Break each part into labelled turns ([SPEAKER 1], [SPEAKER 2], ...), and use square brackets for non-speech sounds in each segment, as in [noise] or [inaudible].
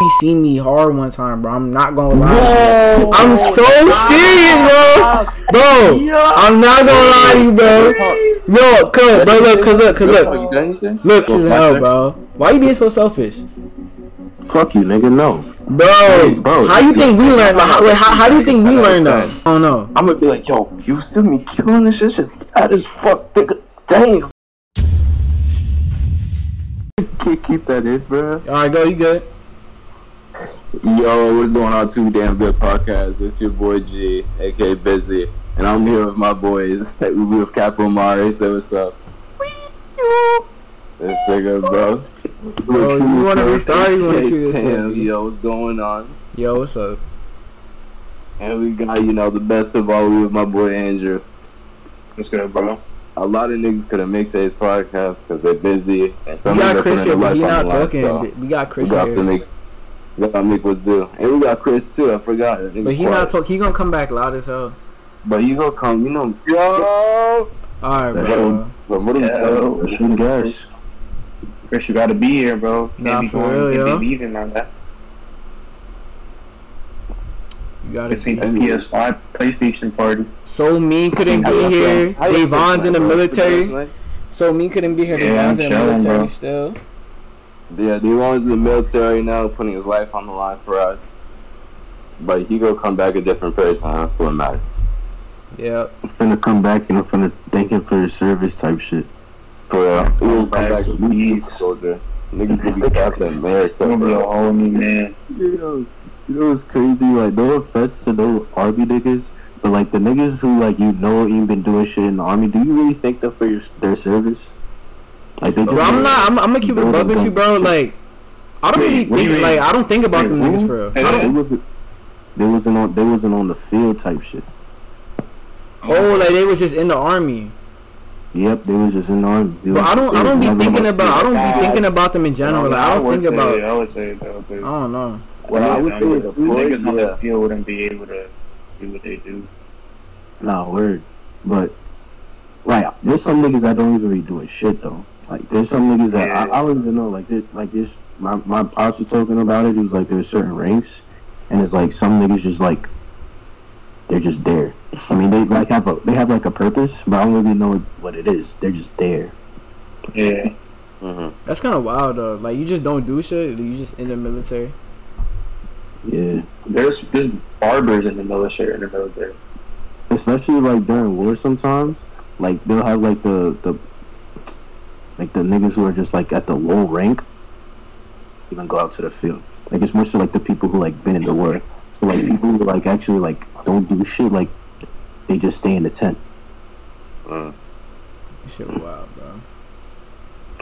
[SPEAKER 1] he seen me hard one time, bro. I'm not gonna lie. Whoa, I'm so serious, bro. Bro, I'm not gonna lie to you, bro. Yo, cuz, bro, look, cuz, look, cuz, look. Look, this is hell, bro. Why you being so selfish?
[SPEAKER 2] Fuck you, nigga. No.
[SPEAKER 1] Bro, bro, how you think we learned? How, wait, how, how do you think we learned though? I don't know.
[SPEAKER 2] I'm gonna be like, yo, you still me killing this shit, shit fat as fuck, nigga. Damn. [laughs] Can't keep that in, bro.
[SPEAKER 1] All right, go. You good?
[SPEAKER 2] Yo, what's going on? Two damn good podcast. It's your boy G, aka Busy, and I'm here with my boys. [laughs] We with Capo Mari. Say what's up. This nigga, bro.
[SPEAKER 1] Bro, you want to restart? You want to cue this
[SPEAKER 2] Damn, Yo, what's going on?
[SPEAKER 1] Yo, what's up?
[SPEAKER 2] And we got, you know, the best of all. We with my boy Andrew.
[SPEAKER 3] What's good, bro?
[SPEAKER 2] A lot of niggas couldn't make today's podcast because they're busy. And some
[SPEAKER 1] We got
[SPEAKER 2] of them
[SPEAKER 1] Chris
[SPEAKER 2] putting
[SPEAKER 1] here,
[SPEAKER 2] their
[SPEAKER 1] but he
[SPEAKER 2] life on
[SPEAKER 1] not
[SPEAKER 2] the line,
[SPEAKER 1] talking.
[SPEAKER 2] so
[SPEAKER 1] We got Chris
[SPEAKER 2] we got to
[SPEAKER 1] here,
[SPEAKER 2] make, we got to make what's due. And we got Chris too. I forgot. Nigga
[SPEAKER 1] but he
[SPEAKER 2] quiet.
[SPEAKER 1] not talk. He gonna come back loud as hell.
[SPEAKER 2] But you gonna come, you know. Yo.
[SPEAKER 1] All right,
[SPEAKER 2] That's
[SPEAKER 1] bro.
[SPEAKER 2] But what are we
[SPEAKER 3] Yeah,
[SPEAKER 2] telling
[SPEAKER 3] that's
[SPEAKER 2] you? guys.
[SPEAKER 3] Chris, you gotta be here, bro. Can't
[SPEAKER 1] Nah,
[SPEAKER 3] be
[SPEAKER 1] for
[SPEAKER 3] going,
[SPEAKER 1] real,
[SPEAKER 3] can't
[SPEAKER 1] yo.
[SPEAKER 3] be leaving on that.
[SPEAKER 1] You got
[SPEAKER 3] This ain't
[SPEAKER 1] it.
[SPEAKER 3] the PS5 PlayStation party.
[SPEAKER 1] So mean couldn't be here.
[SPEAKER 2] feel? How you feel,
[SPEAKER 1] Devon's in the military. So mean couldn't be here.
[SPEAKER 3] Yeah,
[SPEAKER 1] Devon's in the military
[SPEAKER 3] bro.
[SPEAKER 1] still.
[SPEAKER 2] Yeah, Devon's in the military now, putting his life on the line for us. But he gonna come back a different person. That's what matters.
[SPEAKER 1] Yeah.
[SPEAKER 4] I'm finna come back and I'm finna thank him for his service type shit.
[SPEAKER 2] For real. He will come
[SPEAKER 3] Back
[SPEAKER 2] back
[SPEAKER 3] to
[SPEAKER 2] a super
[SPEAKER 3] beats.
[SPEAKER 2] soldier. Niggas gonna be [laughs] Captain America,
[SPEAKER 3] Gonna be a
[SPEAKER 2] bro.
[SPEAKER 3] whole new man.
[SPEAKER 4] You know, you know what's crazy? Like, no offense to no army niggas, but like the niggas who like you know ain't been doing shit in the army. Do you really thank them for your their service? Like they just.
[SPEAKER 1] Bro, I'm not. I'm, I'm gonna keep it
[SPEAKER 4] Bro,
[SPEAKER 1] above with you, bro.
[SPEAKER 4] shit.
[SPEAKER 1] Like, I don't
[SPEAKER 3] Wait,
[SPEAKER 1] really
[SPEAKER 3] what do you
[SPEAKER 1] think. Like, I don't think about
[SPEAKER 3] Wait,
[SPEAKER 1] them niggas for real.
[SPEAKER 3] Hey,
[SPEAKER 1] I
[SPEAKER 4] They
[SPEAKER 1] don't,
[SPEAKER 4] wasn't. They wasn't on. They wasn't on the field type shit.
[SPEAKER 1] oh, like they was just in the army.
[SPEAKER 4] Yep, they was just in the army. They
[SPEAKER 1] But
[SPEAKER 4] was-
[SPEAKER 1] I don't. I don't be thinking
[SPEAKER 4] on-
[SPEAKER 1] about. I don't be thinking about them in general. Like, I don't think
[SPEAKER 3] say,
[SPEAKER 1] about.
[SPEAKER 3] I would say though, but
[SPEAKER 1] I don't know.
[SPEAKER 3] what
[SPEAKER 2] I
[SPEAKER 3] I
[SPEAKER 2] would
[SPEAKER 3] would
[SPEAKER 2] say
[SPEAKER 3] say
[SPEAKER 2] the
[SPEAKER 3] the niggas on
[SPEAKER 2] yeah.
[SPEAKER 3] the field wouldn't be able to do what they do.
[SPEAKER 4] Nah, word. But like, there's some niggas that don't even be doing shit though. Like, there's some niggas that I, I don't even know. Like, this, like this. My my pops was talking about it. He was like, there's certain ranks, and it's like some niggas just like they're just there. I mean, they like have a they have like a purpose, but I don't really know what it is. They're just there.
[SPEAKER 3] Yeah.
[SPEAKER 2] hmm
[SPEAKER 1] That's kind of wild though. Like, you just don't do shit. You just in the military.
[SPEAKER 4] Yeah.
[SPEAKER 3] There's there's barbers in the military in the military.
[SPEAKER 4] especially like during war sometimes like they'll have like the the like the niggas who are just like at the low rank even go out to the field like it's mostly like the people who like been in the war so like people who like actually like don't do shit like they just stay in the tent
[SPEAKER 2] Mm.
[SPEAKER 1] This shit wild, bro.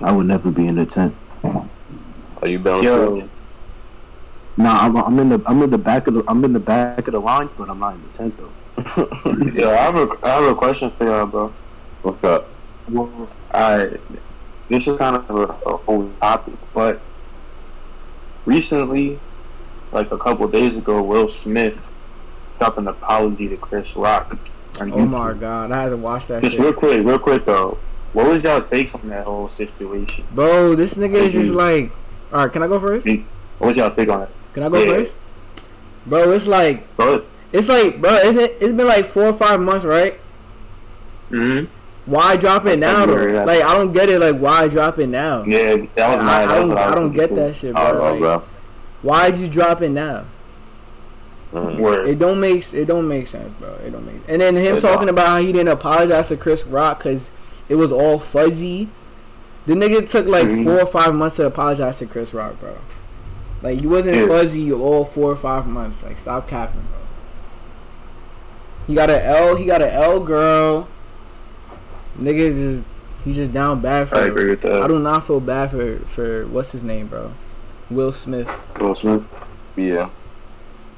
[SPEAKER 4] i would never be in the tent
[SPEAKER 2] Are you balanced?
[SPEAKER 3] Yo,
[SPEAKER 4] nah I'm, I'm in the i'm in the back of the i'm in the back of the lines but i'm not in the tent though [laughs]
[SPEAKER 3] yeah, I have a I have a question for y'all, bro.
[SPEAKER 2] What's up?
[SPEAKER 3] Well, I this is kind of a, a whole topic, but recently, like a couple days ago, Will Smith dropped an apology to Chris Rock.
[SPEAKER 1] Oh
[SPEAKER 3] YouTube.
[SPEAKER 1] my god, I had to watch that
[SPEAKER 3] Just real quick, real quick though, what was y'all takes on that whole situation?
[SPEAKER 1] Bro, this nigga is just like. All right, can I go first?
[SPEAKER 3] What was y'all take on it?
[SPEAKER 1] Can I go
[SPEAKER 3] Yeah.
[SPEAKER 1] first? Bro, it's like
[SPEAKER 3] Bro,
[SPEAKER 1] it's like bro, isn't it's been like four or five months, right?
[SPEAKER 3] mm-hmm.
[SPEAKER 1] Why drop it now though? Like I don't get it. Like why drop it now?
[SPEAKER 3] yeah, that was
[SPEAKER 1] I,
[SPEAKER 3] my.
[SPEAKER 1] I
[SPEAKER 3] that's
[SPEAKER 1] don't
[SPEAKER 3] what
[SPEAKER 1] I don't get that shit, bro.
[SPEAKER 2] know,
[SPEAKER 1] Like,
[SPEAKER 2] bro.
[SPEAKER 1] why'd you drop it now?
[SPEAKER 2] Mm.
[SPEAKER 3] Word.
[SPEAKER 1] It don't make it don't make sense, bro. It don't make. And then him
[SPEAKER 2] It
[SPEAKER 1] talking
[SPEAKER 2] don't.
[SPEAKER 1] about how he didn't apologize to Chris Rock because it was all fuzzy. The nigga took like
[SPEAKER 3] Mhm.
[SPEAKER 1] four or five months to apologize to Chris Rock, bro. Like you wasn't
[SPEAKER 3] Yeah.
[SPEAKER 1] fuzzy all four or five months. Like stop capping, bro. He got an L. He got an L girl. Nigga just he's just down bad for.
[SPEAKER 3] I agree with that.
[SPEAKER 1] I do not feel bad for for what's his name, bro. Will Smith.
[SPEAKER 3] Will Smith.
[SPEAKER 2] Yeah.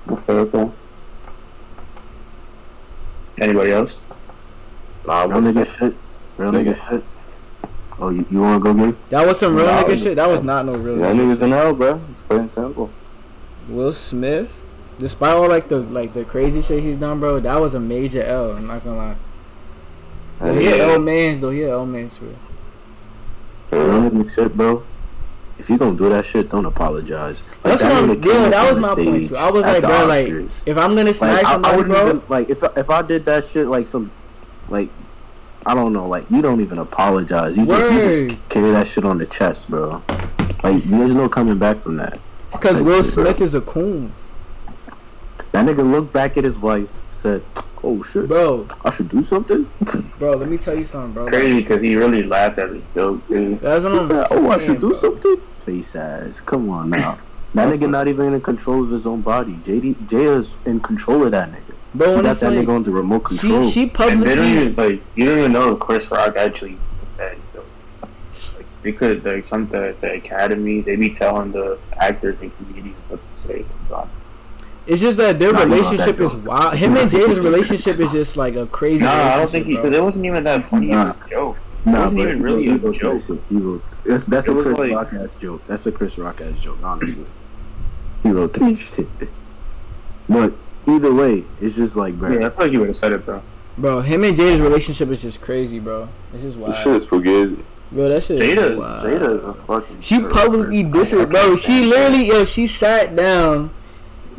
[SPEAKER 3] Okay, okay. Anybody else?
[SPEAKER 2] Nah,
[SPEAKER 4] real
[SPEAKER 2] what's
[SPEAKER 4] nigga
[SPEAKER 2] up?
[SPEAKER 4] shit real nigga
[SPEAKER 2] Nigga.
[SPEAKER 4] shit oh you, you wanna go get
[SPEAKER 1] That was some real
[SPEAKER 2] Nah,
[SPEAKER 1] nigga shit.
[SPEAKER 2] just-
[SPEAKER 1] That was not no real.
[SPEAKER 2] That
[SPEAKER 1] nigga
[SPEAKER 2] niggas
[SPEAKER 1] shit.
[SPEAKER 2] in hell, bro. It's plain simple.
[SPEAKER 1] Will Smith, despite all like the like the crazy shit he's done, bro, that was a major L. I'm not gonna lie. But he L mans though. He had L mans real.
[SPEAKER 4] nigga shit bro if you gonna do that shit, don't apologize.
[SPEAKER 1] Like, That's that what I'm. That was my point too. I was like, bro, like if I'm gonna smash like, somebody, I, I bro,
[SPEAKER 4] even, like if if I did that shit, like some, like I don't know, like you don't even apologize. You just, you just carry that shit on the chest, bro. Like there's no coming back from that.
[SPEAKER 1] It's because Will Smith bro. is a coon.
[SPEAKER 4] That nigga looked back at his wife, said, "Oh shit,
[SPEAKER 1] bro,
[SPEAKER 4] I should do something." [laughs]
[SPEAKER 1] bro, let me tell you something, bro.
[SPEAKER 3] Crazy because he really laughed at his joke.
[SPEAKER 1] Dude. That's what I'm
[SPEAKER 4] said,
[SPEAKER 1] saying.
[SPEAKER 4] Oh, I should do bro. something. Face ass, come on now. [laughs] That nigga not even in control of his own body. JD is in control of that nigga. Bro, when got that like, nigga on the remote control.
[SPEAKER 1] She, she publicly.
[SPEAKER 3] And they don't even like. You don't even know if Chris Rock actually that. Like they could like come to the academy. They be telling the actors and comedians what to say.
[SPEAKER 1] It's just that their nah, relationship that is wild. Him and Jada's relationship is just like a crazy.
[SPEAKER 3] No, nah, I don't think he. Because it wasn't even that funny nah. joke. No, nah, it wasn't even really a joke. He
[SPEAKER 4] wrote, that's that's a Chris like, Rock ass joke. That's a Chris Rock ass joke. Honestly, [laughs] he wrote that shit. But either way, it's just like, bro.
[SPEAKER 3] Yeah, I thought you would have said it, bro.
[SPEAKER 1] Bro, him and Jada's relationship is just crazy, bro. It's just wild.
[SPEAKER 2] This shit is forget.
[SPEAKER 1] Bro, that shit.
[SPEAKER 3] Jada, wow. Jada is a fucking.
[SPEAKER 1] She publicly dissed her, bro. She literally, yo, she sat down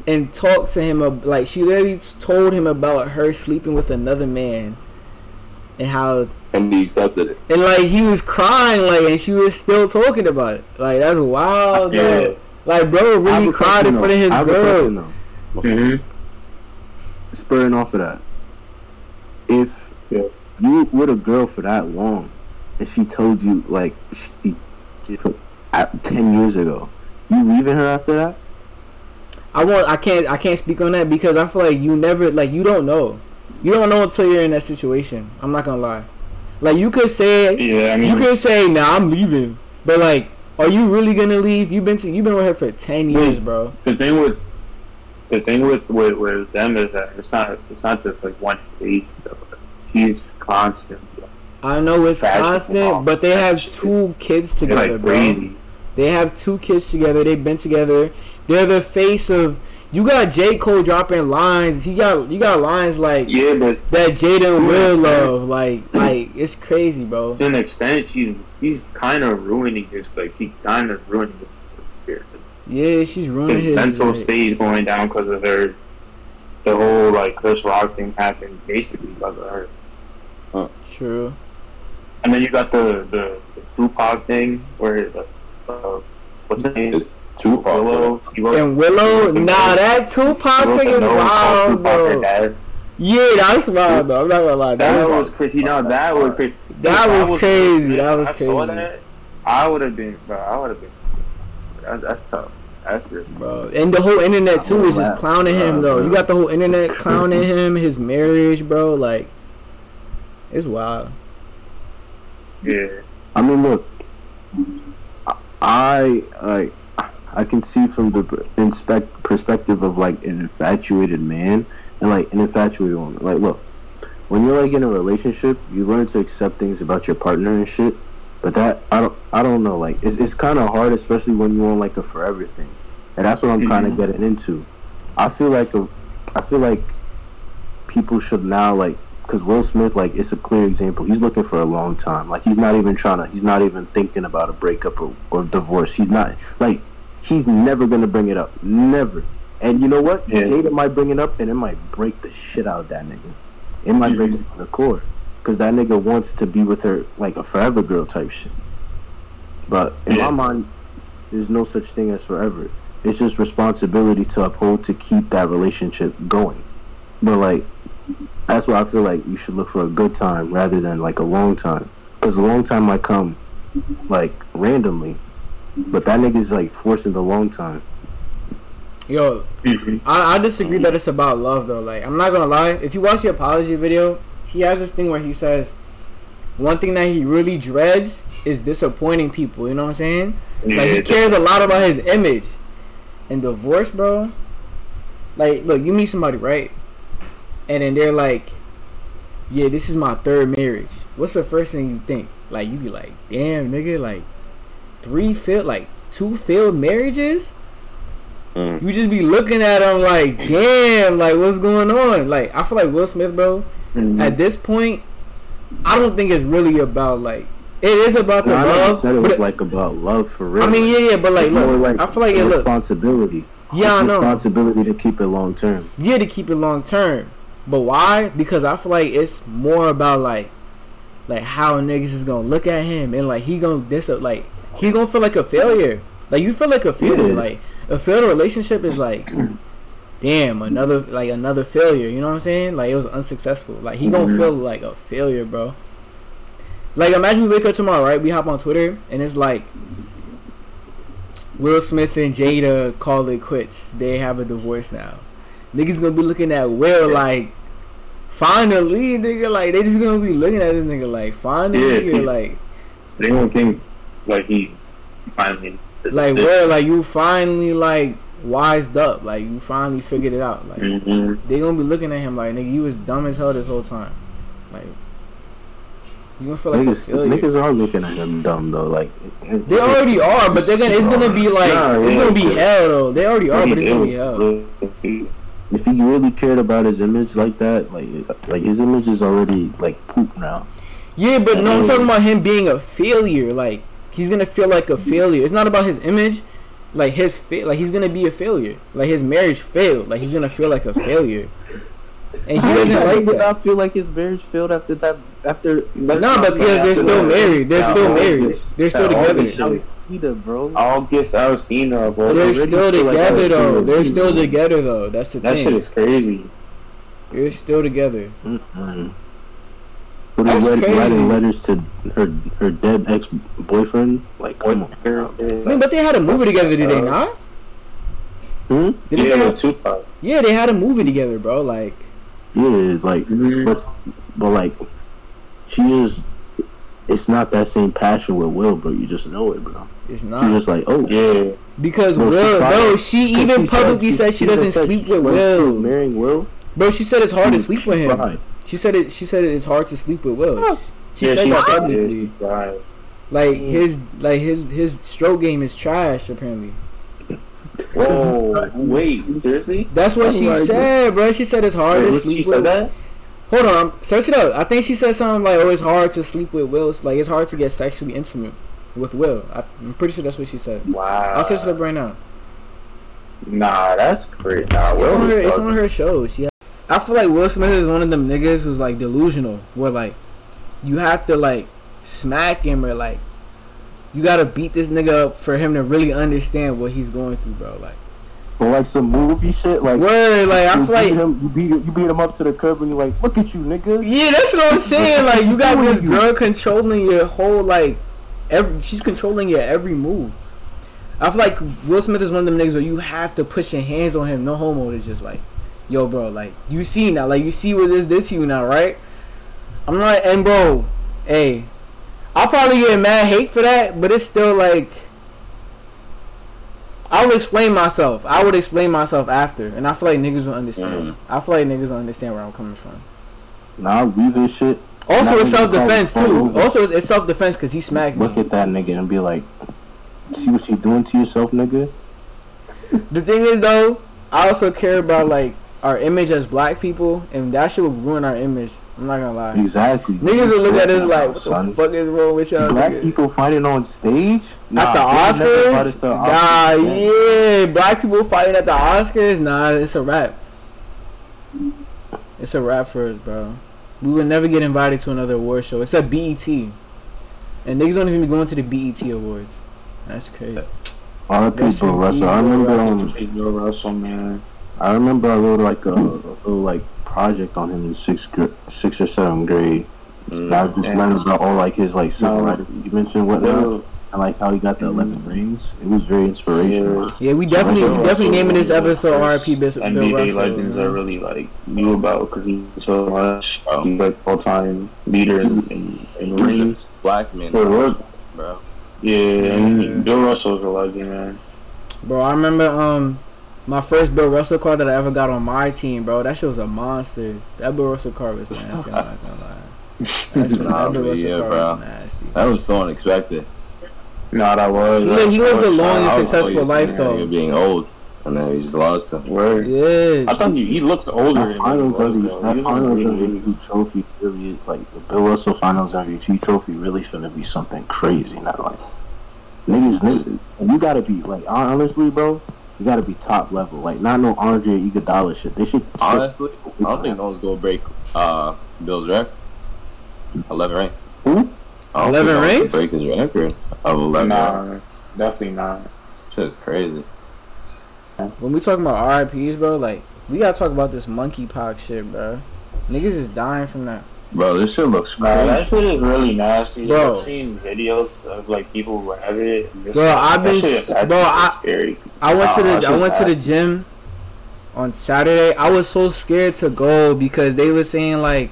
[SPEAKER 1] and talked to him, like she literally told him about her sleeping with another man, and how.
[SPEAKER 2] And he accepted it.
[SPEAKER 1] And like he was crying, like, and she was still talking about it. Like that's wild, yeah. Like, bro, really cried in front of his girl.
[SPEAKER 4] Mm-hmm spurring off of that, if yeah. you with a girl for that long, and she told you like she ten years ago, you leaving her after that?
[SPEAKER 1] I won't. I can't. I can't speak on that because I feel like you never like you don't know. You don't know until you're in that situation. I'm not gonna lie. Like you could say,
[SPEAKER 3] yeah, I mean,
[SPEAKER 1] you could say, "Nah, I'm leaving," but like, are you really gonna leave? You've been to, you've been with her for ten years, bro.
[SPEAKER 3] The thing with the thing with, with, with them is that it's not it's not just like one date. She's constant.
[SPEAKER 1] I know it's constant, but they have two kids together, like bro. They have two kids together. They've been together. They're the face of. You got J Cole dropping lines. He got you got lines like
[SPEAKER 3] yeah, but
[SPEAKER 1] that Jaden will love. Like like it's crazy, bro.
[SPEAKER 3] To an extent, she's he's kind of ruining his like he kind of ruining his
[SPEAKER 1] yeah, she's ruining his,
[SPEAKER 3] mental like, state going down because of her. The whole like Chris Rock thing happened basically because of her.
[SPEAKER 1] Huh. True.
[SPEAKER 3] And then you got the the, the Tupac thing where the uh, what's the name?
[SPEAKER 2] Tupac.
[SPEAKER 1] Willow. And Willow, nah, that Tupac thing is wild, bro. Yeah, that's wild though. I'm not gonna lie.
[SPEAKER 3] That, that was, was crazy. No, that was crazy.
[SPEAKER 1] That, that was, crazy. That was crazy. That,
[SPEAKER 3] I would have been, bro. I would have been. That, that's tough.
[SPEAKER 1] Bro, and the whole internet too is just clowning him though. You got the whole internet clowning him, his marriage, bro. Like, it's wild.
[SPEAKER 3] Yeah.
[SPEAKER 4] I mean, look, I like I can see from the inspect perspective of like an infatuated man and like an infatuated woman. Like, look, when you're like in a relationship, you learn to accept things about your partner and shit. But that I don't I don't know. Like, it's it's kind of hard, especially when you want like a forever thing and that's what I'm mm-hmm. kind of getting into. I feel like a, I feel like people should now like because Will Smith like it's a clear example. He's looking for a long time. Like he's not even trying to. He's not even thinking about a breakup or, or divorce. He's not like he's never gonna bring it up. Never. And you know what? Yeah. Jada might bring it up, and it might break the shit out of that nigga. It might mm-hmm. break it the core, because that nigga wants to be with her like a forever girl type shit. But in yeah. my mind, there's no such thing as forever it's just responsibility to uphold to keep that relationship going. But like, that's why I feel like you should look for a good time rather than like a long time, because a long time might come like randomly, but that nigga's like forcing the long time.
[SPEAKER 1] Yo, mm-hmm. I, I disagree that it's about love though. Like, I'm not gonna lie. If you watch the apology video, he has this thing where he says one thing that he really dreads is disappointing people. You know what I'm saying? Like he cares a lot about his image in divorce, bro, like, look, you meet somebody, right? And then they're like, yeah, this is my third marriage. What's the first thing you think? Like, you be like, damn, nigga, like, three failed, like, two failed marriages? Mm. You just be looking at them like, damn, like, what's going on? Like, I feel like Will Smith, bro, mm-hmm. at this point, I don't think it's really about, like, It is about the
[SPEAKER 4] No, I
[SPEAKER 1] love.
[SPEAKER 4] said it was like about love for real.
[SPEAKER 1] I mean, yeah, yeah, but like,
[SPEAKER 4] It's more
[SPEAKER 1] look,
[SPEAKER 4] like
[SPEAKER 1] I feel like it. Look,
[SPEAKER 4] responsibility.
[SPEAKER 1] yeah, I know.
[SPEAKER 4] Responsibility to keep it long term.
[SPEAKER 1] Yeah, to keep it long term. But why? Because I feel like it's more about like, like how niggas is gonna look at him and like he gonna this like he gonna feel like a failure. Like you feel like a failure. Like a failed relationship is like, damn, another like another failure. You know what I'm saying? Like it was unsuccessful. Like he gonna feel like a failure, bro. Like imagine we wake up tomorrow, right? We hop on Twitter and it's like Will Smith and Jada call it quits. They have a divorce now. Niggas gonna be looking at Will like, finally, nigga. Like they just gonna be looking at this nigga like, finally,
[SPEAKER 3] Yeah,
[SPEAKER 1] nigga, like,
[SPEAKER 3] Anyone think like he finally
[SPEAKER 1] like where like you finally like wised up, like you finally figured it out. Like
[SPEAKER 3] hmm
[SPEAKER 1] they gonna be looking at him like, nigga, you was dumb as hell this whole time. Like you gonna feel like a
[SPEAKER 4] niggas,
[SPEAKER 1] failure.
[SPEAKER 4] niggas are looking at him dumb though. Like it-
[SPEAKER 1] They already are, but they're gonna. It's gonna be like
[SPEAKER 3] Nah,
[SPEAKER 1] it's
[SPEAKER 3] yeah,
[SPEAKER 1] gonna be hell though. They already are, but it's gonna be hell.
[SPEAKER 4] If he really cared about his image like that, like like his image is already like poop now.
[SPEAKER 1] Yeah, but no, I'm talking about him being a failure. Like he's gonna feel like a failure. It's not about his image. Like his fa- like he's gonna be a failure. Like his marriage failed. Like he's gonna feel like a failure. And he doesn't like
[SPEAKER 4] would
[SPEAKER 1] that.
[SPEAKER 4] not feel like his marriage failed after that. After
[SPEAKER 1] No, but because they're still married. They're still married. They're still together.
[SPEAKER 4] Alcida, bro.
[SPEAKER 3] August Alcina, bro.
[SPEAKER 1] They're
[SPEAKER 4] already
[SPEAKER 1] still
[SPEAKER 4] feel like
[SPEAKER 1] together
[SPEAKER 4] that
[SPEAKER 1] though.
[SPEAKER 4] was
[SPEAKER 1] They're still together though. That's the
[SPEAKER 3] that shit
[SPEAKER 1] thing.
[SPEAKER 3] is crazy.
[SPEAKER 1] They're still together.
[SPEAKER 4] Mm-mm. Put
[SPEAKER 1] That's
[SPEAKER 4] her
[SPEAKER 1] crazy.
[SPEAKER 4] writing letters to her her dead ex boyfriend. Like, come on.
[SPEAKER 1] I mean, but they had a movie together, did they
[SPEAKER 3] Uh,
[SPEAKER 1] not?
[SPEAKER 4] Hmm?
[SPEAKER 1] Did they
[SPEAKER 3] Yeah,
[SPEAKER 1] have,
[SPEAKER 3] Tupac.
[SPEAKER 1] yeah, they had a movie together, bro. Like,
[SPEAKER 4] Yeah, like,
[SPEAKER 3] Mhm.
[SPEAKER 4] but but like, she is. It's not that same passion with Will, bro. You just know it, bro.
[SPEAKER 1] it's not.
[SPEAKER 4] She's just like, oh,
[SPEAKER 3] Yeah.
[SPEAKER 1] because
[SPEAKER 4] Bro, she
[SPEAKER 1] Will,
[SPEAKER 4] tried-
[SPEAKER 1] bro. She even publicly said she doesn't sleep with Will.
[SPEAKER 4] Marrying Will.
[SPEAKER 1] Bro, she said it's hard to sleep with him.
[SPEAKER 4] tried.
[SPEAKER 1] She said it. She said it's hard to sleep with Will. Oh. She
[SPEAKER 3] yeah,
[SPEAKER 1] said
[SPEAKER 3] she
[SPEAKER 1] that
[SPEAKER 3] tried.
[SPEAKER 1] publicly.
[SPEAKER 3] Yeah, right.
[SPEAKER 1] Like mm. his, like his, his stroke game is trash. Apparently,
[SPEAKER 3] Whoa, wait, seriously?
[SPEAKER 1] that's what
[SPEAKER 4] Oh
[SPEAKER 1] she
[SPEAKER 4] my
[SPEAKER 1] said, bro. She said it's hard
[SPEAKER 3] Wait,
[SPEAKER 1] to sleep
[SPEAKER 3] she
[SPEAKER 1] with.
[SPEAKER 3] said that?
[SPEAKER 1] Hold on, search it up. I think she said something like, "Oh, it's hard to sleep with Will. Like it's hard to get sexually intimate with Will." I, I'm pretty sure that's what she said.
[SPEAKER 3] Wow.
[SPEAKER 1] I'll search it up right now.
[SPEAKER 3] Nah, that's crazy. Nah,
[SPEAKER 1] It's
[SPEAKER 3] Will
[SPEAKER 1] on her. It's on her show. She. I feel like Will Smith is one of them niggas who's like delusional. Where like, you have to like smack him or like, you gotta beat this nigga up for him to really understand what he's going through, bro. Like,
[SPEAKER 4] Or like some movie shit, like.
[SPEAKER 1] word. Like I feel like.
[SPEAKER 4] beat him, you beat you beat him up to the curb, and you're like, "Look at you, nigga."
[SPEAKER 1] Yeah, that's what I'm saying. Like you got this girl controlling your whole like every she's controlling your every move. I feel like Will Smith is one of them niggas where you have to push your hands on him. No homo to just like, yo, bro, like you see now, like you see what this did to you now, right? I'm not, and bro, hey, I'll probably get mad hate for that, but it's still like. I will explain myself. I would explain myself after, and I feel like niggas will understand.
[SPEAKER 2] Mm.
[SPEAKER 1] I feel like niggas will understand where I'm coming from.
[SPEAKER 4] Nah, we this shit.
[SPEAKER 1] Also,
[SPEAKER 4] Not
[SPEAKER 1] it's self defense too. Also, it's, it's self defense because he smacked me.
[SPEAKER 4] Look at that nigga and be like, "See what you're doing to yourself, nigga."
[SPEAKER 1] The thing is, though, I also care about like our image as black people, and that shit will ruin our image. I'm not gonna lie.
[SPEAKER 4] Exactly.
[SPEAKER 1] Niggas will look at us like, what the fuck is wrong with y'all?
[SPEAKER 4] Black
[SPEAKER 1] niggas?
[SPEAKER 4] people fighting on stage
[SPEAKER 1] At the
[SPEAKER 4] Nah, they never brought us
[SPEAKER 1] Oscars?
[SPEAKER 4] to
[SPEAKER 1] Nah,
[SPEAKER 4] Oscars, man.
[SPEAKER 1] yeah. Black people fighting at the Oscars? Nah, it's a wrap. It's a wrap for us, bro. We would never get invited to another award show except BET. And niggas don't even be going to the BET Awards. That's crazy.
[SPEAKER 4] R.I.P.
[SPEAKER 1] Rest
[SPEAKER 4] Bill
[SPEAKER 1] in
[SPEAKER 4] Russell. I remember.
[SPEAKER 1] Russell.
[SPEAKER 4] Um,
[SPEAKER 3] Hey, Russell, man.
[SPEAKER 4] I remember I wrote like a, a little like project on him in sixth grade, sixth or seventh grade. Mm, and I just learned about all like his like civil
[SPEAKER 3] No.
[SPEAKER 4] rights arguments and whatnot,
[SPEAKER 3] Bill,
[SPEAKER 4] and like how he got the eleven mm. rings. It was very inspirational.
[SPEAKER 1] Yeah, we
[SPEAKER 4] So
[SPEAKER 1] definitely, we definitely naming this
[SPEAKER 3] one of the
[SPEAKER 1] episode
[SPEAKER 3] first
[SPEAKER 1] RIP Bill
[SPEAKER 3] NBA
[SPEAKER 1] Russell.
[SPEAKER 3] legends I
[SPEAKER 1] man.
[SPEAKER 3] really like knew about because he's so much.
[SPEAKER 2] Oh.
[SPEAKER 3] He's like all time leader in, in, in
[SPEAKER 2] He was
[SPEAKER 3] rings.
[SPEAKER 2] black man,
[SPEAKER 3] Bill Russell.
[SPEAKER 2] bro.
[SPEAKER 3] Yeah,
[SPEAKER 1] Yeah.
[SPEAKER 3] and Bill Russell's a legend, man.
[SPEAKER 1] Bro, I remember um my first Bill Russell card that I ever got on my team, bro. That shit was a monster. That Bill Russell card was nasty. I'm not gonna lie. [laughs] That, shit,
[SPEAKER 2] Nah,
[SPEAKER 1] that Bill Russell
[SPEAKER 2] yeah,
[SPEAKER 1] card
[SPEAKER 2] bro.
[SPEAKER 1] was nasty.
[SPEAKER 2] That was so unexpected.
[SPEAKER 3] Nah, that was.
[SPEAKER 1] He lived- he lived a long and successful
[SPEAKER 3] always
[SPEAKER 1] life,
[SPEAKER 3] saying
[SPEAKER 1] though.
[SPEAKER 2] Nigga being old. and then he just lost him.
[SPEAKER 3] Word.
[SPEAKER 1] Yeah.
[SPEAKER 3] I thought he, he looks older.
[SPEAKER 4] That
[SPEAKER 3] than
[SPEAKER 4] finals
[SPEAKER 3] he was,
[SPEAKER 4] MVP, that finals
[SPEAKER 3] really,
[SPEAKER 4] MVP trophy really is like the Bill Russell Finals MVP trophy really finna be something crazy now. Like niggas, niggas, you gotta be like honestly, bro. You gotta be top level, like not no Andre Iguodala shit. They should
[SPEAKER 2] Honestly, I don't think no one's gonna break uh, Bill's record. Eleven rings.
[SPEAKER 3] Who?
[SPEAKER 1] 11
[SPEAKER 2] think no one
[SPEAKER 1] rings?
[SPEAKER 2] Break his record of eleven.
[SPEAKER 3] Nah, definitely not.
[SPEAKER 2] Shit is crazy.
[SPEAKER 1] When we talking about RIPs, bro, like we gotta talk about this monkeypox shit, bro. Niggas is dying from that.
[SPEAKER 2] Bro, this shit looks
[SPEAKER 3] Nah,
[SPEAKER 2] crazy.
[SPEAKER 3] that shit is really nasty.
[SPEAKER 1] Bro.
[SPEAKER 3] I've seen videos of like people who have it. and
[SPEAKER 1] Bro,
[SPEAKER 3] like,
[SPEAKER 1] I've been
[SPEAKER 3] shit-
[SPEAKER 1] bro, I-
[SPEAKER 3] scary.
[SPEAKER 1] I went to the I went to the gym on Saturday. I was so scared to go because they were saying like,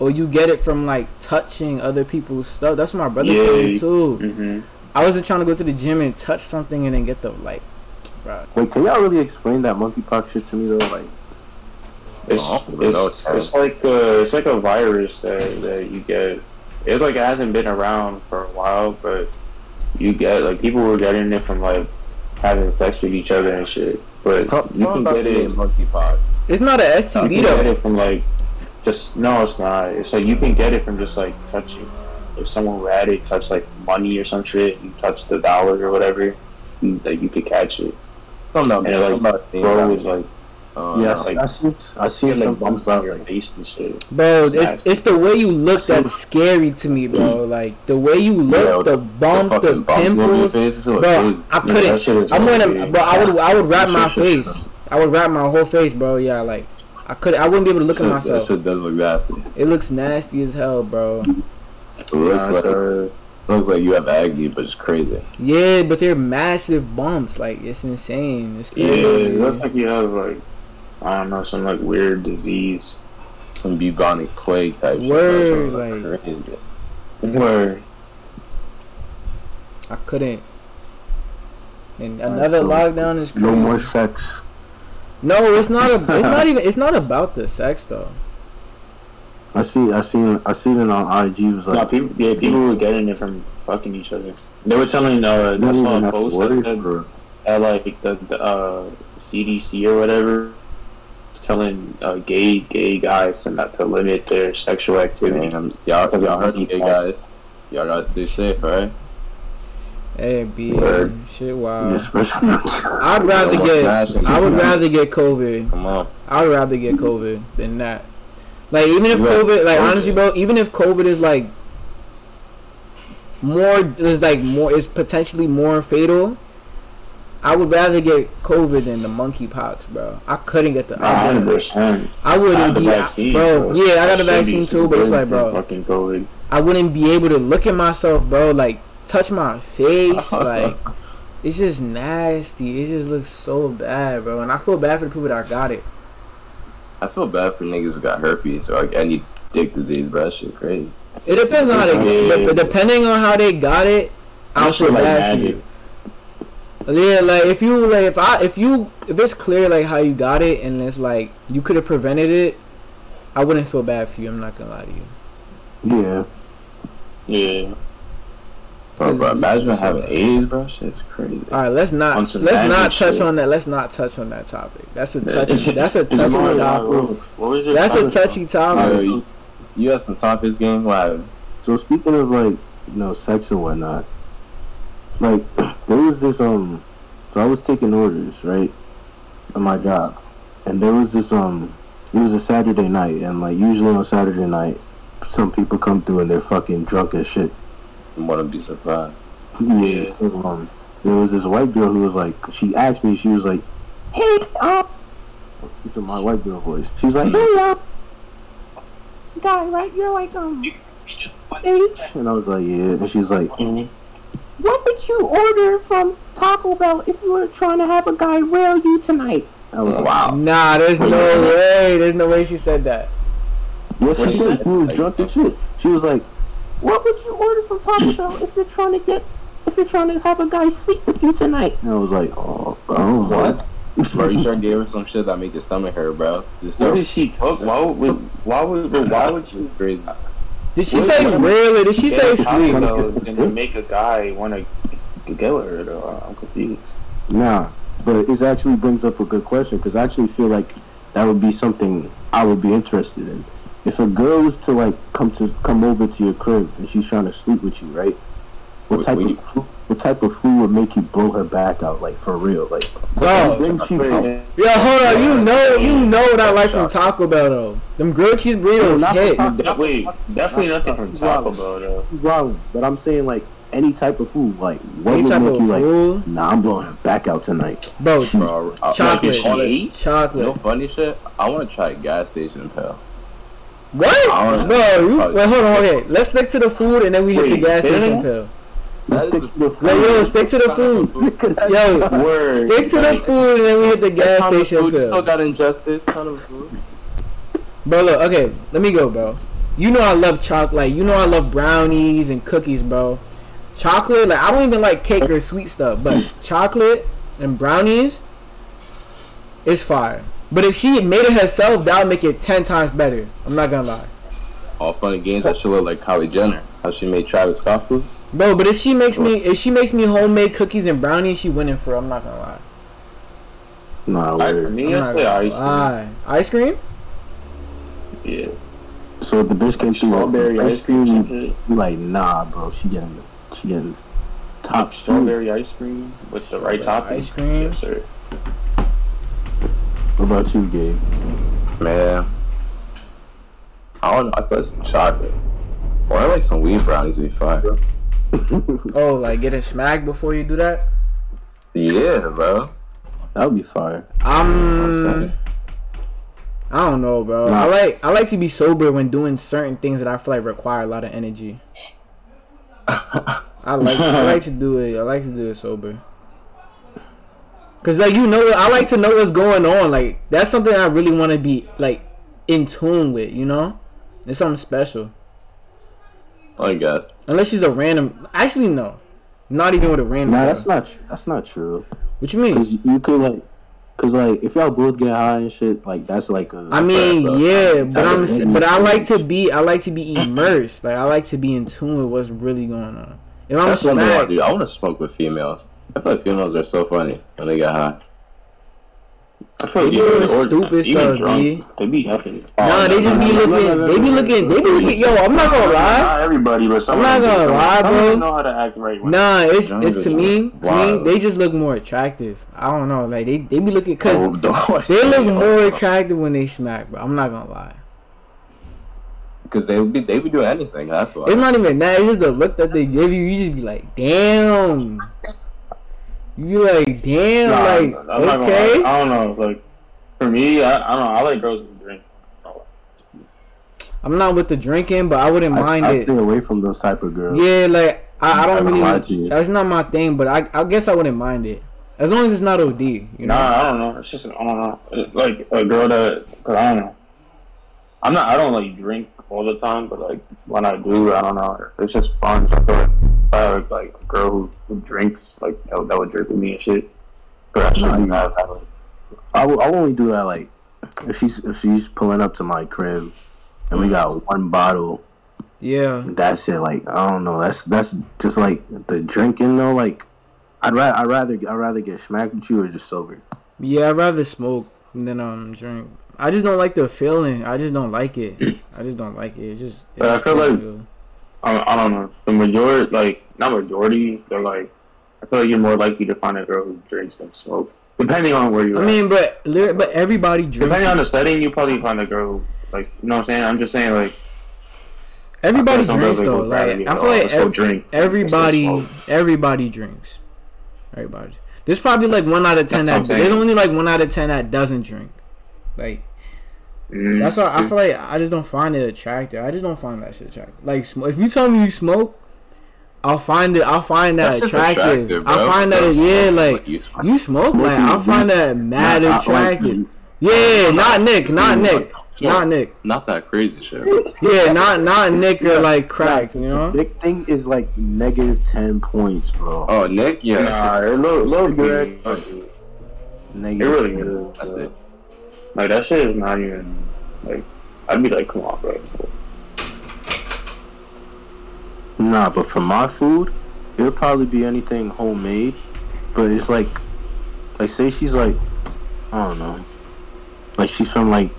[SPEAKER 1] "Oh, you get it from like touching other people's stuff." That's what my brother told me
[SPEAKER 3] Yeah.
[SPEAKER 1] too.
[SPEAKER 3] hmm
[SPEAKER 1] I wasn't trying to go to the gym and touch something and then get the like, bro.
[SPEAKER 4] Wait, can y'all really explain that monkeypox shit to me though? Like,
[SPEAKER 3] It's
[SPEAKER 2] Oh, I don't really know
[SPEAKER 3] it's, it's like a, it's like a virus that, that you get. It's like it hasn't been around for a while, but you get like people were getting it from like having sex with each other and shit. But
[SPEAKER 2] Talk,
[SPEAKER 3] you
[SPEAKER 2] talk
[SPEAKER 3] can
[SPEAKER 2] about
[SPEAKER 3] get
[SPEAKER 2] the
[SPEAKER 3] it.
[SPEAKER 2] monkeypox.
[SPEAKER 1] It's not a
[SPEAKER 3] You
[SPEAKER 1] STD
[SPEAKER 3] can get it from like just no, it's not. It's like you can get it from just like touching. If someone who had it touched like money or some shit, you touch the dollar or whatever, you, like you could catch it.
[SPEAKER 2] Something about,
[SPEAKER 3] And it, like,
[SPEAKER 2] something about the
[SPEAKER 3] Bro was like,
[SPEAKER 2] uh,
[SPEAKER 4] yeah,
[SPEAKER 3] like-
[SPEAKER 4] I see, I see
[SPEAKER 3] get like
[SPEAKER 4] some
[SPEAKER 3] bumps on your face and shit.
[SPEAKER 1] Bro, it's
[SPEAKER 3] Nasty.
[SPEAKER 1] it's the way you look that's scary to me, bro. Like the way you look,
[SPEAKER 2] Yeah,
[SPEAKER 1] the bumps, the,
[SPEAKER 2] fucking bumps on your
[SPEAKER 1] pimples,
[SPEAKER 2] face, it
[SPEAKER 1] bro. I
[SPEAKER 3] Yeah,
[SPEAKER 1] couldn't.
[SPEAKER 3] that
[SPEAKER 1] I'm gonna,
[SPEAKER 3] big.
[SPEAKER 1] bro. I would, I would wrap my
[SPEAKER 4] shit- shit-
[SPEAKER 1] face. I would wrap my whole face, bro. Yeah, like I could, I wouldn't be able to look
[SPEAKER 2] Shit-
[SPEAKER 1] at myself.
[SPEAKER 2] That shit does look nasty.
[SPEAKER 1] It looks nasty as hell, bro.
[SPEAKER 2] It looks like
[SPEAKER 3] uh,
[SPEAKER 2] looks like you have acne, but it's crazy.
[SPEAKER 1] Yeah, but they're massive bumps. Like it's insane. It's
[SPEAKER 3] yeah,
[SPEAKER 1] crazy.
[SPEAKER 3] it looks like you have like I don't know some like weird disease.
[SPEAKER 2] Some bubonic plague type shit.
[SPEAKER 1] Word,
[SPEAKER 2] That
[SPEAKER 1] like-
[SPEAKER 2] look crazy.
[SPEAKER 3] Where
[SPEAKER 1] I couldn't. And another
[SPEAKER 4] so
[SPEAKER 1] lockdown is crazy.
[SPEAKER 4] no more sex.
[SPEAKER 1] No, it's not. A, it's not even. It's not about the sex though.
[SPEAKER 4] I see, I seen, I seen it on IG. It was
[SPEAKER 3] no,
[SPEAKER 4] like,
[SPEAKER 3] people yeah people were getting it from fucking each other. They were telling uh
[SPEAKER 4] you
[SPEAKER 3] I
[SPEAKER 4] don't
[SPEAKER 3] saw a post that
[SPEAKER 4] worry
[SPEAKER 3] said
[SPEAKER 4] for.
[SPEAKER 3] that like the, the uh CDC or whatever is telling uh, gay gay guys to not to limit their sexual activity.
[SPEAKER 2] Damn, y'all, y'all heard gay guys. Y'all gotta stay safe, alright?
[SPEAKER 1] Hey, B,
[SPEAKER 2] Word.
[SPEAKER 1] shit, wow.
[SPEAKER 4] Yeah.
[SPEAKER 1] I'd rather get.
[SPEAKER 2] Nash,
[SPEAKER 1] I would rather get COVID.
[SPEAKER 2] Come on.
[SPEAKER 1] I would rather get COVID than that. Like even if COVID, like
[SPEAKER 2] COVID.
[SPEAKER 1] honestly, bro, even if COVID is like more, is like more, is potentially more fatal. I would rather get COVID than the monkeypox, bro. I couldn't get the. I
[SPEAKER 3] hundred
[SPEAKER 1] wouldn't,
[SPEAKER 3] percent.
[SPEAKER 1] I wouldn't be, bro. Yeah, I got the vaccine too, but it's like, bro,
[SPEAKER 3] fucking COVID.
[SPEAKER 1] I wouldn't be able to look at myself, bro. Like touch my face, [laughs] like it's just nasty. It just looks so bad, bro. And I feel bad for the people that got it.
[SPEAKER 2] I feel bad for niggas who got herpes or like any dick disease, bro. That shit crazy.
[SPEAKER 1] It depends on how they,
[SPEAKER 3] Yeah.
[SPEAKER 1] but depending on how they got it, I
[SPEAKER 3] That
[SPEAKER 1] feel
[SPEAKER 3] shit like
[SPEAKER 1] bad for
[SPEAKER 3] magic.
[SPEAKER 1] you. Yeah, like if you like if I if you if it's clear like how you got it and it's like you could have prevented it, I wouldn't feel bad for you. I'm not gonna lie to you.
[SPEAKER 4] Yeah,
[SPEAKER 3] Yeah.
[SPEAKER 2] Bro, bro, imagine
[SPEAKER 1] Cause-
[SPEAKER 2] having AIDS, bro. Shit's crazy.
[SPEAKER 1] All right, let's not let's not touch
[SPEAKER 3] shit.
[SPEAKER 1] on that. Let's not touch on that topic. That's a touchy. [laughs] That's a touchy
[SPEAKER 3] like,
[SPEAKER 1] topic.
[SPEAKER 3] What was your
[SPEAKER 1] That's a touchy
[SPEAKER 2] Yo,
[SPEAKER 1] topic.
[SPEAKER 2] you, you got some topics game? Wow.
[SPEAKER 4] So speaking of like you know sex and whatnot, like there was this um, so I was taking orders right, at my job, and there was this um, it was a Saturday night, and like usually on Saturday night, some people come through and they're fucking drunk as shit.
[SPEAKER 2] I wouldn't be surprised.
[SPEAKER 4] Yeah. So um, there was this white girl who was like, she asked me, she was like, "Hey, um," this is my white girl voice. She was like, "Hey, um, guy, right? You're like um, H," and I was like, "Yeah," and she was like.
[SPEAKER 3] Mhm.
[SPEAKER 4] What would you order from Taco Bell if you were trying to have a guy rail you tonight? I was like,
[SPEAKER 2] Wow.
[SPEAKER 1] Nah, there's no way. There's no way she said that.
[SPEAKER 4] Yes,
[SPEAKER 3] What
[SPEAKER 4] she
[SPEAKER 3] she
[SPEAKER 4] did.
[SPEAKER 3] said?
[SPEAKER 4] He was drunk as shit. She was like, "What would you order from Taco Bell if you're trying to get, if you're trying to have a guy sleep with you tonight?" And I was like, "Oh, bro,
[SPEAKER 2] What? Bro, you sure gave her some shit that make your stomach hurt, bro. Just
[SPEAKER 3] What did she took? Why would why would but why would you
[SPEAKER 2] crazy.
[SPEAKER 1] Did she
[SPEAKER 3] What
[SPEAKER 1] say
[SPEAKER 3] is
[SPEAKER 1] really? Did she say
[SPEAKER 3] get a Taco
[SPEAKER 1] sleep?
[SPEAKER 3] Bell and to make a guy want to get with her? Though I'm confused.
[SPEAKER 4] Nah, but it actually brings up a good question because I actually feel like that would be something I would be interested in. If a girl was to like come to come over to your crib and she's trying to sleep with you, right? What type of food, what type of food would make you blow her back out, like for real, like?
[SPEAKER 1] Bro, yo, hold on, you know, you know what I like from Taco Bell though. Them grilled cheese burritos
[SPEAKER 3] no,
[SPEAKER 1] hit.
[SPEAKER 3] Definitely, definitely nothing from Taco Bell though.
[SPEAKER 4] He's wrong, but I'm saying like any type of food, like what any would make you food? like? Nah, I'm blowing her back out tonight.
[SPEAKER 1] Bro, bro uh, chocolate,
[SPEAKER 2] chocolate.
[SPEAKER 1] chocolate.
[SPEAKER 2] You know, funny shit. I want to try gas station pal.
[SPEAKER 1] What? Bro, you, wait, hold on, okay. Let's stick to the food and then we hit the gas station pill. Stick to the food. Like, yo, stick to the food. [laughs] yo, Word. stick to the food and then we hit the gas station
[SPEAKER 2] food. Still got injustice, kind of food.
[SPEAKER 1] Bro, look, okay, let me go, bro. You know I love chocolate. Like, you know I love brownies and cookies, bro. Chocolate, like I don't even like cake or sweet stuff, but chocolate and brownies is fire. But if she made it herself, that would make it ten times better. I'm not gonna lie.
[SPEAKER 2] All funny games. That should look like Kylie Jenner. How she made Travis Scott food.
[SPEAKER 1] Bro, but if she makes me if she makes me homemade cookies and brownies, she winning for. I'm not gonna lie.
[SPEAKER 4] Nah,
[SPEAKER 3] I, for me, I say ice
[SPEAKER 1] cream. Ice cream?
[SPEAKER 3] Yeah.
[SPEAKER 4] So if the bitch came through strawberry ice cream, you like, nah, bro. She getting, she getting top
[SPEAKER 3] strawberry ice cream with the right topping.
[SPEAKER 1] Ice cream,
[SPEAKER 3] yes, sir.
[SPEAKER 4] What about you, Gabe?
[SPEAKER 2] Man, I don't know. I thought some chocolate. Or I like some weed brownies would be fine. [laughs]
[SPEAKER 1] oh, like getting smacked before you do that?
[SPEAKER 2] Yeah, bro.
[SPEAKER 4] That would be fire.
[SPEAKER 1] Um, I don't know, bro. Nah. I like I like to be sober when doing certain things that I feel like require a lot of energy. [laughs] I like I like to do it. I like to do it sober. Cause like you know, I like to know what's going on. Like that's something I really want to be like in tune with. You know, it's something special.
[SPEAKER 2] I guess.
[SPEAKER 1] Unless she's a random. Actually, no. Not even with a random.
[SPEAKER 4] Nah, that's not. That's not true.
[SPEAKER 1] What you mean?
[SPEAKER 4] Cause you could like. Cause like if y'all both get high and shit, like that's like a.
[SPEAKER 1] I mean, yeah, but I'm. But I like to be. I like to be immersed. Like I like to be in tune with what's really going on.
[SPEAKER 2] If I'm that's smacked, what I want to do. I want to smoke with females. I feel like females are so funny when they get high.
[SPEAKER 3] I feel like doing stupid stuff, B. They be happy.
[SPEAKER 1] Nah, oh, they just be looking. They be looking. They be looking. Yo, I'm not gonna lie.
[SPEAKER 3] Not everybody, but
[SPEAKER 1] I'm not gonna lie, bro.
[SPEAKER 3] know how to act right.
[SPEAKER 1] Nah, it's it's to me. To me, they just look more attractive. I don't know. Like they they be looking because oh, [laughs] they look more attractive when they smack, bro. I'm not gonna lie.
[SPEAKER 2] Because they would be they be doing anything. That's why.
[SPEAKER 1] It's not even that. It's just the look that they give you. You just be like, damn. You like, damn, nah, like, okay.
[SPEAKER 3] I don't know, like, for me, I, I don't know. I like girls who drink.
[SPEAKER 1] I'm not with the drinking, but I wouldn't I, mind
[SPEAKER 4] I
[SPEAKER 1] it.
[SPEAKER 4] stay away from those type of girls.
[SPEAKER 1] Yeah, like I, I don't really. That's not my thing, but I, I guess I wouldn't mind it as long as it's not OD. You know?
[SPEAKER 3] Nah, I don't know. It's just I don't know. Like a girl that I don't know. I'm not. I don't like drink all the time, but like when I do, I don't know. It's just fun. So I feel like if I had like a girl who, who drinks, like that would, that would drink with me and shit. But I shouldn't have.
[SPEAKER 4] I will, I will only do that like if she's if she's pulling up to my crib and we got one bottle.
[SPEAKER 1] Yeah.
[SPEAKER 4] That's it. Like I don't know. That's that's just like the drinking though. Like I'd rather I'd rather I'd rather get smacked with you or just sober.
[SPEAKER 1] Yeah, I'd rather smoke than um drink. I just don't like the feeling. I just don't like it. I just don't like it. It's just. It
[SPEAKER 3] I feel like I, I don't know the majority, like not majority, they're like I feel like you're more likely to find a girl who drinks than smoke. Depending on where you.
[SPEAKER 1] I mean, but but everybody drinks.
[SPEAKER 3] Depending on the setting, you probably find a girl like you know what I'm saying. I'm just saying like.
[SPEAKER 1] Everybody drinks though. Like I feel like oh, every, drink. everybody everybody drinks. Everybody. There's probably like one out of ten That's that there's only like one out of ten that doesn't drink. Like mm-hmm. that's why I feel like I just don't find it attractive. I just don't find that shit attractive. Like if you tell me you smoke, I'll find it. I'll find that attractive. attractive I'll find that yeah, like you smoke, you smoke like I'll find that mad attractive. Yeah, not Nick, not Nick. not Nick.
[SPEAKER 2] Not that crazy shit. [laughs]
[SPEAKER 1] yeah, not not Nick or like crack, you know?
[SPEAKER 4] Nick thing is like negative ten points, bro.
[SPEAKER 2] Oh Nick, yeah.
[SPEAKER 3] Nah, it look, look good.
[SPEAKER 4] Negative.
[SPEAKER 3] It really good. That's it. Like that shit is not even like I'd be like, come on, bro.
[SPEAKER 4] Nah, but for my food, it'll probably be anything homemade. But it's like like say she's like, I don't know, like she's from like,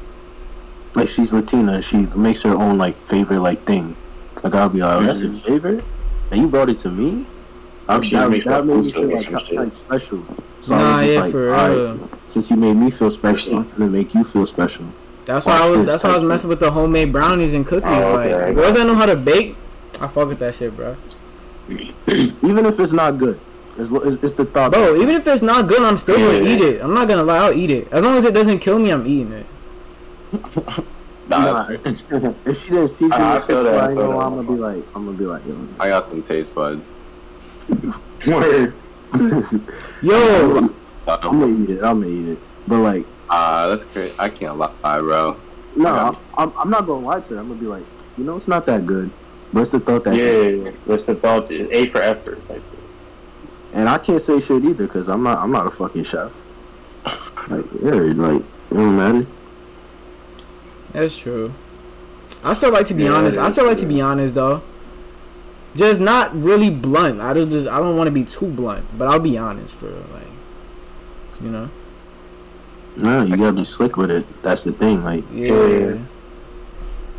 [SPEAKER 4] like she's Latina. and She makes her own like favorite like thing. Like I'll be like, oh, that's your mm-hmm. favorite, and you brought it to me. I'm that,
[SPEAKER 3] makes
[SPEAKER 4] that made me feel like like special. So I
[SPEAKER 1] Nah,
[SPEAKER 4] was just
[SPEAKER 1] yeah,
[SPEAKER 4] like,
[SPEAKER 1] for
[SPEAKER 4] "Alright,
[SPEAKER 1] real.
[SPEAKER 4] Since you made me feel special, I'm gonna make you feel special.
[SPEAKER 1] That's why I was. That's why I was messing with the homemade brownies and cookies.
[SPEAKER 3] Oh, okay, I
[SPEAKER 1] like
[SPEAKER 3] got
[SPEAKER 1] girls that know how to bake, I fuck with that shit, bro. [clears throat]
[SPEAKER 4] Even if it's not good, it's, it's, it's the thought.
[SPEAKER 1] Bro, even if it's not good, I'm still gonna
[SPEAKER 3] Yeah.
[SPEAKER 1] eat it. I'm not gonna lie, I'll eat it. As long as it doesn't kill me, I'm eating it. [laughs]
[SPEAKER 2] Nah,
[SPEAKER 4] Nah,
[SPEAKER 2] that's crazy.
[SPEAKER 4] if she didn't season [laughs]
[SPEAKER 3] I
[SPEAKER 4] it,
[SPEAKER 3] feel that, I
[SPEAKER 4] I
[SPEAKER 3] feel
[SPEAKER 4] know
[SPEAKER 3] that.
[SPEAKER 4] I'm gonna be like, I'm gonna be like, yo.
[SPEAKER 2] I got some taste buds. [laughs]
[SPEAKER 3] Word.
[SPEAKER 1] Yo,
[SPEAKER 4] I'm gonna eat it. I'm gonna eat it. But like,
[SPEAKER 2] uh, that's crazy. I can't lie, bro.
[SPEAKER 4] no,
[SPEAKER 2] I
[SPEAKER 4] I'm, I'm, I'm not gonna lie to her. I'm gonna be like, you know, it's not that good. What's the thought that,
[SPEAKER 3] Yeah, yeah what's the thought. Is A for effort. Like,
[SPEAKER 4] and I can't say shit either because I'm not, I'm not a fucking chef. [laughs] Like, yeah, like, it don't matter.
[SPEAKER 1] that's true. I still like to be
[SPEAKER 3] Yeah,
[SPEAKER 1] honest. I still like to be honest though. Just not really blunt. I just, just I don't want to be too blunt, but I'll be honest for like, you know.
[SPEAKER 4] No, you gotta be slick with it. That's the thing. Like,
[SPEAKER 1] Yeah.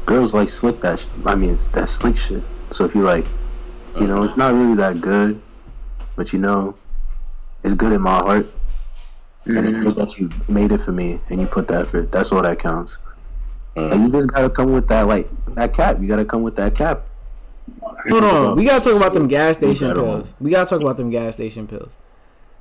[SPEAKER 4] girls like slick that. Sh- I mean, it's that slick shit. So if you like, you know, it's not really that good, but you know, it's good in my heart. And it's good that you made it for me and you put that effort. That's all that counts.
[SPEAKER 2] Mm.
[SPEAKER 4] And you just gotta come with that like that cap. You gotta come with that cap.
[SPEAKER 1] Hold [laughs] on, we gotta talk about them gas station pills. We gotta talk about them gas station pills.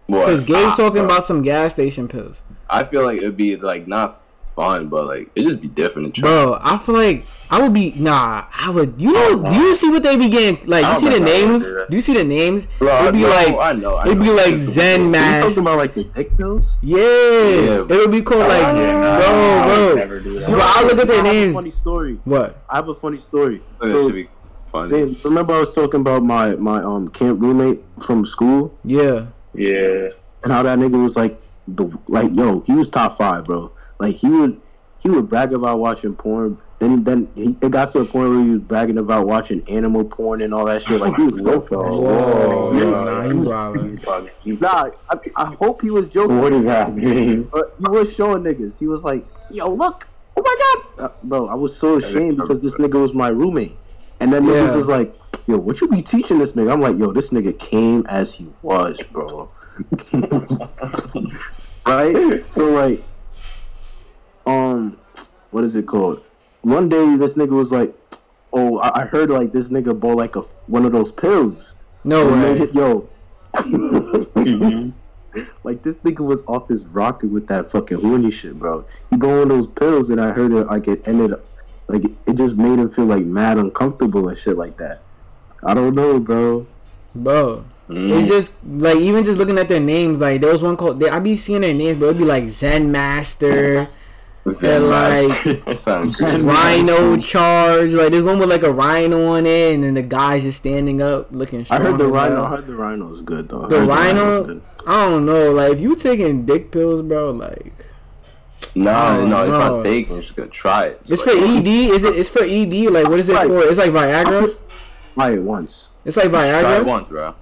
[SPEAKER 1] Cause Gabe
[SPEAKER 2] Ah,
[SPEAKER 1] talking
[SPEAKER 2] bro.
[SPEAKER 1] about some gas station pills.
[SPEAKER 2] I feel like it'd be like not fun, but like it'd just be different.
[SPEAKER 1] Bro, I feel like I would be nah. I would. You know? Do you see what they be getting? Like, you see the
[SPEAKER 3] think I would
[SPEAKER 1] names?
[SPEAKER 3] do
[SPEAKER 1] you see the names?
[SPEAKER 2] Bro,
[SPEAKER 1] It'd be
[SPEAKER 2] know,
[SPEAKER 1] like
[SPEAKER 2] I know. I
[SPEAKER 1] it'd
[SPEAKER 2] know.
[SPEAKER 1] be like
[SPEAKER 2] It's
[SPEAKER 1] Zen
[SPEAKER 4] Are you
[SPEAKER 1] mask.
[SPEAKER 4] talking about like the dick pills?
[SPEAKER 1] Yeah,
[SPEAKER 2] Yeah.
[SPEAKER 1] it would be called like,
[SPEAKER 3] yeah, nah,
[SPEAKER 1] bro,
[SPEAKER 3] I
[SPEAKER 1] bro.
[SPEAKER 3] never do that.
[SPEAKER 1] Bro, I look at their
[SPEAKER 4] I have a
[SPEAKER 1] names.
[SPEAKER 4] funny story.
[SPEAKER 1] What?
[SPEAKER 4] I have a funny story.
[SPEAKER 2] That
[SPEAKER 4] So,
[SPEAKER 2] should be fun.
[SPEAKER 4] James, remember I was talking about my my um camp roommate from school?
[SPEAKER 1] Yeah.
[SPEAKER 3] Yeah.
[SPEAKER 4] and how that nigga was like the like yo he was top five bro. Like he would he would brag about watching porn. Then then he, it got to a point where he was bragging about watching animal porn and all that shit. Like he was [laughs] joking
[SPEAKER 1] Whoa,
[SPEAKER 4] Yeah.
[SPEAKER 1] nah, he wildin'.
[SPEAKER 3] He's probably- he's-
[SPEAKER 4] nah I, I hope he was joking.
[SPEAKER 3] What is happening?
[SPEAKER 4] but he was showing niggas. He was like yo look. Oh my god. Uh, bro I was so ashamed because this nigga was my roommate and then
[SPEAKER 1] Yeah.
[SPEAKER 4] niggas was like yo what you be teaching this nigga I'm like yo this nigga came as he was bro [laughs] right? So like, um, what is it called? One day this nigga was like, "Oh, I, I heard like this nigga bought like a one of those pills."
[SPEAKER 1] No
[SPEAKER 4] And
[SPEAKER 1] way.
[SPEAKER 4] nigga- Yo,
[SPEAKER 3] Mhm. [laughs]
[SPEAKER 4] like this nigga was off his rocket with that fucking horny shit, bro. He bought one of those pills, and I heard it like it ended up like it just made him feel like mad uncomfortable and shit like that. I don't know, bro.
[SPEAKER 1] Bro.
[SPEAKER 2] Mm.
[SPEAKER 1] It's just like even just looking at their names, like there was one called. They, I be seeing their names, but it'd be like Zen Master,
[SPEAKER 2] Zen
[SPEAKER 1] and, like,
[SPEAKER 2] Master. [laughs] that sounds.
[SPEAKER 1] Rhino Charge. Like there's one with like a rhino on it, and then the guy's just standing up looking.
[SPEAKER 4] I heard the rhino.
[SPEAKER 1] hell.
[SPEAKER 4] I heard the rhino is good though. I
[SPEAKER 1] The
[SPEAKER 4] heard rhino's
[SPEAKER 1] rhino,
[SPEAKER 4] good.
[SPEAKER 1] I don't know. Like if you taking dick pills, bro, like
[SPEAKER 2] No, no, it's
[SPEAKER 1] no.
[SPEAKER 2] not taking. You're just gonna try it.
[SPEAKER 1] it's for
[SPEAKER 2] Like,
[SPEAKER 1] ED. Is it? It's for ED. Like what is it
[SPEAKER 4] Right.
[SPEAKER 1] for? It's like Viagra.
[SPEAKER 4] Try it once.
[SPEAKER 1] It's like Viagra.
[SPEAKER 2] Try it once, bro.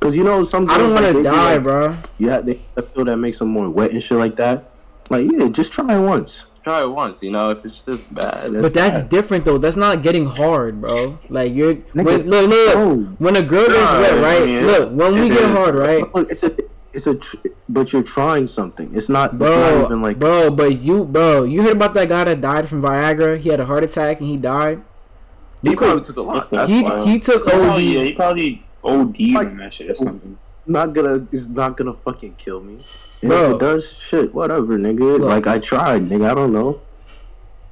[SPEAKER 4] Cause you know some.
[SPEAKER 1] I don't want to
[SPEAKER 4] they be
[SPEAKER 1] die,
[SPEAKER 4] like,
[SPEAKER 1] bro.
[SPEAKER 4] Yeah, they have a pill that makes them more wet and shit like that. Like, yeah, just try it once.
[SPEAKER 2] Try it once. You know, if it's just bad.
[SPEAKER 1] But that's different though. That's not getting hard, bro. Like you're when, look, look.
[SPEAKER 4] no.
[SPEAKER 1] When a girl gets
[SPEAKER 3] Nah,
[SPEAKER 1] wet, right?
[SPEAKER 3] yeah.
[SPEAKER 1] Look, when we get
[SPEAKER 3] is.
[SPEAKER 1] hard, right,
[SPEAKER 4] Look, it's a, it's a, tr- but you're trying something. It's not, it's not
[SPEAKER 1] bro,
[SPEAKER 4] even like,
[SPEAKER 1] bro. But you, bro, you heard about that guy that died from Viagra? He had a heart attack and he died.
[SPEAKER 2] he probably took a lot. That's
[SPEAKER 1] he
[SPEAKER 2] why.
[SPEAKER 1] he took
[SPEAKER 3] yeah,
[SPEAKER 1] OD.
[SPEAKER 3] he probably OD'd
[SPEAKER 4] Like-
[SPEAKER 3] on that shit or something.
[SPEAKER 4] not gonna, it's not gonna fucking kill me. And
[SPEAKER 1] Bro.
[SPEAKER 4] if it does, shit, whatever, nigga.
[SPEAKER 1] Look.
[SPEAKER 4] Like I tried, nigga. I don't know.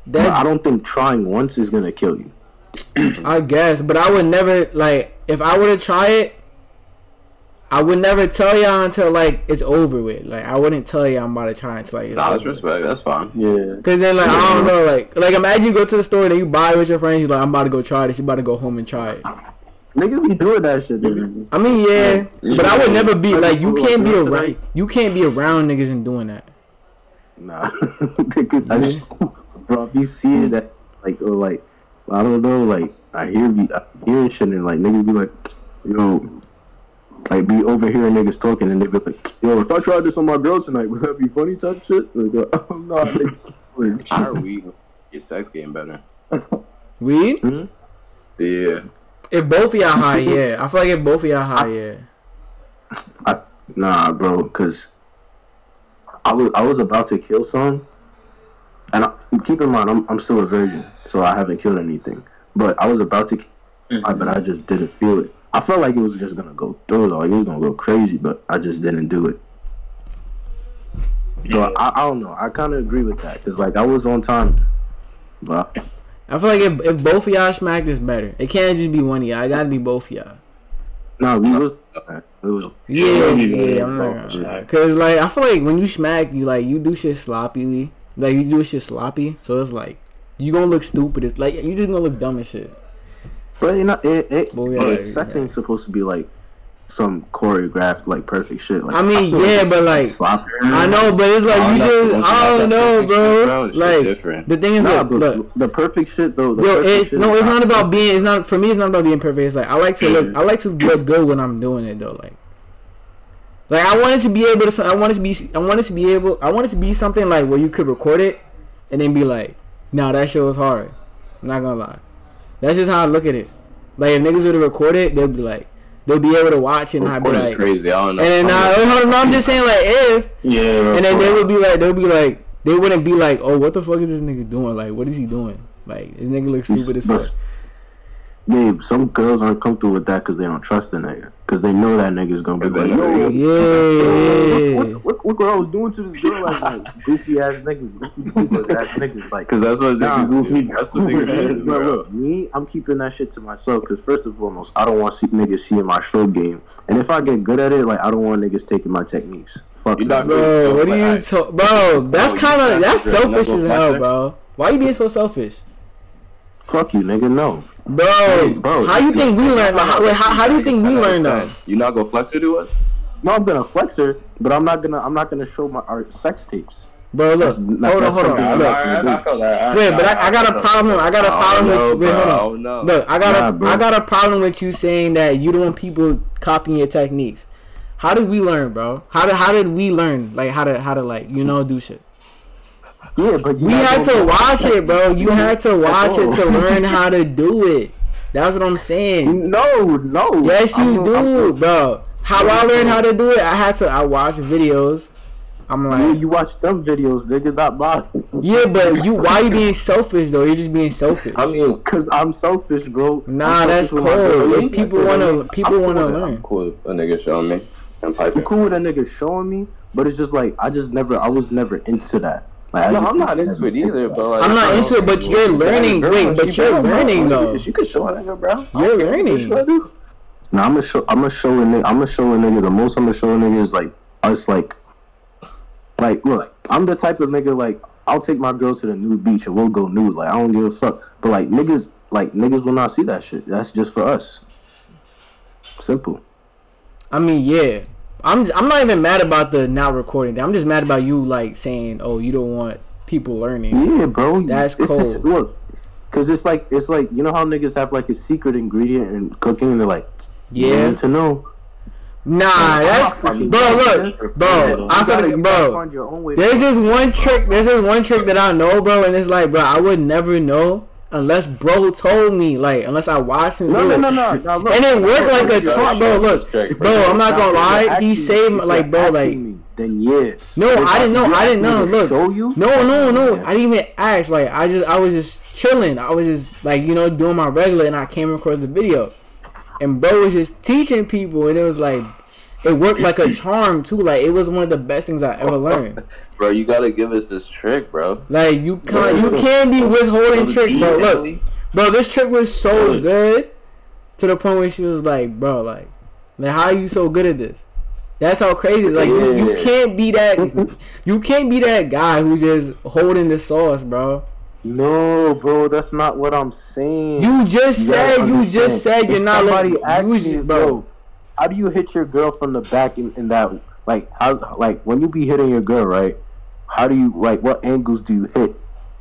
[SPEAKER 4] But I don't think trying once is gonna kill you.
[SPEAKER 1] I guess, but I would never like if I were to try it. I would never tell y'all until like it's over with. Like I wouldn't tell y'all I'm about to try until like it's
[SPEAKER 2] Nah, that's
[SPEAKER 1] over.
[SPEAKER 2] respect. That's fine.
[SPEAKER 3] Yeah.
[SPEAKER 1] Cause then like I don't know like like imagine you go to the store and you buy it with your friends. You're like I'm about to go try this. You about to go home and try it.
[SPEAKER 4] Niggas be doing that shit, nigga.
[SPEAKER 1] I mean yeah, but I would never be like you can't be
[SPEAKER 4] today-
[SPEAKER 1] around you can't be around niggas and doing that.
[SPEAKER 4] Nah, [laughs] because I just, bro, if you see it, that like, or like, I don't know, like, I hear be I hear shit and like niggas be like, yo, like be overhearing niggas talking and they be like, "Yo, if I tried this on my girl tonight, [laughs] would that be funny?" Type shit. Like, [laughs] I'm not. [laughs] Like,
[SPEAKER 2] How are we your sex game better?
[SPEAKER 1] Weed?
[SPEAKER 4] hmm?
[SPEAKER 2] Yeah.
[SPEAKER 1] If both of y'all high, yeah. I feel like if both of y'all high, yeah.
[SPEAKER 4] Nah, bro, cause I was I was about to kill some, and I, keep in mind I'm I'm still a virgin, so I haven't killed anything. But I was about to, kill, but I just didn't feel it. I felt like it was just gonna go through, like it was gonna go crazy, but I just didn't do it. So
[SPEAKER 3] Yeah.
[SPEAKER 4] I, I don't know. I kind of agree with that, cause like I was on time, but
[SPEAKER 1] I feel like if, if both of y'all smacked, it's better. It can't just be one of y'all. It gotta be both of y'all.
[SPEAKER 4] no, we was it was
[SPEAKER 1] Yeah,
[SPEAKER 3] Yeah,
[SPEAKER 1] yeah,
[SPEAKER 3] yeah,
[SPEAKER 1] I'm not gonna. Cause like I feel like when you smack, you like you do shit sloppily. Like you do shit sloppy, so it's like you gonna look stupid. It's like you just gonna look dumb as shit.
[SPEAKER 4] But you know, it, it,
[SPEAKER 1] But we
[SPEAKER 4] but
[SPEAKER 1] are-
[SPEAKER 4] sex ain't supposed to be like some choreographed, like perfect shit. Like
[SPEAKER 1] I mean,
[SPEAKER 4] feel [laughs]
[SPEAKER 1] yeah,
[SPEAKER 4] it's
[SPEAKER 1] but, like, [laughs]
[SPEAKER 4] sloppy.
[SPEAKER 1] I know, but it's like you
[SPEAKER 2] no,
[SPEAKER 1] just
[SPEAKER 2] once you
[SPEAKER 1] I don't know,
[SPEAKER 2] perfect shit,
[SPEAKER 1] bro.
[SPEAKER 2] bro, it's just
[SPEAKER 1] Like
[SPEAKER 2] different.
[SPEAKER 1] the thing is,
[SPEAKER 4] Nah,
[SPEAKER 1] like,
[SPEAKER 4] but
[SPEAKER 1] look,
[SPEAKER 4] the perfect shit though. The
[SPEAKER 1] Yo,
[SPEAKER 4] perfect
[SPEAKER 1] it's
[SPEAKER 4] shit
[SPEAKER 1] no, it's not about being. It's not for me. It's not about being perfect. It's like I like to look. I like to look good when I'm doing it though. Like, like I wanted to be able to. I wanted to be. I wanted to be able. I wanted to be something like where you could record it, and then be like, "Nah, that shit was hard." I'm not gonna lie. That's just how I look at it. Like if niggas were to record it, they'll be like, they'll be able to watch it and I'd be like,
[SPEAKER 2] crazy. I don't know.
[SPEAKER 1] and then
[SPEAKER 2] I know. [laughs]
[SPEAKER 1] I'm just saying like if,
[SPEAKER 3] Yeah.
[SPEAKER 1] and then they would be like, they'll be like, they wouldn't be like, oh, what the fuck is this nigga doing? Like, what is he doing? Like, this nigga looks stupid as fuck.
[SPEAKER 4] Gabe, some girls aren't comfortable with that because they don't trust the nigga. Because they know that nigga's gonna be like, yo,
[SPEAKER 1] Yeah, yeah.
[SPEAKER 4] look, look, look what I was doing to this girl like, night. [laughs] Goofy ass niggas, goofy goofy ass niggas. Like,
[SPEAKER 2] Because that's what
[SPEAKER 4] Nah,
[SPEAKER 2] niggas do. That's what niggas do.
[SPEAKER 4] Look,
[SPEAKER 2] bro.
[SPEAKER 4] me, I'm keeping that shit to myself because first and foremost, I don't want see niggas seeing my show game, and if I get good at it, like I don't want niggas taking my techniques. Fuck
[SPEAKER 2] You're not
[SPEAKER 1] Bro, what are you
[SPEAKER 2] Like,
[SPEAKER 1] talking? Bro, that's kind of that's
[SPEAKER 2] figure it out.
[SPEAKER 1] selfish as hell, bro. Why you being so selfish,
[SPEAKER 4] Fuck you, nigga. No.
[SPEAKER 1] Bro?
[SPEAKER 4] bro,
[SPEAKER 1] how you think we learn? How, wait, how, how do you think we learn though?
[SPEAKER 2] You not gonna flex her to us?
[SPEAKER 4] No, I'm gonna flex her, but I'm not gonna. I'm not gonna show my our sex tapes.
[SPEAKER 1] Bro, look,
[SPEAKER 4] That's- that-
[SPEAKER 1] hold on, hold on,
[SPEAKER 4] I
[SPEAKER 1] look.
[SPEAKER 4] like.
[SPEAKER 3] I, I feel that.
[SPEAKER 1] Wait, but I, I got a problem. I got a oh, problem with you. Wait, hold on.
[SPEAKER 2] Oh no.
[SPEAKER 1] Look, I got
[SPEAKER 4] Nah,
[SPEAKER 1] a
[SPEAKER 4] bro.
[SPEAKER 1] I got a problem with you saying that you don't want people copying your techniques. How did we learn, bro? How did how did we learn? Like how to how to like you know do shit.
[SPEAKER 4] Yeah, but you
[SPEAKER 1] We had to watch it, bro. [laughs] You had to watch it to
[SPEAKER 4] oh.
[SPEAKER 1] learn how to [laughs] do it. That's what I'm saying.
[SPEAKER 4] No, no.
[SPEAKER 1] Yes, you
[SPEAKER 4] I'm-
[SPEAKER 1] do,
[SPEAKER 4] I'm-
[SPEAKER 1] bro. How I learned how to do it, I had to. I watched videos. I'm
[SPEAKER 4] Yeah,
[SPEAKER 1] like,
[SPEAKER 4] you watch them videos, nigga, not mine.
[SPEAKER 1] yeah, but [laughs] you. Why you being selfish though? You're just being selfish.
[SPEAKER 2] I mean,
[SPEAKER 4] Cause I'm selfish, bro.
[SPEAKER 1] Nah,
[SPEAKER 4] I'm
[SPEAKER 1] that's
[SPEAKER 4] selfish with my girl.
[SPEAKER 1] cool. If people wanna, people
[SPEAKER 4] I'm
[SPEAKER 1] wanna
[SPEAKER 4] cool with
[SPEAKER 1] learn.
[SPEAKER 2] I'm cool. with A nigga showing me.
[SPEAKER 4] I'm cool with a nigga showing me, but it's just like I just never, I was never into that. Like, I
[SPEAKER 2] No,
[SPEAKER 4] just
[SPEAKER 2] I'm not into it either, but like,
[SPEAKER 1] I'm not into it, but you're learning. Wait, but you're learning though.
[SPEAKER 2] You can show a nigga, bro.
[SPEAKER 1] You're
[SPEAKER 2] What
[SPEAKER 1] learning.
[SPEAKER 2] you do?
[SPEAKER 4] Nah, I'm gonna show. I'm gonna show a nigga. I'm gonna show a nigga. The most I'm gonna show a nigga is like us. Like, like look, I'm the type of nigga like I'll take my girl to the nude beach and we'll go nude. Like I don't give a fuck. But like niggas, like niggas will not see that shit. That's just for us. Simple.
[SPEAKER 1] I mean, yeah. I'm I'm not even mad about the not recording. I'm just mad about you like saying, "Oh, you don't want people learning."
[SPEAKER 4] Yeah, bro.
[SPEAKER 1] That's
[SPEAKER 4] It's just-
[SPEAKER 1] cold.
[SPEAKER 4] look, cause it's like it's like you know how niggas have like a secret ingredient in cooking. and They're like, you
[SPEAKER 1] Yeah.
[SPEAKER 4] need to know.
[SPEAKER 1] Nah, that's bro. Look, bro. I
[SPEAKER 4] You
[SPEAKER 1] swear,
[SPEAKER 4] gotta-
[SPEAKER 1] to-
[SPEAKER 4] you gotta
[SPEAKER 1] bro.
[SPEAKER 4] your own way
[SPEAKER 1] There's this one trick. There's this one trick that I know, bro, and it's like, bro, I would never know unless bro told me, like, unless I watched him
[SPEAKER 4] No, no, no, no, no. Look,
[SPEAKER 1] And it worked like a
[SPEAKER 2] You
[SPEAKER 1] bro. Look, bro, I'm not gonna lie. He saved, like, bro, like,
[SPEAKER 4] me, then yeah.
[SPEAKER 1] no, I didn't know. I didn't know. Look,
[SPEAKER 4] Show you?
[SPEAKER 1] No, no, no. I didn't even ask. Like, I just, I was just chilling. I was just like, you know, doing my regular, and I came across the video, and bro was just teaching people, and it was like, it worked like a charm too. Like, it was one of the best things I ever learned. [laughs]
[SPEAKER 2] Bro, you gotta give us this trick, bro.
[SPEAKER 1] Like, you can't, you can't be withholding tricks, bro. Look, bro, this trick was so good to the point where she was like, bro, like, like, how are you so good at this? That's how crazy. Like, you, you can't be that. [laughs] You can't be that guy who just holding the sauce, bro.
[SPEAKER 4] No, bro, that's not what I'm saying.
[SPEAKER 1] You just
[SPEAKER 4] You
[SPEAKER 1] said you just said you're
[SPEAKER 4] If
[SPEAKER 1] not
[SPEAKER 4] Somebody
[SPEAKER 1] like
[SPEAKER 4] asked me,
[SPEAKER 1] it, bro.
[SPEAKER 4] How do you hit your girl from the back in, in that like how like when you be hitting your girl, right? How do you like what angles do you hit?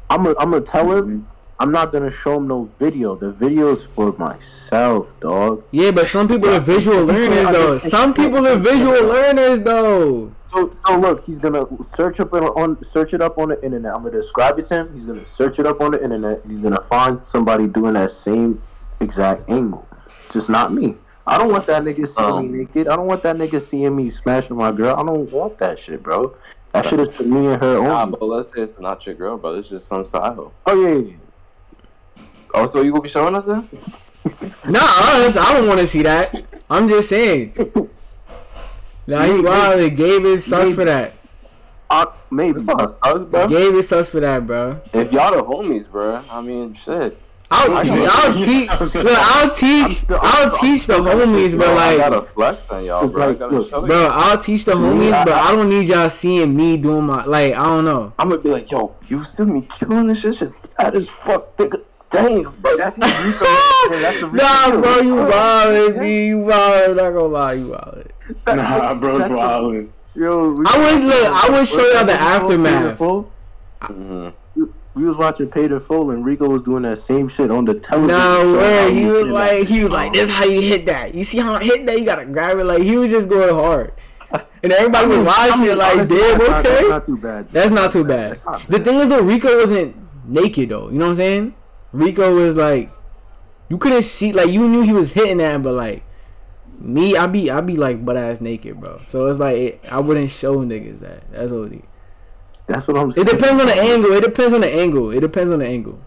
[SPEAKER 4] I'm gonna I'm gonna tell her, mm-hmm. I'm not gonna show him no video. The video is for myself, dog.
[SPEAKER 1] Yeah, but some people are visual learners though. Some people are visual learners though.
[SPEAKER 4] So, so look, he's gonna search up on, on search it up on the internet. I'm gonna describe it to him. He's gonna search it up on the internet. He's gonna find somebody doing that same exact angle, just not me. I don't want that nigga seeing
[SPEAKER 2] Um,
[SPEAKER 4] me naked. I don't want that nigga seeing me smashing my girl. I don't want that shit, bro. That shit is for me and her
[SPEAKER 2] Nah,
[SPEAKER 4] only.
[SPEAKER 2] but let's say it's not your girl, bro. It's just some style.
[SPEAKER 4] Oh yeah, yeah, yeah.
[SPEAKER 2] Oh, so you gonna be showing us that? [laughs]
[SPEAKER 1] Nah, us, I don't want to see that. I'm just saying. [laughs] Nah, you wild. Gabe is sus for that.
[SPEAKER 4] Uh, maybe.
[SPEAKER 2] It's not us, bro.
[SPEAKER 1] Gabe is sus for that, bro.
[SPEAKER 2] If y'all the homies, bro, I mean, shit.
[SPEAKER 1] I'll,
[SPEAKER 2] I
[SPEAKER 1] te- I'll teach. Look, I'll teach. I'll teach the homies,
[SPEAKER 2] Bro,
[SPEAKER 1] but
[SPEAKER 2] I
[SPEAKER 1] like,
[SPEAKER 2] gotta flex on y'all, bro.
[SPEAKER 4] Like, look,
[SPEAKER 1] bro, I'll teach the homies, but I don't need y'all seeing me doing my like. I don't know.
[SPEAKER 2] I'm gonna be like, yo, you see me killing this shit? Shit fat as fuck, nigga. Damn, bro, that's not [laughs] Rico. that's the Rico.
[SPEAKER 1] Nah, bro, you wild, B. You wild. Not gonna lie, you wild.
[SPEAKER 3] Nah, bro's wildin'.
[SPEAKER 4] Yo, we
[SPEAKER 1] I would look. I would show y'all the aftermath.
[SPEAKER 2] Mhm.
[SPEAKER 4] We was watching Paid in Full and Rico was doing that same shit on the television.
[SPEAKER 1] No way. He was like, he was like, this is how you hit that. You see how I hit that? You gotta grab it. Like he was just going hard, and everybody was watching it. Like, damn,
[SPEAKER 4] that's not-
[SPEAKER 1] okay.
[SPEAKER 4] That's not too bad.
[SPEAKER 1] That's not too bad.
[SPEAKER 4] Not
[SPEAKER 1] The thing is though, Rico wasn't naked though. You know what I'm saying? Rico was like, you couldn't see, like you knew he was hitting that, but like me, I be, I be like butt ass naked, bro. So it's like it, I wouldn't show niggas that. That's OD.
[SPEAKER 4] That's what I'm saying.
[SPEAKER 1] It depends on the angle. It depends on the angle. It depends on the angle.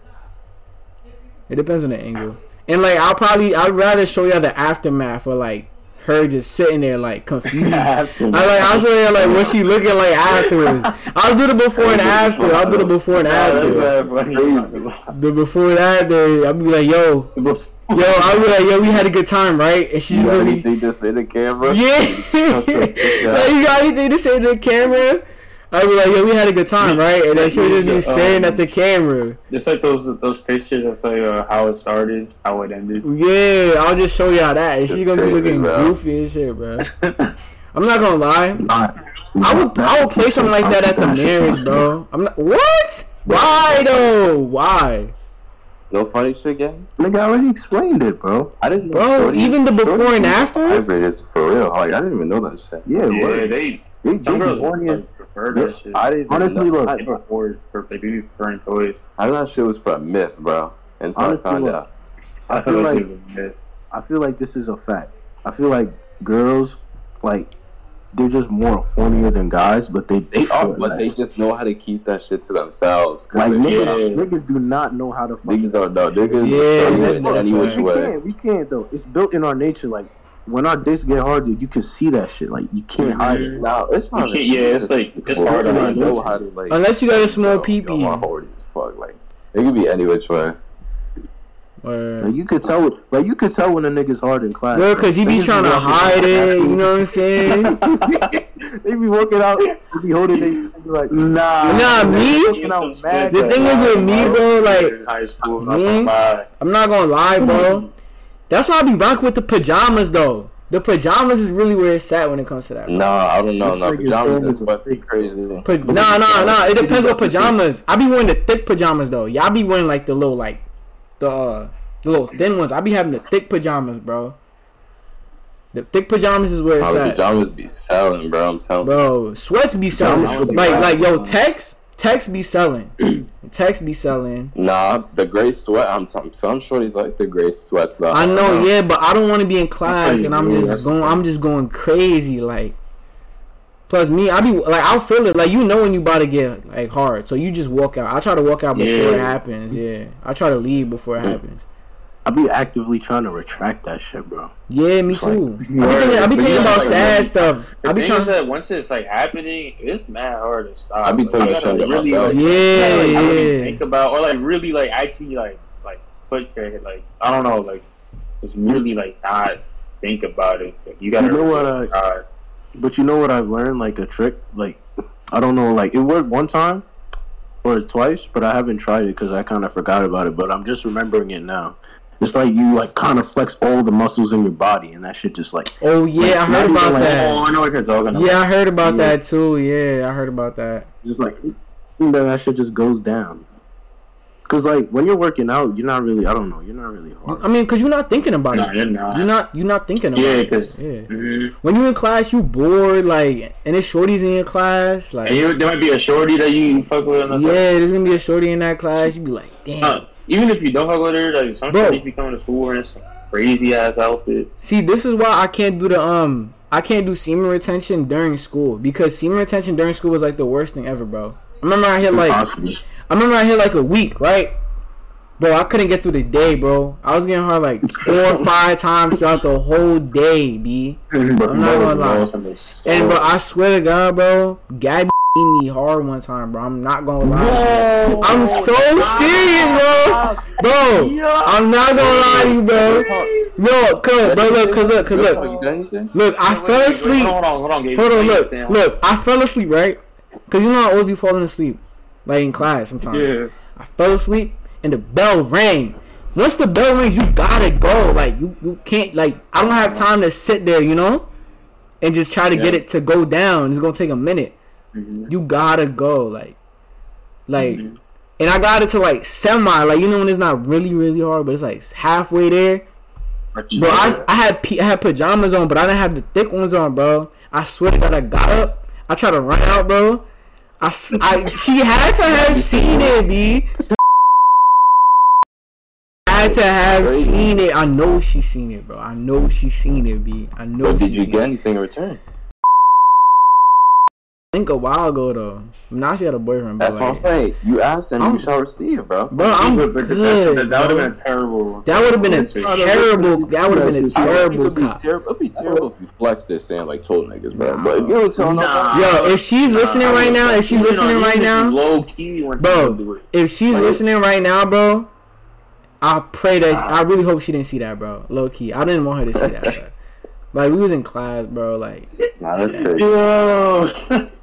[SPEAKER 1] It depends on the angle. And like I'll probably I'd rather show y'all the aftermath or like her just sitting there like [laughs] confused. I like I'll show you like what she looking like afterwards. I'll do the before and after. I'll do the before and after. The before and after. I'll be like, yo, yo, I'll be like, yo, we had a good time, right? And she's
[SPEAKER 2] You got
[SPEAKER 1] really
[SPEAKER 2] anything to say to the camera?
[SPEAKER 1] yeah. [laughs] like, you got anything to say to the camera? I'd be like, yo, we had a good time, right? And then she'll just be staring at the camera.
[SPEAKER 3] Just like those those pictures that say uh, how it started, how it ended.
[SPEAKER 1] Yeah, I'll just show y'all that. And she's gonna be looking
[SPEAKER 2] bro.
[SPEAKER 1] goofy and shit, bro. [laughs] I'm not gonna lie.
[SPEAKER 4] Not-
[SPEAKER 1] I would I would play something like that at the marriage, bro. I'm not what? Why though? Why?
[SPEAKER 2] No funny shit, gang?
[SPEAKER 4] Nigga, I already explained it, bro.
[SPEAKER 2] I didn't know.
[SPEAKER 1] Bro,
[SPEAKER 2] Shorty-
[SPEAKER 1] even the before
[SPEAKER 2] Shorty
[SPEAKER 1] and
[SPEAKER 2] was
[SPEAKER 1] after?
[SPEAKER 2] Vibrators for real. Like, I didn't even know that shit.
[SPEAKER 4] Yeah,
[SPEAKER 3] Yeah,
[SPEAKER 4] word.
[SPEAKER 3] they
[SPEAKER 4] They,
[SPEAKER 3] some
[SPEAKER 4] they
[SPEAKER 3] girls
[SPEAKER 4] horny
[SPEAKER 3] like, prefer that shit.
[SPEAKER 2] I didn't
[SPEAKER 4] Honestly, look,
[SPEAKER 2] I,
[SPEAKER 3] They prefer for they be preferring toys.
[SPEAKER 2] I thought that shit was for a myth, bro. Until
[SPEAKER 4] Honestly,
[SPEAKER 2] I found
[SPEAKER 4] look,
[SPEAKER 2] out.
[SPEAKER 4] I
[SPEAKER 3] I
[SPEAKER 4] feel
[SPEAKER 3] feel
[SPEAKER 4] like-
[SPEAKER 3] like
[SPEAKER 4] I feel like this is a fact. I feel like girls, like, they're just more hornier than guys, but they
[SPEAKER 2] They are,
[SPEAKER 4] prefer
[SPEAKER 2] but they just know how to keep that shit to themselves. 'cause
[SPEAKER 4] like niggas,
[SPEAKER 3] Yeah.
[SPEAKER 4] niggas do not know how to fucking
[SPEAKER 2] Niggas don't know. Niggas
[SPEAKER 1] Yeah,
[SPEAKER 2] yeah,
[SPEAKER 1] that's
[SPEAKER 2] in
[SPEAKER 1] what
[SPEAKER 2] any
[SPEAKER 1] I'm
[SPEAKER 2] which
[SPEAKER 1] saying.
[SPEAKER 4] we can't, we can't though. It's built in our nature. Like when our dicks get hard, dude, you can see that shit. Like you can't hide it.
[SPEAKER 2] Now it's not.
[SPEAKER 3] You yeah, it's like- it's hard
[SPEAKER 2] I
[SPEAKER 3] to
[SPEAKER 2] don't know
[SPEAKER 3] manage.
[SPEAKER 2] how to like.
[SPEAKER 1] Unless you got a small
[SPEAKER 2] yo,
[SPEAKER 1] pee-pee.
[SPEAKER 2] yo, my horny as fuck. Like it could be any which way.
[SPEAKER 4] Like you could tell, like you could tell when a nigga's hard in class.
[SPEAKER 1] Bro, cause he be
[SPEAKER 4] Niggas
[SPEAKER 1] trying to hide it.
[SPEAKER 4] back
[SPEAKER 1] You know what I'm saying? [laughs]
[SPEAKER 4] they be walking out, they be holding they be like,
[SPEAKER 3] Nah,
[SPEAKER 1] Nah, me? The thing is with me, bro, like,
[SPEAKER 3] high school,
[SPEAKER 1] me?
[SPEAKER 3] not gonna lie.
[SPEAKER 1] I'm not gonna lie, bro. That's why I be rocking with the pajamas though. The pajamas is really where it's at when it comes to that. bro.
[SPEAKER 2] Nah, I don't know.
[SPEAKER 4] This
[SPEAKER 2] No,
[SPEAKER 4] nigga's
[SPEAKER 2] pajamas
[SPEAKER 4] is a
[SPEAKER 2] sweats be
[SPEAKER 4] fake.
[SPEAKER 2] crazy.
[SPEAKER 1] Pa- nah, nah, nah. It depends what pajamas. I be wearing the thick pajamas though. Y'all be wearing like the little like the uh, the little thin ones. I be having the thick pajamas, bro. The thick pajamas is where it's
[SPEAKER 2] How the
[SPEAKER 1] at,
[SPEAKER 2] pajamas be selling, bro. I'm telling you.
[SPEAKER 1] bro. Sweats be selling.
[SPEAKER 4] Pajamas be
[SPEAKER 1] Like like yo, text text be selling. [clears throat] text be selling.
[SPEAKER 2] Nah, the gray sweat. I'm telling. Some shorties like the gray sweats though.
[SPEAKER 1] I know, yeah, but I don't want to be in class and I'm just
[SPEAKER 3] that's
[SPEAKER 1] going. I'm just going crazy. Like, plus me, I be like, I'll feel it. Like you know when you about to get like hard, so you just walk out. I try to walk out before it happens. Yeah, I try to leave before it
[SPEAKER 4] Mm.
[SPEAKER 1] happens.
[SPEAKER 4] I be actively trying to retract that shit, bro.
[SPEAKER 1] Yeah, me
[SPEAKER 4] It's like-
[SPEAKER 1] too. [laughs] I be thinking, I be thinking about
[SPEAKER 3] like,
[SPEAKER 1] sad
[SPEAKER 3] really-
[SPEAKER 1] stuff. I
[SPEAKER 3] The
[SPEAKER 1] be trying.
[SPEAKER 3] is that once it's like happening, it's mad hard to stop.
[SPEAKER 2] I be
[SPEAKER 3] Like,
[SPEAKER 2] telling
[SPEAKER 3] you
[SPEAKER 2] the shit about
[SPEAKER 3] really,
[SPEAKER 2] that.
[SPEAKER 3] like,
[SPEAKER 1] Yeah,
[SPEAKER 3] you gotta, really
[SPEAKER 1] yeah.
[SPEAKER 3] think about or like really like actually like like put your like I don't know like just really like not think about it. Like, you gotta
[SPEAKER 4] You know what,
[SPEAKER 3] really try.
[SPEAKER 4] But you know what I've learned? Like a trick, like I don't know, like it worked one time or twice, but I haven't tried it because I kind of forgot about it. But I'm just remembering it now. It's like you like kind of flex all the muscles in your body, and that shit just like
[SPEAKER 1] Oh yeah, I heard about
[SPEAKER 4] like-
[SPEAKER 3] Oh,
[SPEAKER 1] that.
[SPEAKER 3] I know what you're talking about.
[SPEAKER 1] Yeah, I heard about
[SPEAKER 4] Yeah.
[SPEAKER 1] that too. Yeah, I heard about that.
[SPEAKER 4] just like then that shit just goes down. Cause like when you're working out, you're not really. I don't know. You're not really hard.
[SPEAKER 1] I mean, cause you're not thinking about
[SPEAKER 3] No,
[SPEAKER 1] it.
[SPEAKER 3] you're not.
[SPEAKER 1] You're not. You're not thinking about
[SPEAKER 3] Yeah,
[SPEAKER 1] it.
[SPEAKER 3] because
[SPEAKER 1] Yeah.
[SPEAKER 3] Mhm.
[SPEAKER 1] When you're in class, you bored, like, and there's shorties in your class, like,
[SPEAKER 3] And you, there might be a shorty that you fuck with.
[SPEAKER 1] yeah,
[SPEAKER 3] the
[SPEAKER 1] there's gonna be a shorty in that class. You'd be like, damn.
[SPEAKER 3] Uh, even if you don't with her, like sometimes
[SPEAKER 1] Bro.
[SPEAKER 3] shorties be coming to school wearing some crazy ass outfit.
[SPEAKER 1] See, this is why I can't do the um, I can't do semen retention during school because semen retention during school was like the worst thing ever, bro. I remember I hit like. I remember I hit like a week, right? Bro, I couldn't get through the day, bro. I was getting hard like four or five times throughout the whole day, b. [laughs] I'm not gonna lie.
[SPEAKER 3] lie.
[SPEAKER 1] And bro, I swear to God, bro, Gabby me hard one time, bro. I'm not gonna lie.
[SPEAKER 3] Whoa.
[SPEAKER 1] I'm so serious, bro. Bro, I'm not gonna lie to you, bro. Yo, cuz, bro, look, cuz look, cuz look. Look, I fell asleep.
[SPEAKER 3] Hold on, hold on, Gabe.
[SPEAKER 1] Hold on, look,
[SPEAKER 3] Sam.
[SPEAKER 1] look. I fell asleep, right? Cause you know I always be falling asleep, like in class sometimes.
[SPEAKER 3] Yeah.
[SPEAKER 1] I fell asleep and the bell rang. Once the bell rings, you gotta go. Like you, you can't. Like I don't have time to sit there, you know, and just try to get it to go down. It's gonna take a minute.
[SPEAKER 3] Mhm.
[SPEAKER 1] You gotta go. Like, like,
[SPEAKER 3] Mhm.
[SPEAKER 1] and I got it to like semi. Like you know when it's not really really hard, but it's like halfway there. Bro, I, I had I had pajamas on, but I didn't have the thick ones on, bro. I swear to God, I got up. I tried to run out, bro. I, I she had to have seen it, b. Had to have seen it. I know she seen it, bro. I know she seen it, b. I know.
[SPEAKER 2] But did you get anything in return?
[SPEAKER 1] I think a while ago though. Now she had a boyfriend, but
[SPEAKER 2] That's what I'm saying. You asked and
[SPEAKER 1] I'm-
[SPEAKER 2] you shall receive, bro.
[SPEAKER 1] bro, I'm
[SPEAKER 3] But- but
[SPEAKER 1] good.
[SPEAKER 3] That, that would have been terrible.
[SPEAKER 1] That would have been a terrible. That would have been a
[SPEAKER 2] It
[SPEAKER 1] terrible
[SPEAKER 2] would be
[SPEAKER 1] cop.
[SPEAKER 2] terrible. It'd be terrible if you flexed this saying like told niggas, bro.
[SPEAKER 1] Nah.
[SPEAKER 2] But if you don't tell
[SPEAKER 3] Nah.
[SPEAKER 2] nobody,
[SPEAKER 1] Yo, if she's listening
[SPEAKER 3] Nah,
[SPEAKER 1] right now, if she's
[SPEAKER 3] you
[SPEAKER 1] listening
[SPEAKER 3] even
[SPEAKER 1] right now,
[SPEAKER 3] low key
[SPEAKER 1] Bro.
[SPEAKER 3] someone do it.
[SPEAKER 1] if she's
[SPEAKER 2] Like-
[SPEAKER 1] listening right now, bro, I pray that I really hope she didn't see that, bro. Low key, I didn't want her to see that. [laughs] But, like we was in class, bro. Like,
[SPEAKER 2] nah, that's crazy.
[SPEAKER 3] Yo.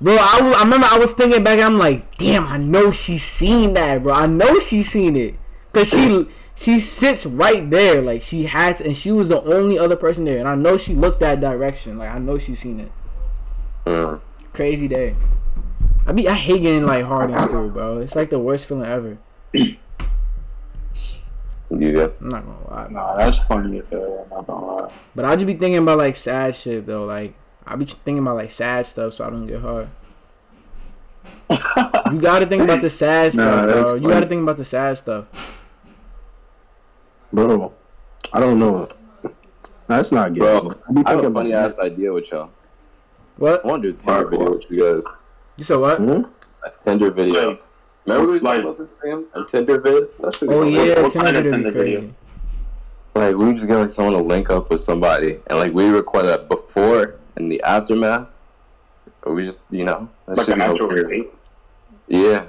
[SPEAKER 1] bro, I, was- I remember I was thinking back. I'm like, damn, I know she seen that, bro. I know she seen it, cause she she sits right there. Like she had, to, and she was the only other person there, and I know she looked that direction. Like I know she seen it.
[SPEAKER 2] Mm.
[SPEAKER 1] Crazy day. I be I hate getting like hard in school, bro. It's like the worst feeling ever. [clears throat]
[SPEAKER 2] Yeah.
[SPEAKER 1] I'm not gonna lie.
[SPEAKER 3] Nah, that's funny as hell. I'm not gonna lie.
[SPEAKER 1] But I just be thinking about like sad shit though. Like I be thinking about like sad stuff so I don't get hard. You gotta think about the sad [laughs]
[SPEAKER 3] Nah,
[SPEAKER 1] stuff, bro.
[SPEAKER 3] that's
[SPEAKER 1] You gotta think about the sad stuff.
[SPEAKER 4] bro. I don't know. That's not good.
[SPEAKER 2] Bro,
[SPEAKER 4] I be
[SPEAKER 2] I have a funny
[SPEAKER 4] about
[SPEAKER 2] ass idea with y'all.
[SPEAKER 1] What?
[SPEAKER 2] I want to do a Tinder
[SPEAKER 3] Alright,
[SPEAKER 2] video with you guys.
[SPEAKER 1] You said what?
[SPEAKER 4] Hmm?
[SPEAKER 2] A Tinder video.
[SPEAKER 3] Like,
[SPEAKER 2] Remember we were
[SPEAKER 3] like-
[SPEAKER 2] talking about this thing? A Tinder vid? That should be
[SPEAKER 1] Oh yeah,
[SPEAKER 3] what
[SPEAKER 1] Tinder
[SPEAKER 3] kind of
[SPEAKER 1] video
[SPEAKER 3] video?
[SPEAKER 2] Like we just get like someone to link up with somebody, and like we record that before and the aftermath, or we just you know that
[SPEAKER 3] like
[SPEAKER 2] should
[SPEAKER 3] an
[SPEAKER 2] be
[SPEAKER 3] actual date.
[SPEAKER 2] Yeah.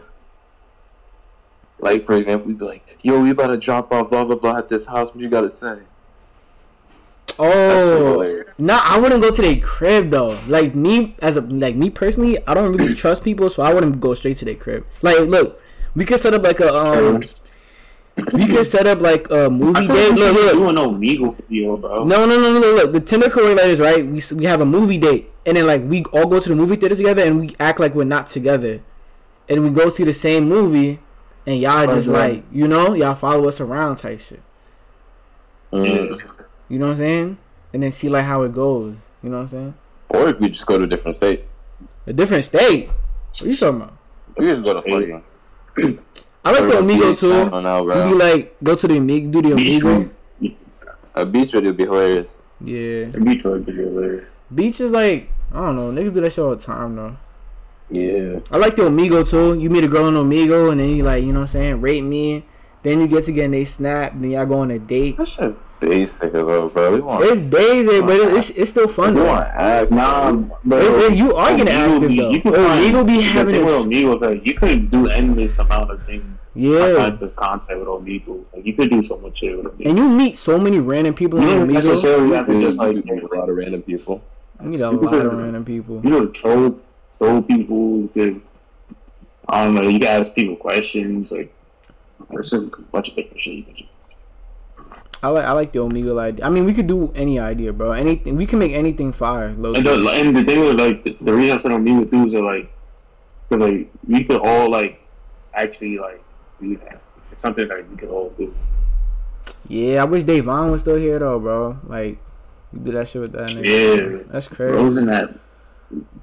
[SPEAKER 2] Like for example, we'd be like, "Yo, we about to drop off blah blah blah at this house. What you gotta say?"
[SPEAKER 1] Oh,
[SPEAKER 2] no,
[SPEAKER 1] nah, I wouldn't go to their crib though. Like me as a like me personally, I don't really trust people, so I wouldn't go straight to their crib. Like, look, we could set up like a um, we could set up like a movie date.
[SPEAKER 3] like
[SPEAKER 1] Look, look,
[SPEAKER 3] doing no Meagle video, bro.
[SPEAKER 1] No, no, no, no, no. Look, the Tinder coordinators, right? We we have a movie date, and then like we all go to the movie theater together, and we act like we're not together, and we go see the same movie, and y'all just like you know y'all follow us around type shit.
[SPEAKER 2] Mm.
[SPEAKER 1] You know what I'm saying? And then see like how it goes. You know what I'm saying?
[SPEAKER 2] Or if we just go to a different state,
[SPEAKER 1] A different state. What you talking about?
[SPEAKER 2] we just go to fucking.
[SPEAKER 1] I like the Amigo
[SPEAKER 2] beach, I
[SPEAKER 1] too.
[SPEAKER 2] don't know,
[SPEAKER 1] You be like go to the Amigo, do the
[SPEAKER 3] Beach
[SPEAKER 1] Amigo.
[SPEAKER 3] Street.
[SPEAKER 2] A beach video would be hilarious.
[SPEAKER 1] Yeah,
[SPEAKER 3] The beach road video there.
[SPEAKER 1] beach is like I don't know. Niggas do that shit all the time though.
[SPEAKER 4] Yeah.
[SPEAKER 1] I like the Omegle too. You meet a girl on Omegle and then you like, you know what I'm saying, rate me. Then you get together and they snap, then y'all go on a date.
[SPEAKER 2] That shit basic though, bro. We want.
[SPEAKER 1] It's basic, but it's it's still fun
[SPEAKER 2] we
[SPEAKER 1] though.
[SPEAKER 2] want act.
[SPEAKER 3] Nah, but
[SPEAKER 1] It's, it- you are getting
[SPEAKER 3] Omegle
[SPEAKER 1] active
[SPEAKER 3] be-
[SPEAKER 1] though.
[SPEAKER 3] You could
[SPEAKER 1] Omegle be
[SPEAKER 3] the
[SPEAKER 1] having
[SPEAKER 3] thing with
[SPEAKER 1] a
[SPEAKER 3] Omegle like you could do endless amount of things.
[SPEAKER 1] yeah,
[SPEAKER 3] Type of content with Omegle. Like you could do so much shit with Omegle.
[SPEAKER 1] and you meet so many random people
[SPEAKER 3] You
[SPEAKER 1] on
[SPEAKER 3] don't
[SPEAKER 1] Omegle.
[SPEAKER 3] necessarily have to just like
[SPEAKER 2] you meet a lot of random people.
[SPEAKER 1] You meet a lot of random people.
[SPEAKER 3] you know troll troll people. You could I don't know. You can ask people questions. Like there's a bunch of different shit you can do.
[SPEAKER 1] I like I like the Omegle idea. I mean, we could do any idea, bro. Anything we can make anything fire. Low
[SPEAKER 3] And the, and the thing was like the, the reason I said Omegle too is that like, cause like we could all like actually like do that. it's something that you can all do.
[SPEAKER 1] Yeah, I wish Davon was still here though, bro. Like, you do that shit with that nigga.
[SPEAKER 3] Yeah,
[SPEAKER 1] that's crazy.
[SPEAKER 3] Rose and that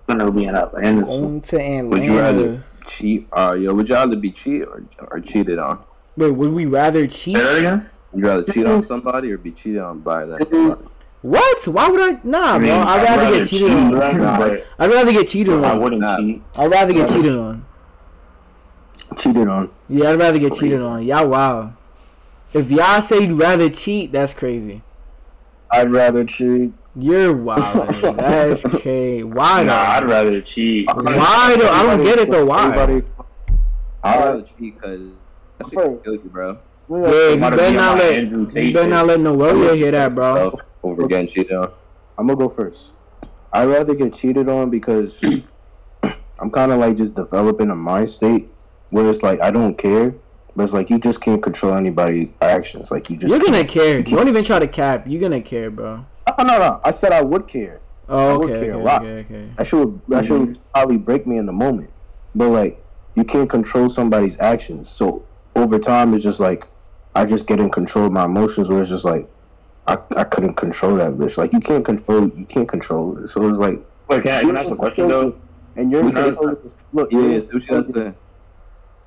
[SPEAKER 3] gonna be in Atlanta.
[SPEAKER 1] Going to Atlanta.
[SPEAKER 2] Would you rather cheat? Uh, yo, would you rather be cheated or, or cheated on?
[SPEAKER 1] Wait, would we rather cheat?
[SPEAKER 3] Say that again.
[SPEAKER 2] Would you rather mm-hmm. cheat on somebody or be cheated on by that mm-hmm. somebody?
[SPEAKER 1] What? Why would I? Nah,
[SPEAKER 3] I mean,
[SPEAKER 1] bro. I'd rather, get cheated on.
[SPEAKER 3] but
[SPEAKER 1] I'd rather get cheated on.
[SPEAKER 3] I
[SPEAKER 2] wouldn't
[SPEAKER 3] cheat.
[SPEAKER 1] I'd rather get cheated on.
[SPEAKER 4] Cheated on.
[SPEAKER 1] Yeah, I'd rather get cheated on. Y'all wow. If y'all say you'd rather cheat, that's crazy.
[SPEAKER 4] I'd rather cheat.
[SPEAKER 1] You're [laughs] wild. that's crazy. Why
[SPEAKER 3] Nah, I'd rather cheat.
[SPEAKER 1] Why though? I don't get it though. Why?
[SPEAKER 4] Everybody,
[SPEAKER 2] I'd rather cheat because that shit kill you, bro.
[SPEAKER 1] Yeah, you better
[SPEAKER 3] be
[SPEAKER 1] not let
[SPEAKER 3] Andrew
[SPEAKER 1] you better not let Noelia hear that, bro.
[SPEAKER 2] So, over getting cheated on.
[SPEAKER 4] I'm gonna go first. I'd rather get cheated on because [clears throat] I'm kind of like just developing a mind state where it's like I don't care, but it's like you just can't control anybody's actions. Like you just
[SPEAKER 1] You're gonna
[SPEAKER 4] can't.
[SPEAKER 1] care. Don't even try to cap. You're gonna care, bro.
[SPEAKER 4] No, no, no. I said I would care.
[SPEAKER 1] Oh,
[SPEAKER 4] I would
[SPEAKER 1] okay,
[SPEAKER 4] a
[SPEAKER 1] okay,
[SPEAKER 4] lot.
[SPEAKER 1] okay, okay.
[SPEAKER 4] That should that
[SPEAKER 1] Mm-hmm.
[SPEAKER 4] should probably break me in the moment. But like you can't control somebody's actions. So over time it's just like I just get in control of my emotions where it's just like I, I couldn't control that bitch. Like you can't control you can't control it. So it's like
[SPEAKER 3] Wait, can I, can I ask a question though?
[SPEAKER 4] and you're in
[SPEAKER 2] Okay.
[SPEAKER 4] control of this- look
[SPEAKER 2] Yeah,
[SPEAKER 4] you're
[SPEAKER 2] yeah,
[SPEAKER 4] in
[SPEAKER 2] see what she
[SPEAKER 4] control
[SPEAKER 2] has
[SPEAKER 4] this-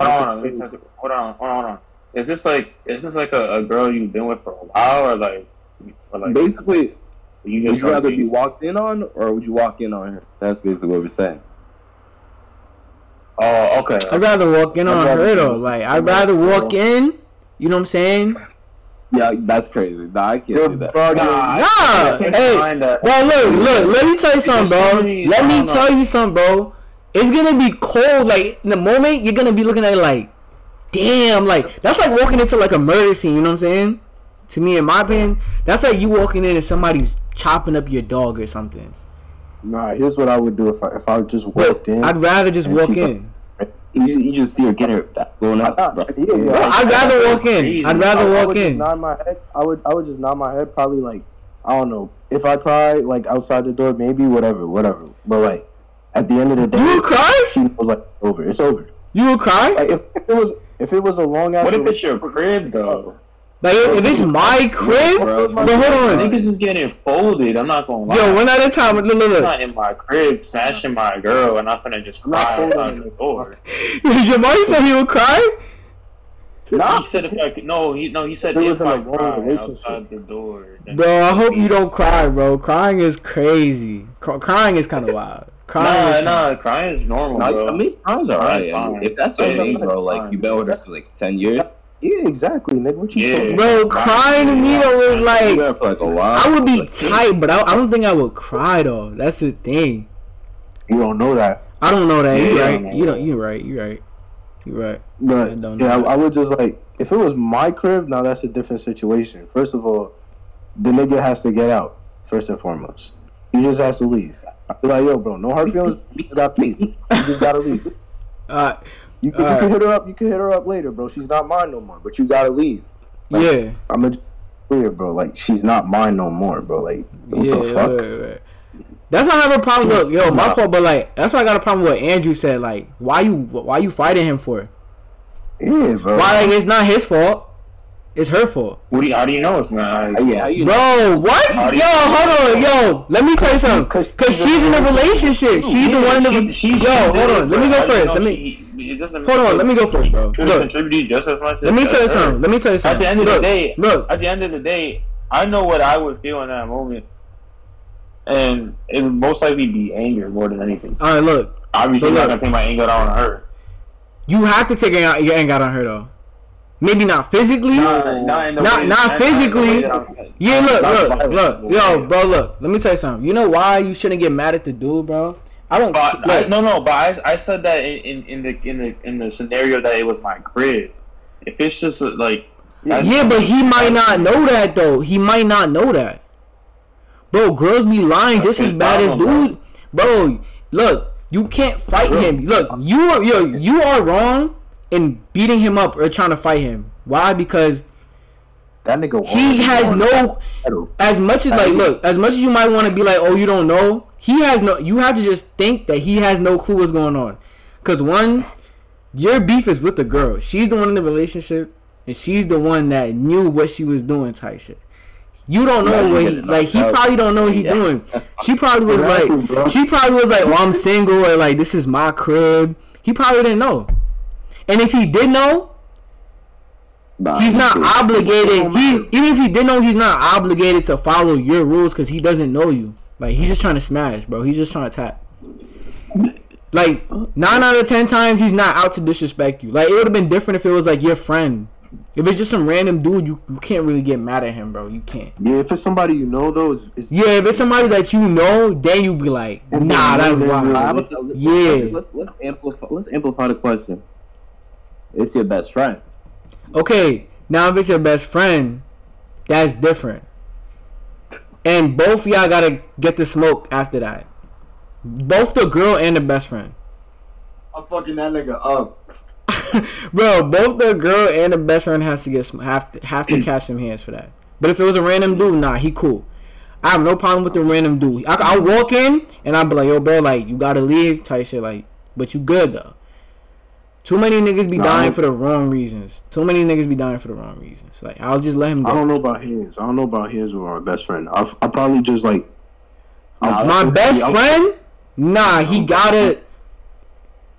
[SPEAKER 3] Hold on, let me touch it. hold on, hold on, hold on. Is this like is this like a, a girl you've been with for a while or like or like
[SPEAKER 2] Basically,
[SPEAKER 3] you
[SPEAKER 2] would
[SPEAKER 3] just
[SPEAKER 2] you rather be walked in on or would you walk in on her? That's basically what we're saying.
[SPEAKER 3] Oh, okay.
[SPEAKER 1] I'd rather walk in
[SPEAKER 4] I'd
[SPEAKER 1] on her though. Like I'd rather walk in. You know what I'm saying?
[SPEAKER 2] Yeah, that's crazy. Nah, I can't
[SPEAKER 4] You're
[SPEAKER 2] do that.
[SPEAKER 4] bugging.
[SPEAKER 3] Nah,
[SPEAKER 1] Nah, hey,
[SPEAKER 3] find that.
[SPEAKER 1] Bro, look, look. Let me tell you something, bro. Let me tell you something, bro. It's gonna be cold. Like in the moment, you're gonna be looking at it like, damn. Like that's like walking into like a murder scene. You know what I'm saying? To me, in my opinion, that's like you walking in and somebody's chopping up your dog or something.
[SPEAKER 4] Nah, here's what I would do if I if I just
[SPEAKER 1] But
[SPEAKER 4] walked in.
[SPEAKER 1] I'd rather just walk
[SPEAKER 4] she's
[SPEAKER 1] in.
[SPEAKER 2] You just, you just see her get her back going up, bro.
[SPEAKER 4] Yeah, yeah.
[SPEAKER 1] Bro, I'd rather walk in. I'd rather
[SPEAKER 4] I, I
[SPEAKER 1] walk
[SPEAKER 4] would just
[SPEAKER 1] in.
[SPEAKER 4] nod my head. I would I would just nod my head. Probably like I don't know if I cry like outside the door, maybe whatever, whatever. But like at the end of the day,
[SPEAKER 1] You would cry?
[SPEAKER 4] She was like over. It's over.
[SPEAKER 1] You would cry?
[SPEAKER 4] Like if, if it was if it was a long ass.
[SPEAKER 3] What if it's your crib though?
[SPEAKER 1] Like if if it's my crib,
[SPEAKER 2] Bro,
[SPEAKER 1] but hold on.
[SPEAKER 3] Niggas is getting folded. I'm not gonna lie.
[SPEAKER 1] Yo, one at a time. Look, look, look.
[SPEAKER 3] I'm not in my crib smashing my girl and I'm gonna just
[SPEAKER 4] I'm
[SPEAKER 3] cry
[SPEAKER 4] folding
[SPEAKER 3] outside the door. [laughs]
[SPEAKER 1] Your mommy said he would cry. No.
[SPEAKER 3] He said if I could, no, he no, he said
[SPEAKER 4] It was
[SPEAKER 3] if
[SPEAKER 4] in a
[SPEAKER 3] I cry outside the door.
[SPEAKER 1] Bro, I hope you don't cry, bro. Crying is crazy. Cry- crying is kind of wild. Crying
[SPEAKER 3] Nah,
[SPEAKER 1] is kinda-
[SPEAKER 3] nah, crying is normal,
[SPEAKER 2] Nah,
[SPEAKER 3] bro.
[SPEAKER 2] I mean, mine's alright. I mean, if that's your
[SPEAKER 3] Yeah,
[SPEAKER 2] thing, bro, like you've been with her for like ten years,
[SPEAKER 4] Yeah, exactly, nigga. What you
[SPEAKER 3] Yeah.
[SPEAKER 4] talking?
[SPEAKER 1] Bro, crying to me though is like
[SPEAKER 2] for like a while.
[SPEAKER 1] I would be
[SPEAKER 2] like,
[SPEAKER 1] tight, but I, I don't think I would cry though. That's the thing.
[SPEAKER 4] You don't know that,
[SPEAKER 1] I don't know that. You
[SPEAKER 3] Yeah,
[SPEAKER 1] right?
[SPEAKER 3] man.
[SPEAKER 1] You don't. You right? You right? You right? I
[SPEAKER 4] but
[SPEAKER 1] don't
[SPEAKER 4] yeah. I, I would just like if it was my crib. Now that's a different situation. First of all, the nigga has to get out first and foremost. He just has to leave. I be like, yo, bro, no hard feelings. You got to leave. You just gotta leave.
[SPEAKER 1] Uh,
[SPEAKER 4] You, can, you
[SPEAKER 1] Alright.
[SPEAKER 4] can hit her up. You can hit her up later, bro. She's not mine no more. But you gotta leave. Like,
[SPEAKER 1] yeah,
[SPEAKER 4] I'm gonna clear, bro. Like she's not mine no more, bro. Like what
[SPEAKER 1] yeah.
[SPEAKER 4] the fuck?
[SPEAKER 1] right, right, right. That's why I have a problem. Look, yo, my fault, but like that's why I got a problem with what Andrew said. Like, why you why you fighting him for?
[SPEAKER 4] Yeah, bro.
[SPEAKER 1] Why? Like, it's not his fault. It's her fault.
[SPEAKER 3] What do you, how do you know it's not?
[SPEAKER 2] Yeah, how you
[SPEAKER 1] Bro, what?
[SPEAKER 3] How
[SPEAKER 1] Yo,
[SPEAKER 3] you-
[SPEAKER 1] hold on, yo. Let me tell you something.
[SPEAKER 4] Cause
[SPEAKER 1] Cause she's in a relationship. She's the one in the.
[SPEAKER 3] She- she-
[SPEAKER 1] Yo, hold on. Let me go
[SPEAKER 3] How do you
[SPEAKER 1] first. Let me.
[SPEAKER 3] It doesn't
[SPEAKER 1] Hold on. Let me go first, bro.
[SPEAKER 3] Could
[SPEAKER 1] Look.
[SPEAKER 3] just as much.
[SPEAKER 1] Let me tell you something. Let me tell you something.
[SPEAKER 3] At the end of
[SPEAKER 1] look,
[SPEAKER 3] the day,
[SPEAKER 1] look.
[SPEAKER 3] at the end of the day, I know what I would feel in that moment, and it would most likely be anger more than anything.
[SPEAKER 1] All right, look.
[SPEAKER 3] Obviously, I'm not gonna take my anger out on her.
[SPEAKER 1] You have to take your anger out on her though. Maybe not physically.
[SPEAKER 3] Nah, nah, in the
[SPEAKER 1] Not- not
[SPEAKER 3] not
[SPEAKER 1] physically.
[SPEAKER 3] way that I'm saying.
[SPEAKER 1] Yeah, look, look, look, yo, bro, look. Let me tell you something. You know why you shouldn't get mad at the dude, bro? I don't.
[SPEAKER 3] But I, no, no, but I, I said that in, in, in the in the in the scenario that it was my crib. If it's just uh, like that's-
[SPEAKER 1] yeah, but he might not know that though. He might not know that. Bro, girls be lying just
[SPEAKER 3] That's
[SPEAKER 1] as bad as dude. Bro, look, you can't fight him. Look, you are yo, you are wrong in beating him up or trying to fight him. Why? Because
[SPEAKER 4] That nigga.
[SPEAKER 1] he has no as much as like look as much as you might want to be like oh you don't know he has no you have to just think that he has no clue what's going on because one your beef is with the girl she's the one in the relationship and she's the one that knew what she was doing type shit. You don't know what he like. He probably don't know what he yeah. doing. She probably was exactly, like, she probably was like, "Well, I'm single," or like, "This is my crib." He probably didn't know. And if he did know, nah, he's not obligated. He even if he did know, he's not obligated to follow your rules because he doesn't know you. Like he's just trying to smash, bro. He's just trying to tap. Like nine out of ten times, he's not out to disrespect you. Like it would have been different if it was like your friend. If it's just some random dude, you, you can't really get mad at him, bro. You can't.
[SPEAKER 4] Yeah, if it's somebody you know though, it's, it's
[SPEAKER 1] yeah. If it's somebody that you know, then you be like, nah, that's wild.
[SPEAKER 2] Yeah. Let's, let's amplify. Let's amplify the question. It's your best friend.
[SPEAKER 1] Okay, now if it's your best friend, that's different. And both y'all gotta get the smoke after that. Both the girl and the best friend.
[SPEAKER 5] I'm fucking that nigga up. [laughs]
[SPEAKER 1] Bro, both the girl and the best friend has to get some, have to have to catch some hands for that. But if it was a random dude, nah, he cool. I have no problem with the random dude. I, I walk in and I be like, yo, bro, like you gotta leave, type shit, like, but you good though. Too many niggas be dying for the wrong reasons. Too many niggas be dying for the wrong reasons. Like I'll just let him go.
[SPEAKER 4] I don't know about hands. I don't know about hands with my best friend. I I probably just like.
[SPEAKER 1] Nah, my best friend. Nah, he gotta.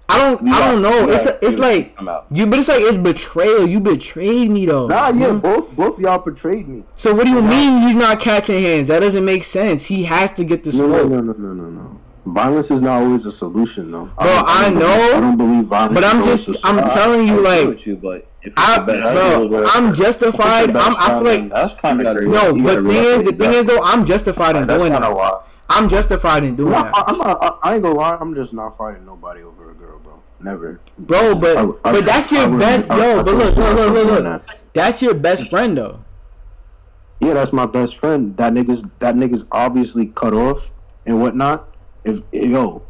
[SPEAKER 1] I don't. I don't know. It's a, it's like you, but it's like it's betrayal. You betrayed me though.
[SPEAKER 4] Nah, yeah, mm-hmm. both both y'all betrayed me.
[SPEAKER 1] So what do you mean he's not catching hands? That doesn't make sense. He has to get the smoke.
[SPEAKER 4] No, no, no, no, no, no. Violence is not always a solution, though.
[SPEAKER 1] Bro, I, I know. Believe, I don't believe violence. But I'm just, I'm telling you, like,
[SPEAKER 2] you, but
[SPEAKER 1] I, bro, I'm justified. I'm, I feel like
[SPEAKER 3] that's kind of
[SPEAKER 1] no. But thing is, the thing is though, I'm justified in doing that. I'm justified in doing that.
[SPEAKER 4] I'm not. I ain't gonna lie. I'm just not fighting nobody over a girl, bro. Never.
[SPEAKER 1] Bro, but I, I, but that's your best, yo. But look, look, look, look, look. That's your best friend, though.
[SPEAKER 4] Yeah, that's my best friend. That nigga's that nigga's obviously cut off and whatnot if yo,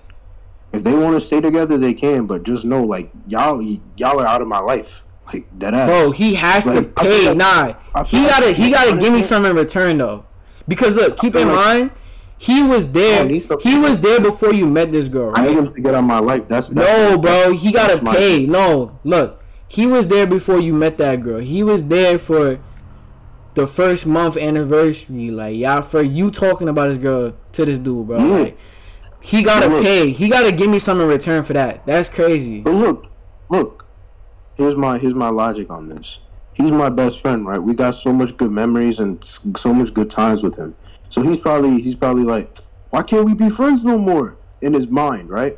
[SPEAKER 4] if they want to stay together, they can. But just know, like y'all, y'all are out of my life. Like that ass.
[SPEAKER 1] Bro, he has like, to pay. Like, nah, he gotta, like, he gotta give me some in return though. Because look, keep in mind, he was there. He was there before you met this girl. Right?
[SPEAKER 4] I need him to get on my life. That's,
[SPEAKER 1] that's no, bro. He gotta pay. No, look, he was there before you met that girl. He was there for the first month anniversary. Like y'all, for you talking about this girl to this dude, bro. Yeah. Like, he gotta look, pay. He gotta give me some in return for that. That's crazy.
[SPEAKER 4] But look, look. Here's my here's my logic on this. He's my best friend, right? We got so much good memories and so much good times with him. So he's probably he's probably like, why can't we be friends no more? In his mind, right?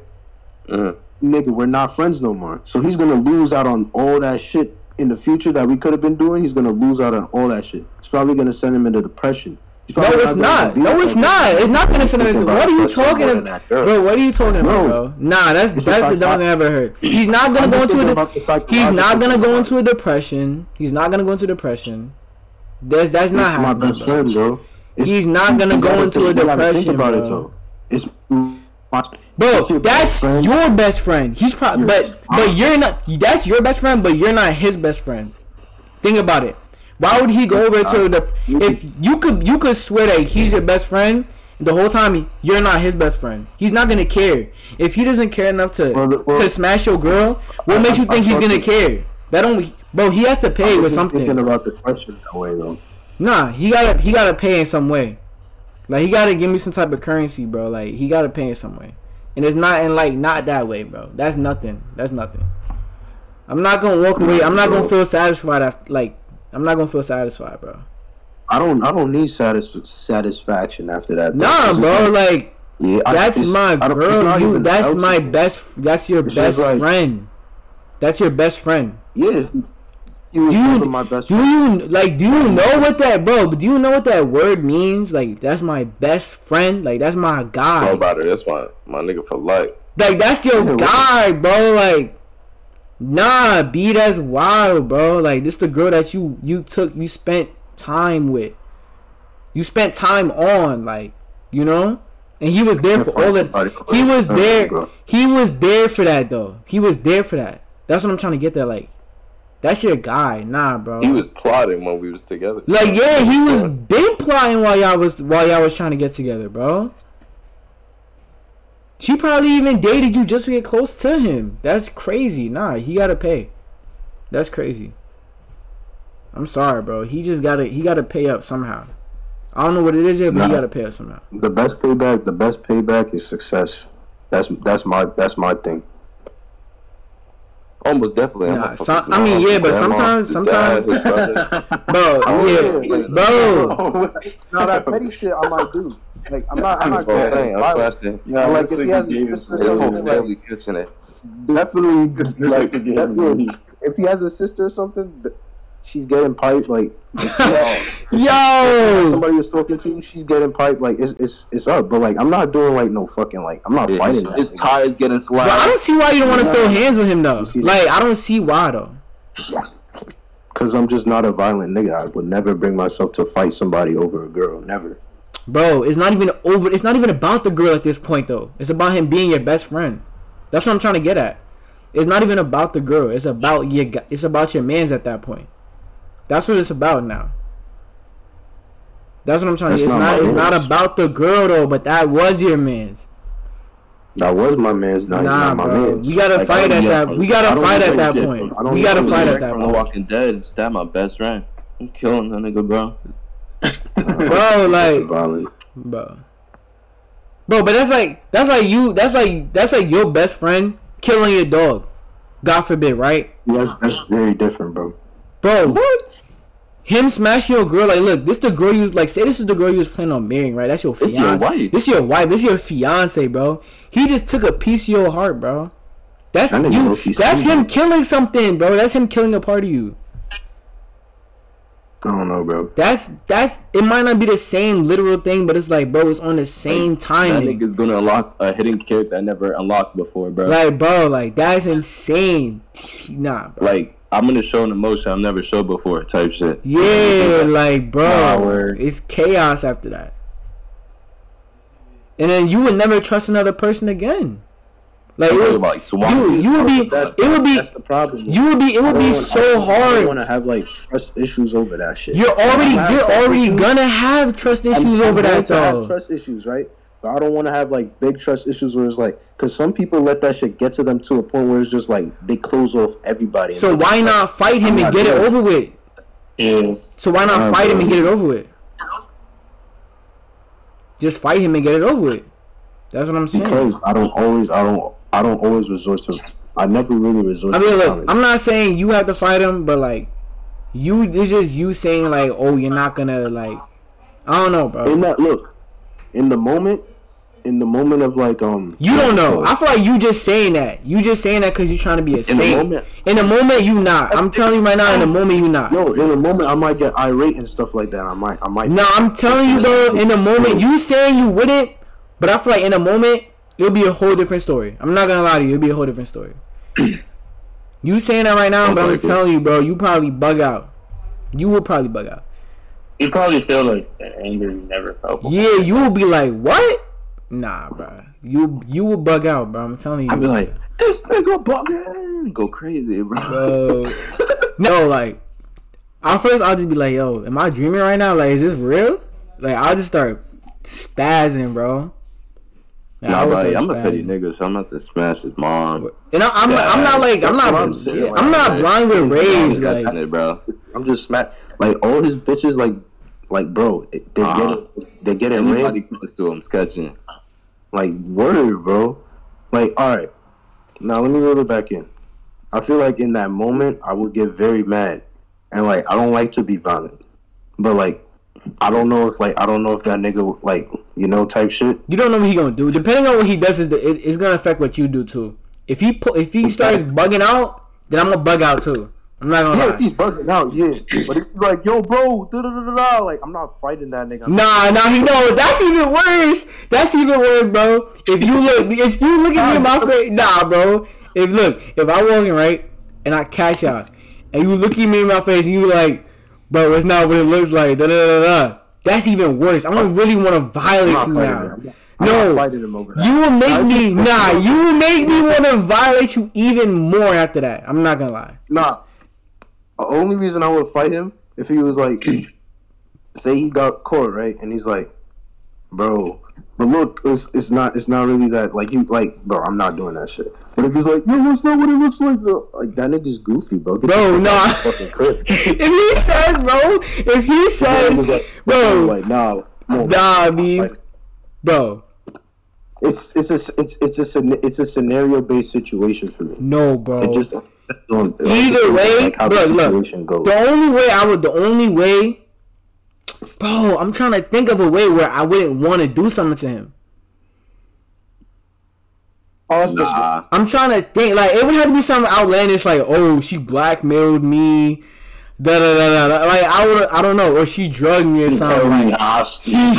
[SPEAKER 4] Uh-huh. Nigga, we're not friends no more. So he's gonna lose out on all that shit in the future that we could have been doing. He's gonna lose out on all that shit. It's probably gonna send him into depression.
[SPEAKER 1] No, it's not. No, it's not. It's not gonna send him into. What are you talking about, bro? What are you talking about, bro? Nah, that's that's the dumbest thing I've ever heard. He's not gonna go into a. He's not gonna go into a depression. He's not gonna go into depression. That's that's not happening. Friend, bro. He's not gonna go into a depression, bro. It's Bro, that's your best friend. He's probably, but but you're not. That's your best friend, but you're not his best friend. Think about it. Why would he go over to the if you could you could swear that he's your best friend the whole time you're not his best friend. He's not gonna care. If he doesn't care enough to well, well, to smash your girl, what makes you think he's gonna care? That don't bro, he has to pay with something.
[SPEAKER 4] Thinking about the question that way though.
[SPEAKER 1] Nah, he gotta he gotta pay in some way. Like he gotta give me some type of currency, bro. Like he gotta pay in some way. And it's not in like not that way, bro. That's nothing. That's nothing. I'm not gonna walk away. I'm not gonna feel satisfied after like I'm not gonna feel satisfied, bro.
[SPEAKER 4] I don't. I don't need satis- satisfaction after that.
[SPEAKER 1] Nah, bro. Like, yeah, that's my girl. You. That's my best. That's your it's best like, friend. That's your best friend.
[SPEAKER 4] Yeah.
[SPEAKER 1] Do you, my best do friend. you like do you know what that bro do you know what that word means like that's my best friend like that's my guy
[SPEAKER 2] know about it that's my my nigga for life
[SPEAKER 1] like that's your yeah, guy bro like Nah, B, that's wild, bro. Like this the girl that you you took you spent time with. You spent time on, like, you know? And he was there for all the he was there he was there for that though. He was there for that. That's what I'm trying to get there, like that's your guy, nah, bro.
[SPEAKER 2] He was plotting when we was together.
[SPEAKER 1] Like, yeah, he was been plotting while y'all was while y'all was trying to get together, bro. She probably even dated you just to get close to him. That's crazy. Nah, he gotta pay. That's crazy. I'm sorry, bro. He just gotta he gotta pay up somehow. I don't know what it is yet, but
[SPEAKER 4] Nah.
[SPEAKER 1] he gotta pay up somehow.
[SPEAKER 4] The best payback, the best payback is success. That's that's my that's my thing.
[SPEAKER 2] Almost definitely. I'm
[SPEAKER 1] Nah, some- I mean, yeah, but
[SPEAKER 2] grandma,
[SPEAKER 1] sometimes- sometimes-
[SPEAKER 2] dad. [laughs]
[SPEAKER 1] Bro, yeah,
[SPEAKER 4] yeah.
[SPEAKER 1] bro. [laughs]
[SPEAKER 4] Now that petty shit I might do. Like I'm not I'm not
[SPEAKER 2] That's what I'm
[SPEAKER 4] going
[SPEAKER 2] saying. That's I'm saying.
[SPEAKER 3] Yeah,
[SPEAKER 4] like
[SPEAKER 3] looks
[SPEAKER 4] if he
[SPEAKER 3] you
[SPEAKER 4] has
[SPEAKER 3] gave
[SPEAKER 4] a
[SPEAKER 3] us
[SPEAKER 4] sister
[SPEAKER 2] His
[SPEAKER 4] or
[SPEAKER 2] whole
[SPEAKER 4] something,
[SPEAKER 2] family catching it.
[SPEAKER 4] definitely [laughs] like
[SPEAKER 3] nigga gave
[SPEAKER 4] that, look,
[SPEAKER 3] me-
[SPEAKER 4] if he has a sister or something, she's getting piped like [laughs]
[SPEAKER 1] Yo,
[SPEAKER 4] somebody is talking to, she's getting piped like it's it's it's up. But like I'm not doing like no fucking like I'm not
[SPEAKER 2] Yeah,
[SPEAKER 4] fighting
[SPEAKER 2] his, his
[SPEAKER 4] that.
[SPEAKER 2] tires getting
[SPEAKER 1] bro, I don't see why you don't want to throw hands with him though. Like, I don't see why though.
[SPEAKER 4] Cause I'm just not a violent nigga. I would never bring myself to fight somebody over a girl. Never.
[SPEAKER 1] Bro, it's not even over. It's not even about the girl at this point, though. It's about him being your best friend. That's what I'm trying to get at. It's not even about the girl. It's about your. It's about your man's at that point. That's what it's about now. That's what I'm trying to.
[SPEAKER 4] That's
[SPEAKER 1] It's
[SPEAKER 4] not
[SPEAKER 1] not. It's not about the girl though. But that was your man's.
[SPEAKER 4] That was my man's. Not,
[SPEAKER 1] Nah,
[SPEAKER 4] not my
[SPEAKER 1] bro.
[SPEAKER 4] man's.
[SPEAKER 1] We gotta
[SPEAKER 4] Like,
[SPEAKER 1] fight at that.
[SPEAKER 4] get-
[SPEAKER 1] We gotta fight at that point.
[SPEAKER 4] from-
[SPEAKER 1] We gotta fight at that
[SPEAKER 2] from The
[SPEAKER 1] point,
[SPEAKER 2] Walking Dead. Stab my best friend. I'm killing that nigga, bro. [laughs]
[SPEAKER 1] bro. Like, bro. Bro, but that's like that's like you. That's like that's like your best friend killing your dog. God forbid, right?
[SPEAKER 4] Yeah, that's, that's very different, bro.
[SPEAKER 1] Bro, what? Him smashing your girl, like, look, this the girl you like. Say this is the girl you was planning on marrying, right? That's your
[SPEAKER 2] This
[SPEAKER 1] fiance.
[SPEAKER 2] your wife.
[SPEAKER 1] This your wife. This your fiance, bro. He just took a piece of your heart, bro. That's you. That's him killing something, bro. That's him killing a part of you.
[SPEAKER 4] I don't know, bro.
[SPEAKER 1] That's that's. It might not be the same literal thing, but it's like, bro, it's on the same
[SPEAKER 2] That
[SPEAKER 1] timing.
[SPEAKER 2] nigga's gonna unlock a hidden character I never unlocked before, bro.
[SPEAKER 1] Like, bro, like that's insane. Nah, bro.
[SPEAKER 2] Like I'm gonna show an emotion I've never showed before, type shit.
[SPEAKER 1] Yeah, like bro,
[SPEAKER 3] Nah, word.
[SPEAKER 1] it's chaos after that. And then you would never trust another person again. Like it would,
[SPEAKER 2] about, like,
[SPEAKER 1] you, you would be,
[SPEAKER 4] That's,
[SPEAKER 1] it would be,
[SPEAKER 4] that's the problem.
[SPEAKER 1] you would be, it would be so
[SPEAKER 4] I
[SPEAKER 1] hard.
[SPEAKER 4] want to have like trust issues over that shit.
[SPEAKER 1] You're already, you're already
[SPEAKER 4] issues.
[SPEAKER 1] gonna have trust
[SPEAKER 4] I'm-
[SPEAKER 1] issues
[SPEAKER 4] I'm
[SPEAKER 1] over
[SPEAKER 4] going
[SPEAKER 1] that
[SPEAKER 4] to have
[SPEAKER 1] though.
[SPEAKER 4] trust issues, right? But I don't want to have like big trust issues where it's like, because some people let that shit get to them to a point where it's just like they close off everybody.
[SPEAKER 1] So why
[SPEAKER 4] just,
[SPEAKER 1] not fight him
[SPEAKER 4] I'm
[SPEAKER 1] and get it
[SPEAKER 4] it.
[SPEAKER 1] over with?
[SPEAKER 3] Yeah.
[SPEAKER 1] So why not
[SPEAKER 4] Nah,
[SPEAKER 1] fight him and get it over with? Just fight him and get it over with. That's what I'm saying.
[SPEAKER 4] Because I don't always, I don't, I don't always resort to. I never really resort
[SPEAKER 1] I
[SPEAKER 4] to
[SPEAKER 1] mean, look,
[SPEAKER 4] violence.
[SPEAKER 1] I'm not saying you have to fight him, but like, you, it's just you saying like, oh, you're not gonna like, I don't know, bro.
[SPEAKER 4] in that look, in the moment, in the moment of like um.
[SPEAKER 1] You don't know. I feel like you just saying that. You just saying that because you're trying to be a
[SPEAKER 2] the
[SPEAKER 1] saint.
[SPEAKER 2] moment.
[SPEAKER 1] In the moment, you not. I'm telling you right now. In the moment, you not.
[SPEAKER 4] No, in the moment, I might get irate and stuff like that. I might, I might.
[SPEAKER 1] No, I'm telling you though. In the moment, you saying you wouldn't, but I feel like in the moment, it'll be a whole different story. I'm not gonna lie to you. It'll be a whole different story. [clears throat] you saying that right now, but I'm telling you, bro. You probably bug out. You will probably bug out.
[SPEAKER 3] You probably feel like the anger you never felt before.
[SPEAKER 1] Yeah, you will be like, what? Nah, bro. You you will bug out, bro. I'm telling you.
[SPEAKER 2] I'd be like, this nigga bugging, go crazy, bro.
[SPEAKER 1] Bro. no, like, at first I'll just be like, yo, am I dreaming right now? Like, is this real? Like, I'll just start spazzing, bro. Like,
[SPEAKER 2] Nah,
[SPEAKER 1] I
[SPEAKER 2] but
[SPEAKER 1] start
[SPEAKER 2] I'm a petty nigga, so I'm about to smash his mom.
[SPEAKER 1] And I, I'm, I'm not like, I'm not,
[SPEAKER 2] I'm
[SPEAKER 1] yeah,
[SPEAKER 2] like,
[SPEAKER 1] I'm not
[SPEAKER 2] like,
[SPEAKER 1] blind with rage. Like,
[SPEAKER 2] it, bro.
[SPEAKER 4] I'm just smack like all his bitches like like bro they
[SPEAKER 2] Uh-huh.
[SPEAKER 4] get it they get it
[SPEAKER 2] Anybody close to him sketching.
[SPEAKER 4] like word bro like all right now let me reel it back in I feel like in that moment I would get very mad and like I don't like to be violent but like I don't know if like I don't know if that nigga like you know type shit
[SPEAKER 1] you don't know what he gonna do. Depending on what he does, is the, it, it's gonna affect what you do too. If he pu- if he starts bugging out, then I'm gonna bug out too. I'm not gonna
[SPEAKER 4] yeah
[SPEAKER 1] lie.
[SPEAKER 4] if he's bugging out yeah but if he's like yo bro da da da da da like I'm not fighting that nigga
[SPEAKER 1] Nah, nah, he know that's even worse. That's even worse, bro. If you look, if you look at me in my face, nah, bro. If look, if I walk in right and I cash out, and you look at me in my face and you like, bro, it's not what it looks like. Da da da da. That's even worse. I don't really want to violate you now. No.
[SPEAKER 4] not fighting him over that.
[SPEAKER 1] You will make me nah. You will make me want to violate you even more after that. I'm not gonna lie.
[SPEAKER 4] Nah. The only reason I would fight him if he was like, [clears throat] say he got caught, right? And he's like, bro, but look, it's it's not it's not really that like you like, bro. I'm not doing that shit. But if he's like, yo, that's not what it looks like. Like that nigga's goofy, bro. Get
[SPEAKER 1] Bro, nah. [laughs] if he says, bro, if he says, bro,
[SPEAKER 4] like, nah, no,
[SPEAKER 1] nah, me,
[SPEAKER 4] like,
[SPEAKER 1] bro,
[SPEAKER 4] it's it's a it's it's a it's a scenario based situation for me.
[SPEAKER 1] no,
[SPEAKER 4] It
[SPEAKER 1] bro.
[SPEAKER 4] just on-
[SPEAKER 1] Either way,
[SPEAKER 4] like the
[SPEAKER 1] look.
[SPEAKER 4] goes.
[SPEAKER 1] The only way I would, the only way, bro, I'm trying to think of a way where I wouldn't want to do something to him.
[SPEAKER 2] Nah.
[SPEAKER 1] I'm trying to think, like, it would have to be something outlandish, like, oh, she blackmailed me, da da da da. da. Like, I would, I don't know, or she drugged me or something. Like, [laughs] she,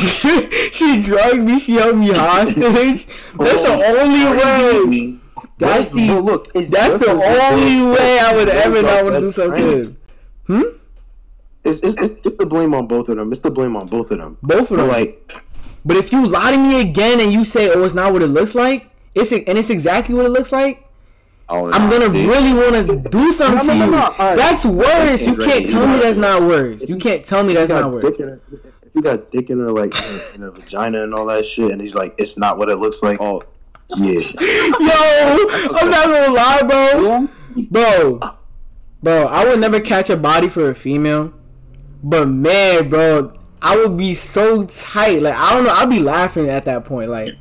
[SPEAKER 1] she drugged me, she held me hostage. [laughs] That's the only way. That's
[SPEAKER 4] Bro,
[SPEAKER 1] the,
[SPEAKER 4] look,
[SPEAKER 1] that's the
[SPEAKER 4] as-
[SPEAKER 1] only way I would
[SPEAKER 4] it's
[SPEAKER 1] ever
[SPEAKER 4] just
[SPEAKER 1] not want to do something. Hmm?
[SPEAKER 4] It's, it's, it's, it's the blame on both of them. It's the blame on both of them.
[SPEAKER 1] Both of
[SPEAKER 4] But
[SPEAKER 1] them.
[SPEAKER 4] like,
[SPEAKER 1] But if you lie to me again and you say, "Oh, it's not what it looks like," it's and it's exactly what it looks like,
[SPEAKER 2] Oh,
[SPEAKER 1] I'm
[SPEAKER 2] nah,
[SPEAKER 1] gonna
[SPEAKER 2] see?
[SPEAKER 1] really want to do something
[SPEAKER 4] No, no,
[SPEAKER 1] to you.
[SPEAKER 4] no, no. Alright.
[SPEAKER 1] That's worse. You can't tell me that's not worse. You can't tell me that's not worse.
[SPEAKER 4] her, if you got dick in her like in her vagina and all that shit, and he's like, it's not what it looks like.
[SPEAKER 2] Oh,
[SPEAKER 4] Yeah, [laughs]
[SPEAKER 1] Yo, I'm not gonna lie, bro. Bro, bro, I would never catch a body for a female, but man, bro, I would be so tight. Like I don't know, I'd be laughing at that point. Like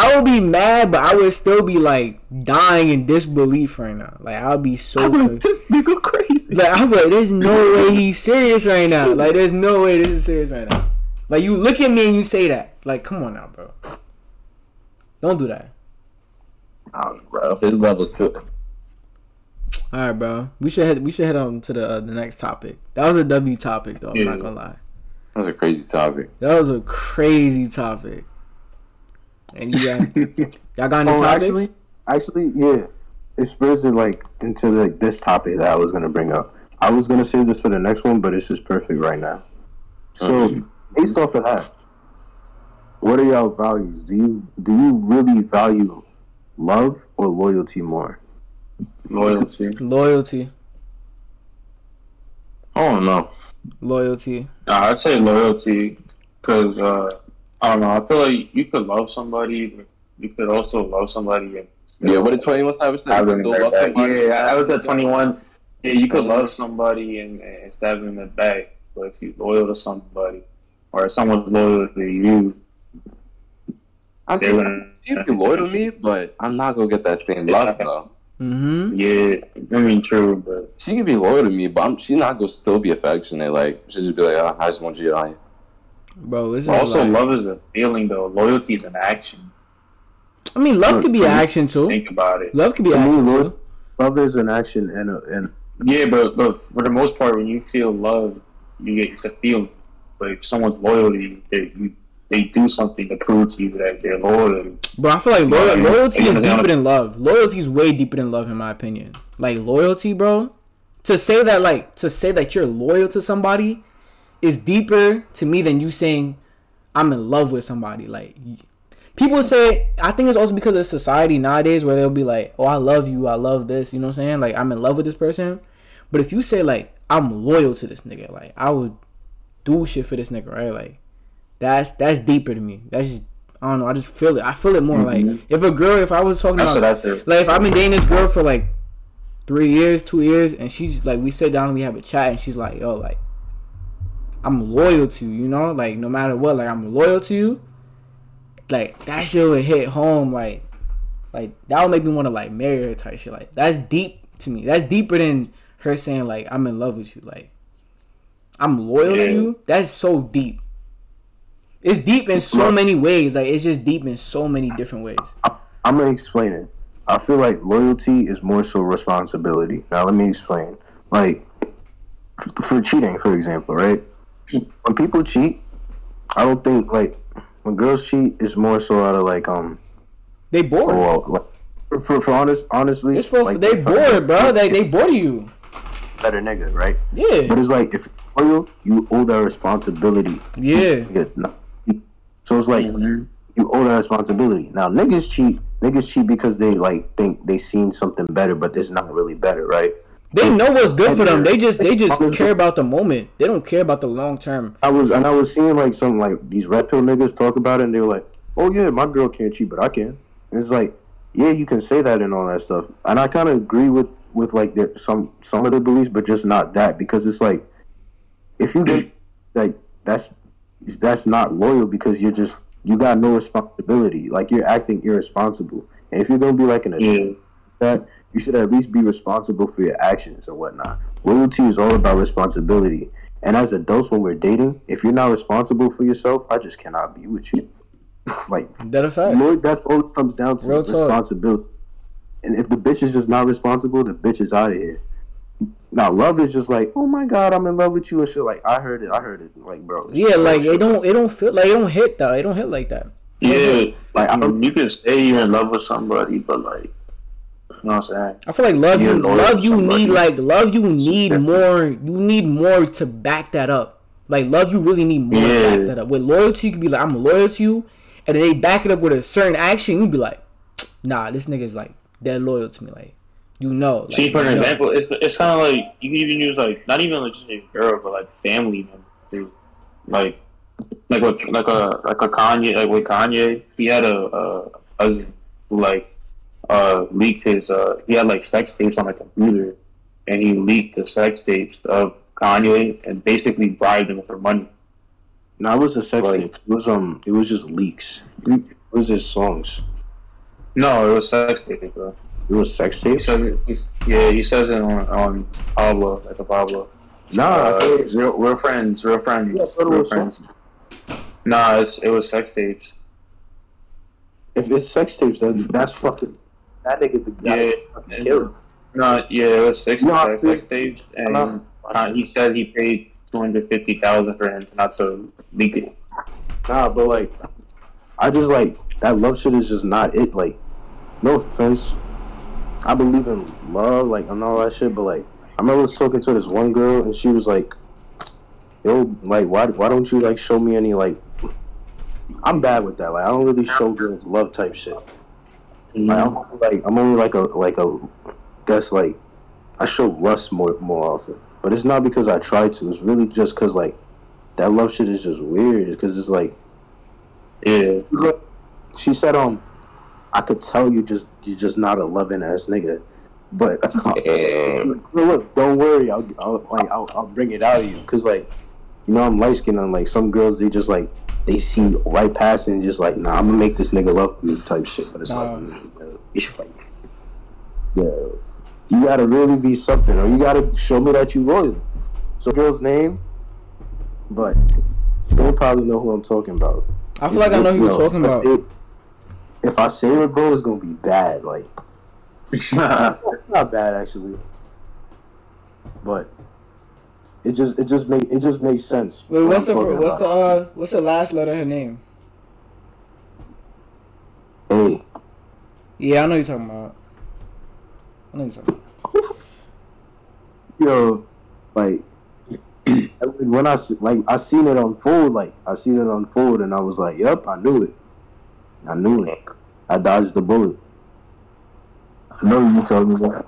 [SPEAKER 1] I would be mad, but I would still be like dying in disbelief right now. Like I'll be so. con-
[SPEAKER 4] this nigga crazy.
[SPEAKER 1] Like I'm like, there's no [laughs] way he's serious right now. Like there's no way this is serious right now. Like you look at me and you say that. Like come on now, bro. Don't do that.
[SPEAKER 2] oh, bro, his levels too.
[SPEAKER 1] All right, bro. We should head. We should head on to the uh, the next topic. That was a W topic, though. I'm
[SPEAKER 3] Yeah.
[SPEAKER 1] not gonna lie.
[SPEAKER 2] That was a crazy topic.
[SPEAKER 1] That was a crazy topic. And you got y'all got any
[SPEAKER 4] Oh,
[SPEAKER 1] topics?
[SPEAKER 4] actually, actually, yeah. It spurs it like into like this topic that I was gonna bring up. I was gonna save this for the next one, but it's just perfect right now. So, based off of that, what are y'all values? Do you do you really value love or loyalty more?
[SPEAKER 3] Loyalty.
[SPEAKER 1] Loyalty,
[SPEAKER 2] I don't know.
[SPEAKER 1] loyalty.
[SPEAKER 3] Nah, I'd say loyalty because uh, I don't know. I feel like you could love somebody, but you could also love somebody and
[SPEAKER 2] Yeah, what did Twenty One Savage say?
[SPEAKER 3] I
[SPEAKER 2] You
[SPEAKER 3] wouldn't
[SPEAKER 2] still
[SPEAKER 3] agree
[SPEAKER 2] love
[SPEAKER 3] with that.
[SPEAKER 2] somebody?
[SPEAKER 3] Yeah, I was at 21. Yeah, you could love somebody and, and stab them in the back, but if you're loyal to somebody, or if someone's loyal to you,
[SPEAKER 2] I
[SPEAKER 3] they're
[SPEAKER 2] think
[SPEAKER 3] gonna.
[SPEAKER 2] you'd be loyal to me, but I'm not gonna get that same love though.
[SPEAKER 1] Mm-hmm.
[SPEAKER 3] Yeah, I mean, true, but
[SPEAKER 2] She can be loyal to me, but I'm, she's not gonna still be affectionate. Like she'll just be like, oh, I just want you to get on you.
[SPEAKER 1] Bro, this is
[SPEAKER 3] also
[SPEAKER 1] like,
[SPEAKER 3] love is a feeling, though. Loyalty is an action.
[SPEAKER 1] I mean, love could be an action too.
[SPEAKER 3] Think about it.
[SPEAKER 1] Love could be
[SPEAKER 4] To me,
[SPEAKER 1] action
[SPEAKER 4] lo-
[SPEAKER 1] too.
[SPEAKER 4] Love is an action and a, and
[SPEAKER 3] Yeah, but, but for the most part, when you feel love, you get it's a feeling. But if someone's loyalty, they, you, they do something to prove to you that they're loyal to you.
[SPEAKER 1] Bro, I feel like loyal,
[SPEAKER 3] Yeah,
[SPEAKER 1] loyalty is
[SPEAKER 3] yeah.
[SPEAKER 1] deeper than love. Loyalty is way deeper than love, in my opinion. Like loyalty, bro. To say that, like, to say that you're loyal to somebody, is deeper to me than you saying I'm in love with somebody. Like, people say, I think it's also because of society nowadays where they'll be like, "Oh, I love you, I love this," you know what I'm saying? Like, I'm in love with this person. But if you say like I'm loyal to this nigga, like I would do shit for this nigga, right? Like, that's that's deeper to me. That's just I don't know. I just feel it. I feel it more. Like mm-hmm. if a girl, if I was talking
[SPEAKER 3] That's
[SPEAKER 1] about,
[SPEAKER 3] what I feel.
[SPEAKER 1] like if I've been dating this girl for like three years, two years, and she's like, we sit down and we have a chat, and she's like, yo, like I'm loyal to you, you know, like no matter what, like I'm loyal to you. Like that shit would hit home, like, like that would make me want to like marry her type shit. Like that's deep to me. That's deeper than her saying like I'm in love with you. Like I'm loyal
[SPEAKER 3] Yeah.
[SPEAKER 1] to you. That's so deep. It's deep in so many ways. Like it's just deep in so many different ways.
[SPEAKER 4] I'm gonna explain it. I feel like loyalty is more so responsibility. Now let me explain. Like for cheating, for example, right? When people cheat, I don't think like when girls cheat, it's more so out of like um
[SPEAKER 1] They bored.
[SPEAKER 4] oh, well, like, for, for for honest honestly,
[SPEAKER 1] It's for
[SPEAKER 4] like,
[SPEAKER 1] they
[SPEAKER 4] if
[SPEAKER 1] bored, bro. They they bored of you.
[SPEAKER 4] better nigga, right?
[SPEAKER 1] Yeah.
[SPEAKER 4] But it's like if you're loyal, you owe that responsibility.
[SPEAKER 1] Yeah.
[SPEAKER 4] Yeah. So it's like you owe that responsibility. Now niggas cheat. Niggas cheat because they like think they seen something better, but it's not really better, right?
[SPEAKER 1] They know what's good for them. They just they just care about the moment. They don't care about the long term.
[SPEAKER 4] I was and I was seeing like some like these red pill niggas talk about it, and they were like, "Oh yeah, my girl can't cheat, but I can." And it's like, yeah, you can say that and all that stuff, and I kind of agree with with like the, some some of the beliefs, but just not that because it's like if you get like that's that's not loyal because you're just you got no responsibility. Like you're acting irresponsible, and if you're gonna be like an adult,
[SPEAKER 3] Yeah.
[SPEAKER 4] that you should at least be responsible for your actions and whatnot. Loyalty is all about responsibility. And as adults, when we're dating, if you're not responsible for yourself, I just cannot be with you. [laughs] like,
[SPEAKER 1] That a fact.
[SPEAKER 4] Lord, that's all it comes down to
[SPEAKER 1] Real talk.
[SPEAKER 4] responsibility. And if the bitch is just not responsible, the bitch is out of here. Now, love is just like, oh my god, I'm in love with you and shit. Like, I heard it, I heard it. Like, bro,
[SPEAKER 1] Yeah, like
[SPEAKER 4] bullshit.
[SPEAKER 1] it don't it don't feel like it don't hit that. It don't hit like that.
[SPEAKER 3] Yeah,
[SPEAKER 4] Like,
[SPEAKER 3] I
[SPEAKER 4] I
[SPEAKER 3] mean, you can say you're in love with somebody, but like, you know what I'm saying?
[SPEAKER 1] I feel like love you love you
[SPEAKER 3] somebody.
[SPEAKER 1] need like love you need more you need more to back that up. Like love you really need more to
[SPEAKER 3] Yeah.
[SPEAKER 1] back that up. With loyalty you can be like I'm loyal to you and then they back it up with a certain action, You'd be like, nah, this nigga's like dead loyal to me. Like you know. Like,
[SPEAKER 3] See, for an
[SPEAKER 1] know.
[SPEAKER 3] example, it's it's kind of like you can even use like not even like just a girl, but like family members, like like what like a like a Kanye, like with Kanye, he had a, a cousin who like uh leaked his uh he had like sex tapes on a computer, and he leaked the sex tapes of Kanye and basically bribed him for money.
[SPEAKER 4] No, it was a sex
[SPEAKER 3] Like-
[SPEAKER 4] tape. It was um, it was just leaks. It was just songs.
[SPEAKER 3] No, it was sex tapes, bro.
[SPEAKER 4] It was sex
[SPEAKER 3] He
[SPEAKER 4] tapes.
[SPEAKER 3] says it, yeah, he says it on on Pablo, like a Pablo.
[SPEAKER 4] Nah,
[SPEAKER 3] Uh,
[SPEAKER 4] it was-
[SPEAKER 3] real, real friends, real friends,
[SPEAKER 4] Yeah,
[SPEAKER 3] real friends. Nah, it's, it was sex tapes.
[SPEAKER 4] if it's sex tapes, then that's fucking that nigga the guy
[SPEAKER 3] Yeah.
[SPEAKER 4] fucking killed.
[SPEAKER 3] No, yeah, it was sex,
[SPEAKER 4] No,
[SPEAKER 3] sex,
[SPEAKER 4] I-
[SPEAKER 3] sex tapes, and
[SPEAKER 4] I'm
[SPEAKER 3] uh, he said he paid two hundred fifty thousand for him not to leak it.
[SPEAKER 4] Nah, but like, I just like that love shit is just not it. Like, no offense, I believe in love, like and all that shit, but like, I remember talking to this one girl and she was like, "Yo, like, why why don't you like show me any like?" I'm bad with that. Like, I don't really show girls love type shit. Like, I'm only, like I'm only like a like a guess like I show lust more more often, but it's not because I try to. It's really just because like that love shit is just weird. Because it's like
[SPEAKER 3] Yeah,
[SPEAKER 4] she said, um, I could tell you just you're just not a loving ass nigga, but
[SPEAKER 2] Damn.
[SPEAKER 4] Well, look, don't worry, I'll, I'll like I'll, I'll bring it out of you. Because like you know I'm light skinned and like some girls they just like they see right past and just like nah I'm gonna make this nigga love me type shit, but it's
[SPEAKER 1] Nah.
[SPEAKER 4] like it's like yeah you gotta really be something or you gotta show me that you loyal. So girl's name, but you'll probably know who I'm talking about.
[SPEAKER 1] I feel like I know who you're
[SPEAKER 4] No,
[SPEAKER 1] talking
[SPEAKER 4] if
[SPEAKER 1] about.
[SPEAKER 4] it- If I say it, bro, it's gonna be bad. Like [laughs] it's not bad actually, but it just it just make it just makes sense.
[SPEAKER 1] Wait, what's the what's the uh what's the last letter of her name?
[SPEAKER 4] A?
[SPEAKER 1] Yeah, I know you're talking about. I know you're talking about. [laughs]
[SPEAKER 4] Yo, [clears throat] like when I like I seen it unfold, like I seen it unfold, and I was like, "Yep, I knew it. I knew it. I dodged the bullet." I know you told me that.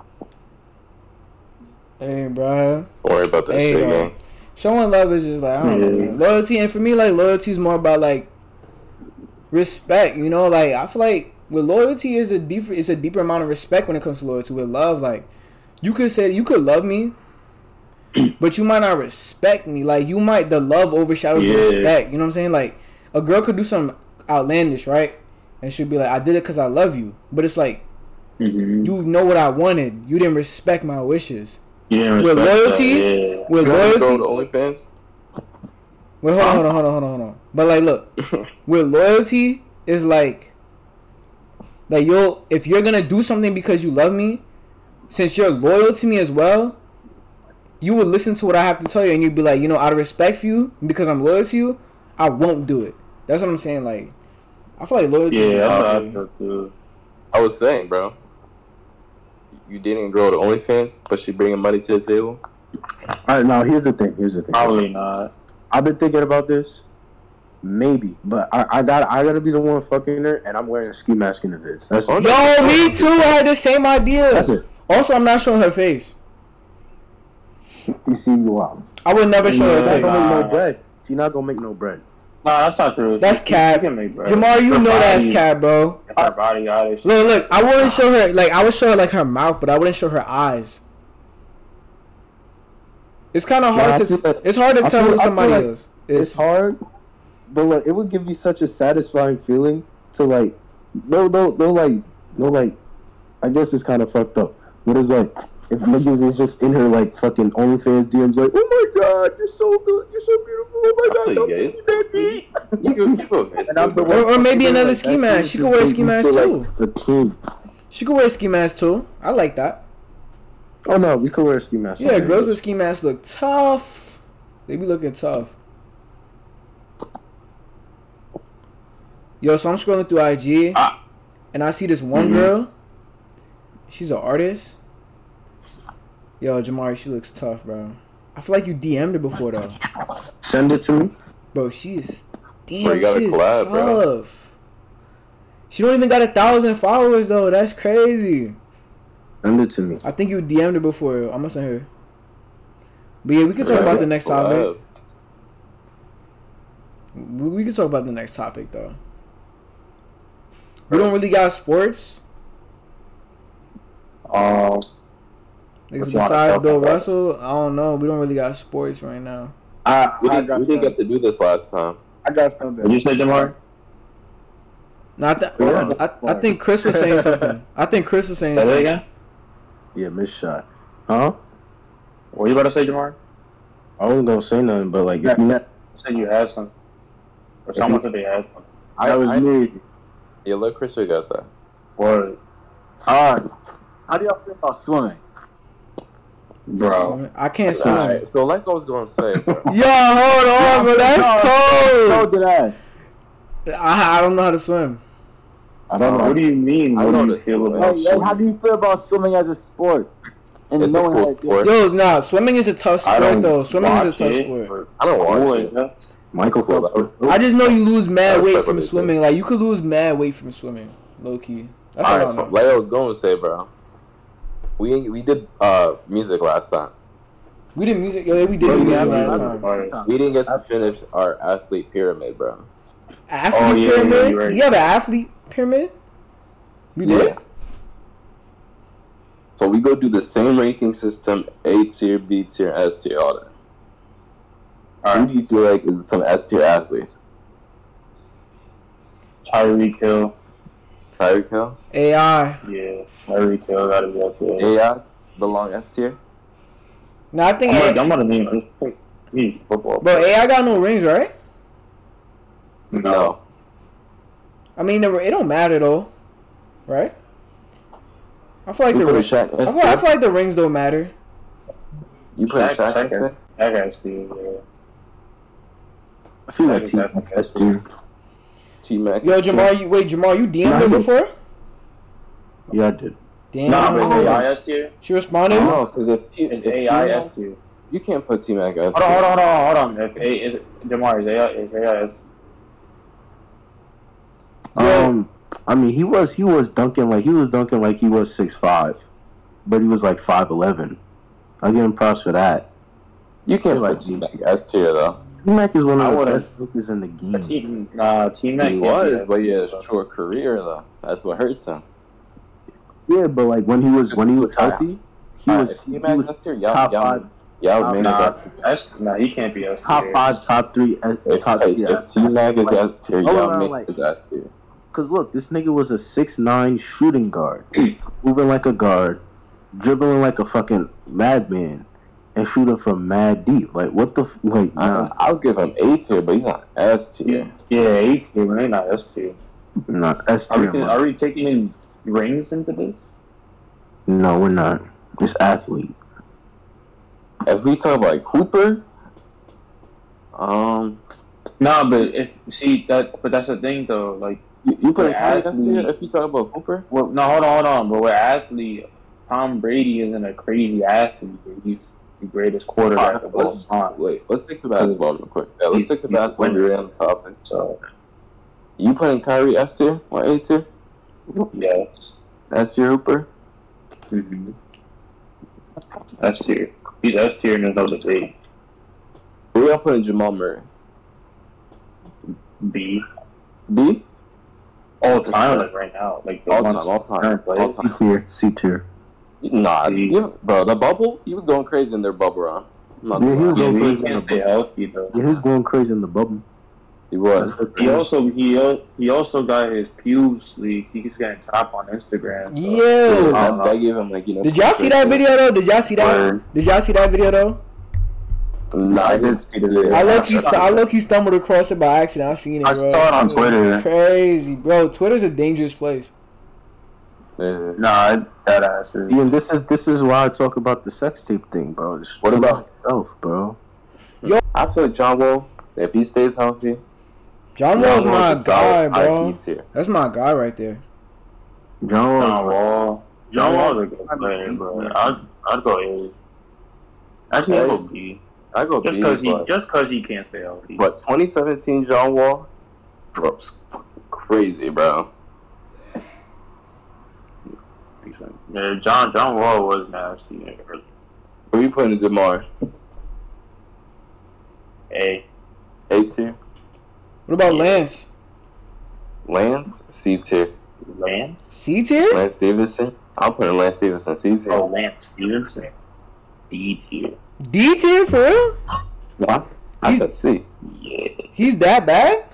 [SPEAKER 1] Hey, bro.
[SPEAKER 2] Don't worry about that
[SPEAKER 1] Hey,
[SPEAKER 2] shit,
[SPEAKER 1] yo.
[SPEAKER 2] man.
[SPEAKER 1] Showing love is just like I don't know, man. loyalty, and for me, like loyalty is more about like respect. You know, like I feel like with loyalty is a deeper, it's a deeper amount of respect when it comes to loyalty. With love, like you could say you could love me, [clears throat] but you might not respect me. Like you might the love overshadows the
[SPEAKER 3] Yeah.
[SPEAKER 1] respect. You know what I'm saying? Like a girl could do something outlandish, right? And she'd be like, "I did it because I love you," but it's like
[SPEAKER 3] Mhm.
[SPEAKER 1] you know what I wanted. You didn't respect my wishes.
[SPEAKER 3] Yeah,
[SPEAKER 1] With
[SPEAKER 3] respect that,
[SPEAKER 1] loyalty,
[SPEAKER 3] yeah.
[SPEAKER 1] with
[SPEAKER 2] You wanna
[SPEAKER 1] loyalty,
[SPEAKER 2] go to OnlyFans?
[SPEAKER 1] Wait, hold on, hold on, hold on, hold on, hold on. But like, look, [laughs] with loyalty is like, like you'll if you're gonna do something because you love me, since you're loyal to me as well, you would listen to what I have to tell you, and you'd be like, you know, out of respect for you, because I'm loyal to you, I won't do it. That's what I'm saying. Like, I feel like loyalty.
[SPEAKER 3] Yeah, that's what I
[SPEAKER 1] loyalty.
[SPEAKER 3] feel too.
[SPEAKER 2] I was saying, bro. You dating a girl to OnlyFans, but she bringing money to the table.
[SPEAKER 4] All right, now here's the thing. Here's the thing.
[SPEAKER 3] Probably not.
[SPEAKER 4] I've been thinking about this. Maybe, but I, I got I gotta be the one fucking her, and I'm wearing a ski mask in the vids. That's
[SPEAKER 2] Oh,
[SPEAKER 1] Yo, me too. I had the same idea.
[SPEAKER 4] That's it.
[SPEAKER 1] Also, I'm not showing her face.
[SPEAKER 4] You see, you out.
[SPEAKER 1] I would never show
[SPEAKER 4] She's
[SPEAKER 1] her
[SPEAKER 4] not gonna
[SPEAKER 1] face.
[SPEAKER 4] make no bread. She's not gonna make no bread.
[SPEAKER 3] No, that's not true.
[SPEAKER 1] That's
[SPEAKER 3] She-
[SPEAKER 1] cap.
[SPEAKER 3] she can make bread.
[SPEAKER 1] Jamar, you
[SPEAKER 3] Her
[SPEAKER 1] know that's
[SPEAKER 3] body-
[SPEAKER 1] cat, bro.
[SPEAKER 3] if Her body got it.
[SPEAKER 1] Look, look. I wouldn't show her like I would show her like her mouth, but I wouldn't show her eyes. It's kind of hard
[SPEAKER 4] I
[SPEAKER 1] to.
[SPEAKER 4] feel like-
[SPEAKER 1] it's hard to
[SPEAKER 4] I
[SPEAKER 1] tell
[SPEAKER 4] feel-
[SPEAKER 1] who somebody
[SPEAKER 4] like
[SPEAKER 1] is.
[SPEAKER 4] It's
[SPEAKER 1] It's
[SPEAKER 4] hard, but like it would give you such a satisfying feeling to like no no no like no like I guess it's kind of fucked up. But it's like if niggas is just in her like fucking OnlyFans DMs like, oh my god, you're so good, you're so beautiful, oh my god,
[SPEAKER 2] feel
[SPEAKER 4] don't
[SPEAKER 2] you
[SPEAKER 4] be that me.
[SPEAKER 2] You can you can miss
[SPEAKER 4] And I'm
[SPEAKER 2] it,
[SPEAKER 4] the
[SPEAKER 2] bro.
[SPEAKER 1] Or- or maybe another
[SPEAKER 4] that
[SPEAKER 1] ski mask. She could wear
[SPEAKER 4] makes
[SPEAKER 1] ski
[SPEAKER 4] me
[SPEAKER 1] mask too.
[SPEAKER 4] like The king.
[SPEAKER 1] she could wear ski mask too. I like that.
[SPEAKER 4] Oh no, we could wear ski masks.
[SPEAKER 1] Yeah, girls with ski masks look tough. They be looking tough. Yo, so I'm scrolling through IG,
[SPEAKER 3] Ah.
[SPEAKER 1] and I see this one
[SPEAKER 3] Mhm.
[SPEAKER 1] girl. She's an artist. Yo, Jamari, she looks tough, bro. I feel like you DM'd her before though,
[SPEAKER 4] Send it to me.
[SPEAKER 1] bro. She is damn.
[SPEAKER 2] Bro,
[SPEAKER 1] she is
[SPEAKER 2] collab,
[SPEAKER 1] tough.
[SPEAKER 2] bro.
[SPEAKER 1] She don't even got a thousand followers though. That's crazy.
[SPEAKER 4] Send it to me.
[SPEAKER 1] I think you DM'd her before. I'm gonna send her. But yeah, we can talk about the next topic. We, we can talk about the next topic though. We don't really got sports.
[SPEAKER 3] Um,
[SPEAKER 1] Because
[SPEAKER 3] What
[SPEAKER 1] besides Bill
[SPEAKER 3] about?
[SPEAKER 1] Russell, I don't know. We don't really got sports right now.
[SPEAKER 5] I,
[SPEAKER 2] We
[SPEAKER 5] I
[SPEAKER 2] didn't,
[SPEAKER 5] got
[SPEAKER 2] we didn't get to do this last time.
[SPEAKER 5] I got something.
[SPEAKER 3] what you say, Jamar?
[SPEAKER 1] No, I, th-
[SPEAKER 5] Yeah.
[SPEAKER 1] I, I think Chris was saying something. I think Chris was saying
[SPEAKER 3] Say
[SPEAKER 1] something.
[SPEAKER 3] again.
[SPEAKER 4] Yeah, miss shot. Huh?
[SPEAKER 3] What you about to say, Jamar?
[SPEAKER 4] I wasn't gonna say nothing, but like if you
[SPEAKER 3] You said you had some. Or someone said they had some.
[SPEAKER 5] That was
[SPEAKER 2] I,
[SPEAKER 5] me.
[SPEAKER 2] Yeah, let Chris what you gotta say.
[SPEAKER 3] Word.
[SPEAKER 5] Alright. How do y'all feel about swimming?
[SPEAKER 3] Bro.
[SPEAKER 1] I can't swim.
[SPEAKER 2] Alright, so like I was gonna say, bro. [laughs]
[SPEAKER 1] Yo, hold on, bro. That's
[SPEAKER 5] So
[SPEAKER 1] cold.
[SPEAKER 5] did I.
[SPEAKER 1] I, I don't know how to swim.
[SPEAKER 4] I don't know.
[SPEAKER 3] What do you mean?
[SPEAKER 2] I
[SPEAKER 3] What
[SPEAKER 2] know
[SPEAKER 3] do you
[SPEAKER 2] this,
[SPEAKER 3] feel
[SPEAKER 2] bro.
[SPEAKER 3] about
[SPEAKER 5] Hey, hey, how do you feel about swimming as a sport? And
[SPEAKER 2] It's a cool
[SPEAKER 5] how to
[SPEAKER 2] sport.
[SPEAKER 1] Yo, nah, swimming is a tough sport though. Swimming is a tough
[SPEAKER 3] it,
[SPEAKER 1] sport.
[SPEAKER 2] I don't watch
[SPEAKER 3] Boy,
[SPEAKER 2] it.
[SPEAKER 3] that's-
[SPEAKER 4] Michael Phelps.
[SPEAKER 2] cool,
[SPEAKER 1] I just know you lose mad
[SPEAKER 2] That's
[SPEAKER 1] weight from swimming. Like you could lose mad weight from swimming, low key. That's all I
[SPEAKER 2] Alright,
[SPEAKER 1] know.
[SPEAKER 2] so, like I was going to say, bro. We we did uh music last time.
[SPEAKER 1] We did music. Yeah, we did
[SPEAKER 5] Bro,
[SPEAKER 1] music
[SPEAKER 5] yeah,
[SPEAKER 1] last
[SPEAKER 5] yeah.
[SPEAKER 1] time.
[SPEAKER 2] We didn't get to finish our athlete pyramid, bro.
[SPEAKER 1] Athlete
[SPEAKER 3] Oh, yeah,
[SPEAKER 1] pyramid.
[SPEAKER 3] yeah, you're right.
[SPEAKER 1] You have an athlete pyramid. We did.
[SPEAKER 2] So we go do the same ranking system: A tier, B tier, S tier, all that. Who do you feel like is some S tier athletes?
[SPEAKER 3] Tyreek Hill.
[SPEAKER 2] Tyreek Hill,
[SPEAKER 1] AI.
[SPEAKER 3] Yeah. Tyreek Hill gotta be up there.
[SPEAKER 2] AI, belong S tier.
[SPEAKER 1] No, I think.
[SPEAKER 3] I'm
[SPEAKER 1] AI,
[SPEAKER 3] gonna, I'm gonna name him. He's football.
[SPEAKER 1] bro, AI got no rings, right?
[SPEAKER 2] No.
[SPEAKER 1] I mean, it it don't matter though, right? I feel like
[SPEAKER 2] You
[SPEAKER 1] the
[SPEAKER 2] put a
[SPEAKER 1] rings.
[SPEAKER 2] Shaq
[SPEAKER 1] I
[SPEAKER 2] S
[SPEAKER 1] feel, I feel like the rings don't matter.
[SPEAKER 2] You put a
[SPEAKER 3] Shaq,
[SPEAKER 2] Shaq
[SPEAKER 3] Shaq,
[SPEAKER 2] S tier.
[SPEAKER 3] has- Shaq has.
[SPEAKER 4] I feel like
[SPEAKER 3] Like
[SPEAKER 4] T
[SPEAKER 3] that.
[SPEAKER 4] S tier.
[SPEAKER 2] T Mac.
[SPEAKER 1] Yo, Jamal, you wait, Jamal, you DM'd her
[SPEAKER 4] Nah,
[SPEAKER 1] before?
[SPEAKER 4] Yeah, I did.
[SPEAKER 1] Damn.
[SPEAKER 3] Nah, but is AI S tier?
[SPEAKER 1] She responded.
[SPEAKER 2] No, because if T, if
[SPEAKER 3] AI
[SPEAKER 2] T-Mac-
[SPEAKER 3] S tier?
[SPEAKER 2] you can't put T Mac S
[SPEAKER 3] Hold
[SPEAKER 2] tier.
[SPEAKER 3] on, hold on, hold on, hold on. If A is Jamar is AI is AI S
[SPEAKER 1] Yeah.
[SPEAKER 4] Um, I mean, he was he was dunking like he was dunking like he was six five, but he was like five eleven. I give him props for that.
[SPEAKER 2] You can't
[SPEAKER 4] Like-
[SPEAKER 2] put T Mac S tier though.
[SPEAKER 4] T Mac is one
[SPEAKER 3] I
[SPEAKER 4] of the
[SPEAKER 3] would've-
[SPEAKER 4] best dunkers in the game.
[SPEAKER 3] But T nah T Mac
[SPEAKER 2] He was, but he has short career though. That's what hurts him.
[SPEAKER 4] Yeah, but like when he was when he was healthy, he
[SPEAKER 2] Alright,
[SPEAKER 4] was
[SPEAKER 2] if
[SPEAKER 4] he
[SPEAKER 2] T Mac
[SPEAKER 4] was
[SPEAKER 2] S tier,
[SPEAKER 4] top
[SPEAKER 2] y'all,
[SPEAKER 4] five,
[SPEAKER 2] y'all
[SPEAKER 4] top
[SPEAKER 2] made
[SPEAKER 3] Nah,
[SPEAKER 2] S
[SPEAKER 3] nah he can't be S
[SPEAKER 4] top five, top three, uh,
[SPEAKER 2] If,
[SPEAKER 4] top
[SPEAKER 2] hey,
[SPEAKER 4] three.
[SPEAKER 2] if T Mac is
[SPEAKER 4] Like,
[SPEAKER 2] S tier,
[SPEAKER 4] all
[SPEAKER 2] y'all
[SPEAKER 4] around, like-
[SPEAKER 2] his S tier.
[SPEAKER 4] Cause look, this nigga was a six nine shooting guard, [clears throat] moving like a guard, dribbling like a fucking madman, and shooting from mad deep. Like what the f- like? Nah,
[SPEAKER 2] I, I'll give him A tier, but he's not S tier.
[SPEAKER 3] Yeah, A tier, man, not S tier.
[SPEAKER 4] nah, S
[SPEAKER 3] Are we,
[SPEAKER 4] tier.
[SPEAKER 3] are we taking in rings into this?
[SPEAKER 4] No, we're not. This athlete.
[SPEAKER 2] If we talk about like Hooper, um,
[SPEAKER 3] Nah, but if see that, but that's the thing though. Like,
[SPEAKER 2] you, you put a
[SPEAKER 3] Yeah,
[SPEAKER 2] Kyrie S tier
[SPEAKER 3] athlete.
[SPEAKER 2] if you talk about Hooper.
[SPEAKER 3] well, no, hold on, hold on. But with athlete, Tom Brady isn't a crazy athlete. He's the greatest quarterback
[SPEAKER 2] Alright,
[SPEAKER 3] of all
[SPEAKER 2] let's,
[SPEAKER 3] time.
[SPEAKER 2] wait, let's stick to basketball real quick. Yeah, let's
[SPEAKER 3] He's-
[SPEAKER 2] stick to basketball. We're on the topic.
[SPEAKER 3] So
[SPEAKER 2] You putting Kyrie S tier or A tier?
[SPEAKER 3] Yes,
[SPEAKER 2] S tier Hooper?
[SPEAKER 3] mm-hmm. S tier. He's S tier and there's no debate.
[SPEAKER 2] Who y'all putting Jamal Murray?
[SPEAKER 3] B.
[SPEAKER 2] B.
[SPEAKER 3] All time, like right now, like
[SPEAKER 2] All time, all time, all time.
[SPEAKER 4] C tier, C tier.
[SPEAKER 2] Nah,
[SPEAKER 3] B.
[SPEAKER 2] you- bro. The bubble. He was going crazy in their bubble run.
[SPEAKER 4] Yeah, he was going crazy in the bubble. Yeah, he was going crazy in the bubble.
[SPEAKER 2] He was.
[SPEAKER 3] He also he he also got his pubes leaked. He's getting top on Instagram. so-
[SPEAKER 1] Yo.
[SPEAKER 2] that, that gave him like you know.
[SPEAKER 1] Did y'all see that video though? Did y'all see that?
[SPEAKER 3] Word.
[SPEAKER 1] Did y'all see that video though?
[SPEAKER 2] Nah, I didn't see the video.
[SPEAKER 1] I look, he st- I look, he stumbled across it by accident. I seen it.
[SPEAKER 3] I
[SPEAKER 1] bro.
[SPEAKER 3] saw it on
[SPEAKER 1] was
[SPEAKER 3] Twitter.
[SPEAKER 1] Crazy, bro. Twitter's a dangerous place.
[SPEAKER 2] Yeah.
[SPEAKER 3] Nah, that ass is.
[SPEAKER 4] Ian, this is this is why I talk about the sex tape thing, bro. Just
[SPEAKER 2] What about-
[SPEAKER 4] yourself, bro?
[SPEAKER 2] Yo, I feel like John Wall, if he stays healthy,
[SPEAKER 1] John
[SPEAKER 2] John
[SPEAKER 1] Wall's
[SPEAKER 2] Wall's
[SPEAKER 1] my guy, bro. That's my guy right there.
[SPEAKER 4] John Wall.
[SPEAKER 3] John Wall. John Wall's a good player, but I'd I'd go A. Actually, I'd go B.
[SPEAKER 2] I go
[SPEAKER 3] Just because he just because he can't stay healthy.
[SPEAKER 2] but 2017 John Wall, bro, it's crazy, bro.
[SPEAKER 3] Yeah, John John Wall was nasty.
[SPEAKER 2] Who you putting Demar?
[SPEAKER 3] A.
[SPEAKER 2] A tier.
[SPEAKER 1] What about Lance?
[SPEAKER 2] Lance C tier.
[SPEAKER 3] Lance.
[SPEAKER 1] C tier?
[SPEAKER 2] Lance Stephenson. I'm putting Lance Stephenson C tier.
[SPEAKER 3] Oh, Lance Stephenson. D tier.
[SPEAKER 1] D tier for real?
[SPEAKER 2] What? I said C.
[SPEAKER 3] Yeah.
[SPEAKER 1] He's that bad?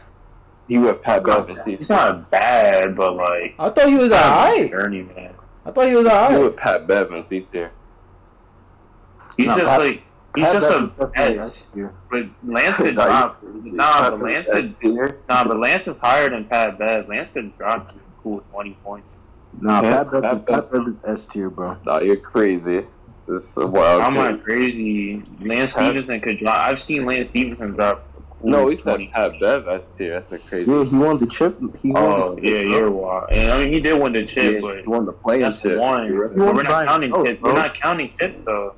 [SPEAKER 2] He with Pat Bev in C
[SPEAKER 3] He's not bad, but like.
[SPEAKER 1] I thought he was alright.
[SPEAKER 3] Journeyman.
[SPEAKER 1] I thought he was alright.
[SPEAKER 2] He
[SPEAKER 1] alright.
[SPEAKER 2] with Pat Bev in C tier.
[SPEAKER 3] He's
[SPEAKER 4] Nah,
[SPEAKER 3] just
[SPEAKER 4] Pat-
[SPEAKER 3] like he's just
[SPEAKER 4] Bev
[SPEAKER 3] a
[SPEAKER 4] is definitely
[SPEAKER 3] S.
[SPEAKER 4] S.
[SPEAKER 3] But Lance [laughs] could
[SPEAKER 2] Nah,
[SPEAKER 3] drop. Nah, but Lance
[SPEAKER 2] S
[SPEAKER 3] could. Nah, but Lance is higher than Pat Bev. Lance could drop cool twenty points.
[SPEAKER 4] Nah,
[SPEAKER 2] Yeah,
[SPEAKER 4] Pat Bev,
[SPEAKER 2] Pat
[SPEAKER 4] Pat Bev is S tier, bro.
[SPEAKER 2] Nah, you're crazy. This is a wild.
[SPEAKER 3] I'm not crazy. Lance
[SPEAKER 2] Pat-
[SPEAKER 3] Stephenson could drop. I've seen Lance Stephenson drop. cool
[SPEAKER 2] No, he said Pat Bev S tier. That's a crazy.
[SPEAKER 4] Yeah, he won the chip. He won
[SPEAKER 3] Oh
[SPEAKER 4] the
[SPEAKER 3] yeah, you're wild. And I mean, he did win the chip,
[SPEAKER 2] Yeah,
[SPEAKER 3] but
[SPEAKER 2] he won the playing
[SPEAKER 3] that's
[SPEAKER 2] chip.
[SPEAKER 3] one. But
[SPEAKER 2] right.
[SPEAKER 3] we're not counting
[SPEAKER 4] himself,
[SPEAKER 3] We're not counting tip though.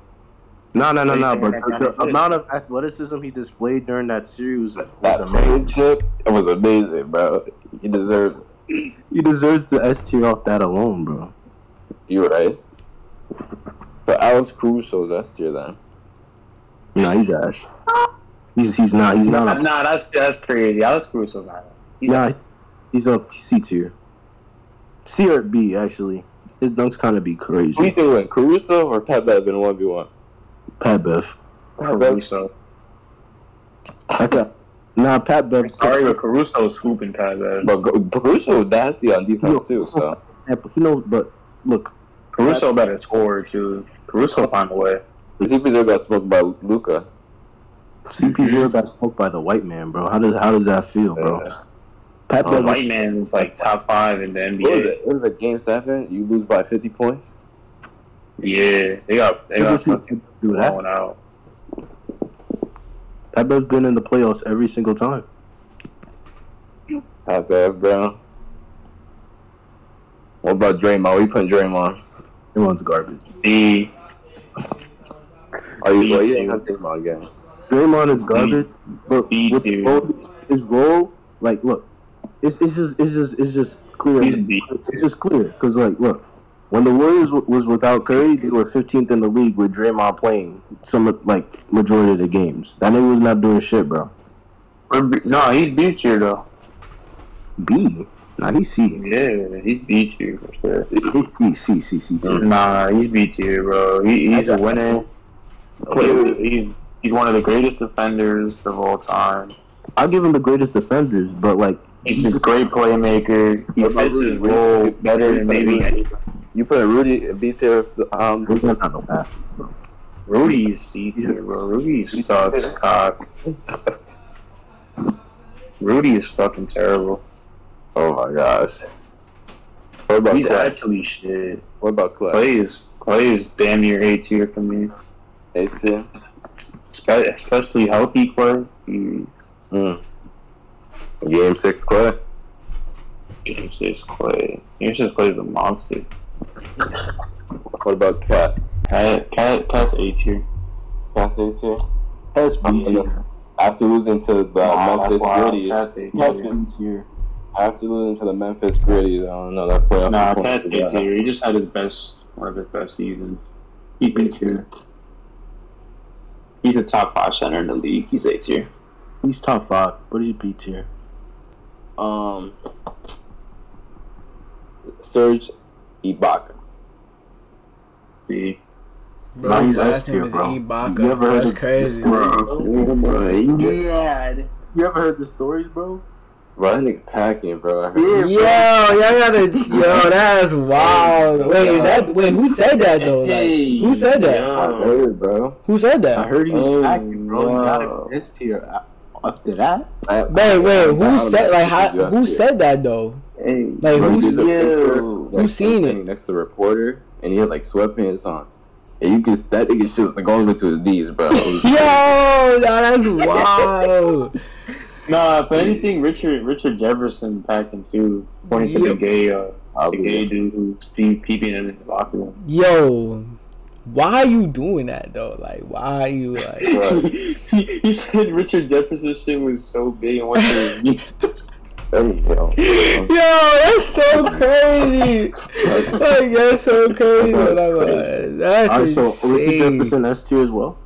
[SPEAKER 4] No, no, no, no.
[SPEAKER 3] Wait,
[SPEAKER 4] But the, the amount of athleticism he displayed during that series was, was
[SPEAKER 2] That
[SPEAKER 4] amazing.
[SPEAKER 2] chip, it was amazing, bro. He deserves. it.
[SPEAKER 4] He deserves the S tier off that alone, bro.
[SPEAKER 2] You were right. But Alex Caruso's S tier then.
[SPEAKER 4] Nah, he's ass. He's he's not. He's not. A,
[SPEAKER 3] nah, that's that's crazy. Alex Caruso's not. He's
[SPEAKER 4] nah, he's a C tier. C or B actually. His dunks kind of be crazy.
[SPEAKER 2] Who you think win, Caruso or Pat Bev in one v one?
[SPEAKER 4] Pat Bev.
[SPEAKER 3] Caruso.
[SPEAKER 4] Okay. Nah, Pat Bev.
[SPEAKER 3] Sorry, but Caruso's hooping Pat Bev.
[SPEAKER 2] But Caruso was nasty on defense too. So
[SPEAKER 4] He knows, but look,
[SPEAKER 3] Caruso better score too. Caruso oh. find a way.
[SPEAKER 2] CP0 got smoked by Luka.
[SPEAKER 4] CP0 got smoked by the white man, bro. How does how does that feel, bro?
[SPEAKER 2] Yeah.
[SPEAKER 4] Pat
[SPEAKER 3] Oh,
[SPEAKER 4] Bev.
[SPEAKER 3] white man is like top five in the
[SPEAKER 2] What was
[SPEAKER 3] NBA.
[SPEAKER 2] it? It was a game seven. You lose by fifty points.
[SPEAKER 3] Yeah, they got they got fucking
[SPEAKER 4] do that.
[SPEAKER 3] blown out.
[SPEAKER 4] Pat Bev's been in the playoffs every single time.
[SPEAKER 2] Pat Bev, bro. What about Draymond? What you putting Draymond?
[SPEAKER 4] Everyone's garbage.
[SPEAKER 3] D.
[SPEAKER 2] Are you? Well,
[SPEAKER 3] B
[SPEAKER 2] you
[SPEAKER 3] tier.
[SPEAKER 2] ain't have Draymond again.
[SPEAKER 4] Draymond is garbage, but
[SPEAKER 3] B
[SPEAKER 4] with
[SPEAKER 3] tier.
[SPEAKER 4] role, his role, like, look, it's, it's just it's just it's just clear.
[SPEAKER 3] B.
[SPEAKER 4] It's just clear because, like, look, when the Warriors w- was without Curry, they were 15th in the league with Draymond playing some of, like majority of the games. That nigga was not doing shit, bro.
[SPEAKER 3] No, he's B tier though.
[SPEAKER 4] B, nah, he's C.
[SPEAKER 3] Yeah, he's B tier for sure.
[SPEAKER 4] He's C, C, C, C, tier.
[SPEAKER 3] Nah, he's B tier, bro. He, he's a winner. He- he's he's one of the greatest defenders of all time.
[SPEAKER 4] I'll give him the greatest defenders, but like,
[SPEAKER 3] He's a great playmaker. He fits his role better than maybe anyone.
[SPEAKER 2] You put a Rudy in B tier. Um,
[SPEAKER 4] he's not no pass.
[SPEAKER 3] Rudy is C tier, bro. Rudy sucks cock. Rudy is fucking terrible.
[SPEAKER 2] oh my gosh. What about
[SPEAKER 3] He's
[SPEAKER 2] Clay?
[SPEAKER 3] actually shit.
[SPEAKER 2] What about Clay?
[SPEAKER 3] Clay is Clay is damn near A tier for me.
[SPEAKER 2] A tier.
[SPEAKER 3] Especially healthy Clay.
[SPEAKER 2] Mm. Game six Clay.
[SPEAKER 3] Game six Clay. Game six Clay is a monster.
[SPEAKER 2] What about Cat?
[SPEAKER 3] Cat Cat Cat's A tier.
[SPEAKER 2] Cat's A tier.
[SPEAKER 4] Cat's B
[SPEAKER 2] tier. After losing to the Memphis Grizzlies,
[SPEAKER 3] Cat's A
[SPEAKER 4] That's
[SPEAKER 3] tier.
[SPEAKER 4] B tier.
[SPEAKER 2] after losing to the Memphis Grizzlies, I don't know that playoff.
[SPEAKER 3] Nah, Cat's A tier. He just had his best one of his best seasons. He's A tier. He's a top five center in the league. He's A tier.
[SPEAKER 4] He's top five, but he's B tier.
[SPEAKER 2] Um, Serge Ibaka.
[SPEAKER 3] See,
[SPEAKER 1] Bro,
[SPEAKER 4] Nah,
[SPEAKER 1] his
[SPEAKER 4] he's
[SPEAKER 1] last
[SPEAKER 4] S
[SPEAKER 1] name is
[SPEAKER 4] bro.
[SPEAKER 1] Ibaka.
[SPEAKER 4] You ever heard
[SPEAKER 1] That's
[SPEAKER 4] of-
[SPEAKER 1] crazy.
[SPEAKER 3] bro.
[SPEAKER 6] Yeah. You ever heard the stories, bro?
[SPEAKER 2] Bro, that nigga packing, bro. I heard.
[SPEAKER 1] Yo, y'all gotta. Yo, that's wild. Wait, is that? Wait, who said that though? Like, who said that?
[SPEAKER 2] I heard, bro.
[SPEAKER 1] Who said that?
[SPEAKER 4] I heard he was
[SPEAKER 3] Oh,
[SPEAKER 4] acting, bro. He got
[SPEAKER 3] wow.
[SPEAKER 4] it S tier. After that,
[SPEAKER 2] I-
[SPEAKER 1] Wait, wait,
[SPEAKER 2] I- I
[SPEAKER 1] who
[SPEAKER 2] don't
[SPEAKER 1] said like how? Who
[SPEAKER 2] yet.
[SPEAKER 1] said that though?
[SPEAKER 3] Hey,
[SPEAKER 1] Like
[SPEAKER 2] Bro,
[SPEAKER 1] who?
[SPEAKER 2] there's a
[SPEAKER 3] Yeah.
[SPEAKER 2] picture,
[SPEAKER 1] Who seen it?
[SPEAKER 2] standing Next to the reporter, and he had like sweatpants on. And you can that nigga shit was like all the way to his knees, bro. [laughs]
[SPEAKER 1] Yo, nah, that's [laughs] wild. [laughs]
[SPEAKER 3] Nah, if anything, Richard Richard Jefferson packing too, pointing to the gay uh, the gay dude who's pe- peeping in the locker room.
[SPEAKER 1] Yo, why are you doing that though? Like, why are you like? [laughs]
[SPEAKER 3] he, he said Richard Jefferson shit was so big and went to [laughs]
[SPEAKER 2] Hey, yo.
[SPEAKER 1] Yo, that's so crazy. like, that's so crazy.
[SPEAKER 2] That's
[SPEAKER 1] Like,
[SPEAKER 2] crazy.
[SPEAKER 1] That's
[SPEAKER 4] Alright, so Richard
[SPEAKER 1] insane.
[SPEAKER 4] Jefferson S tier as well.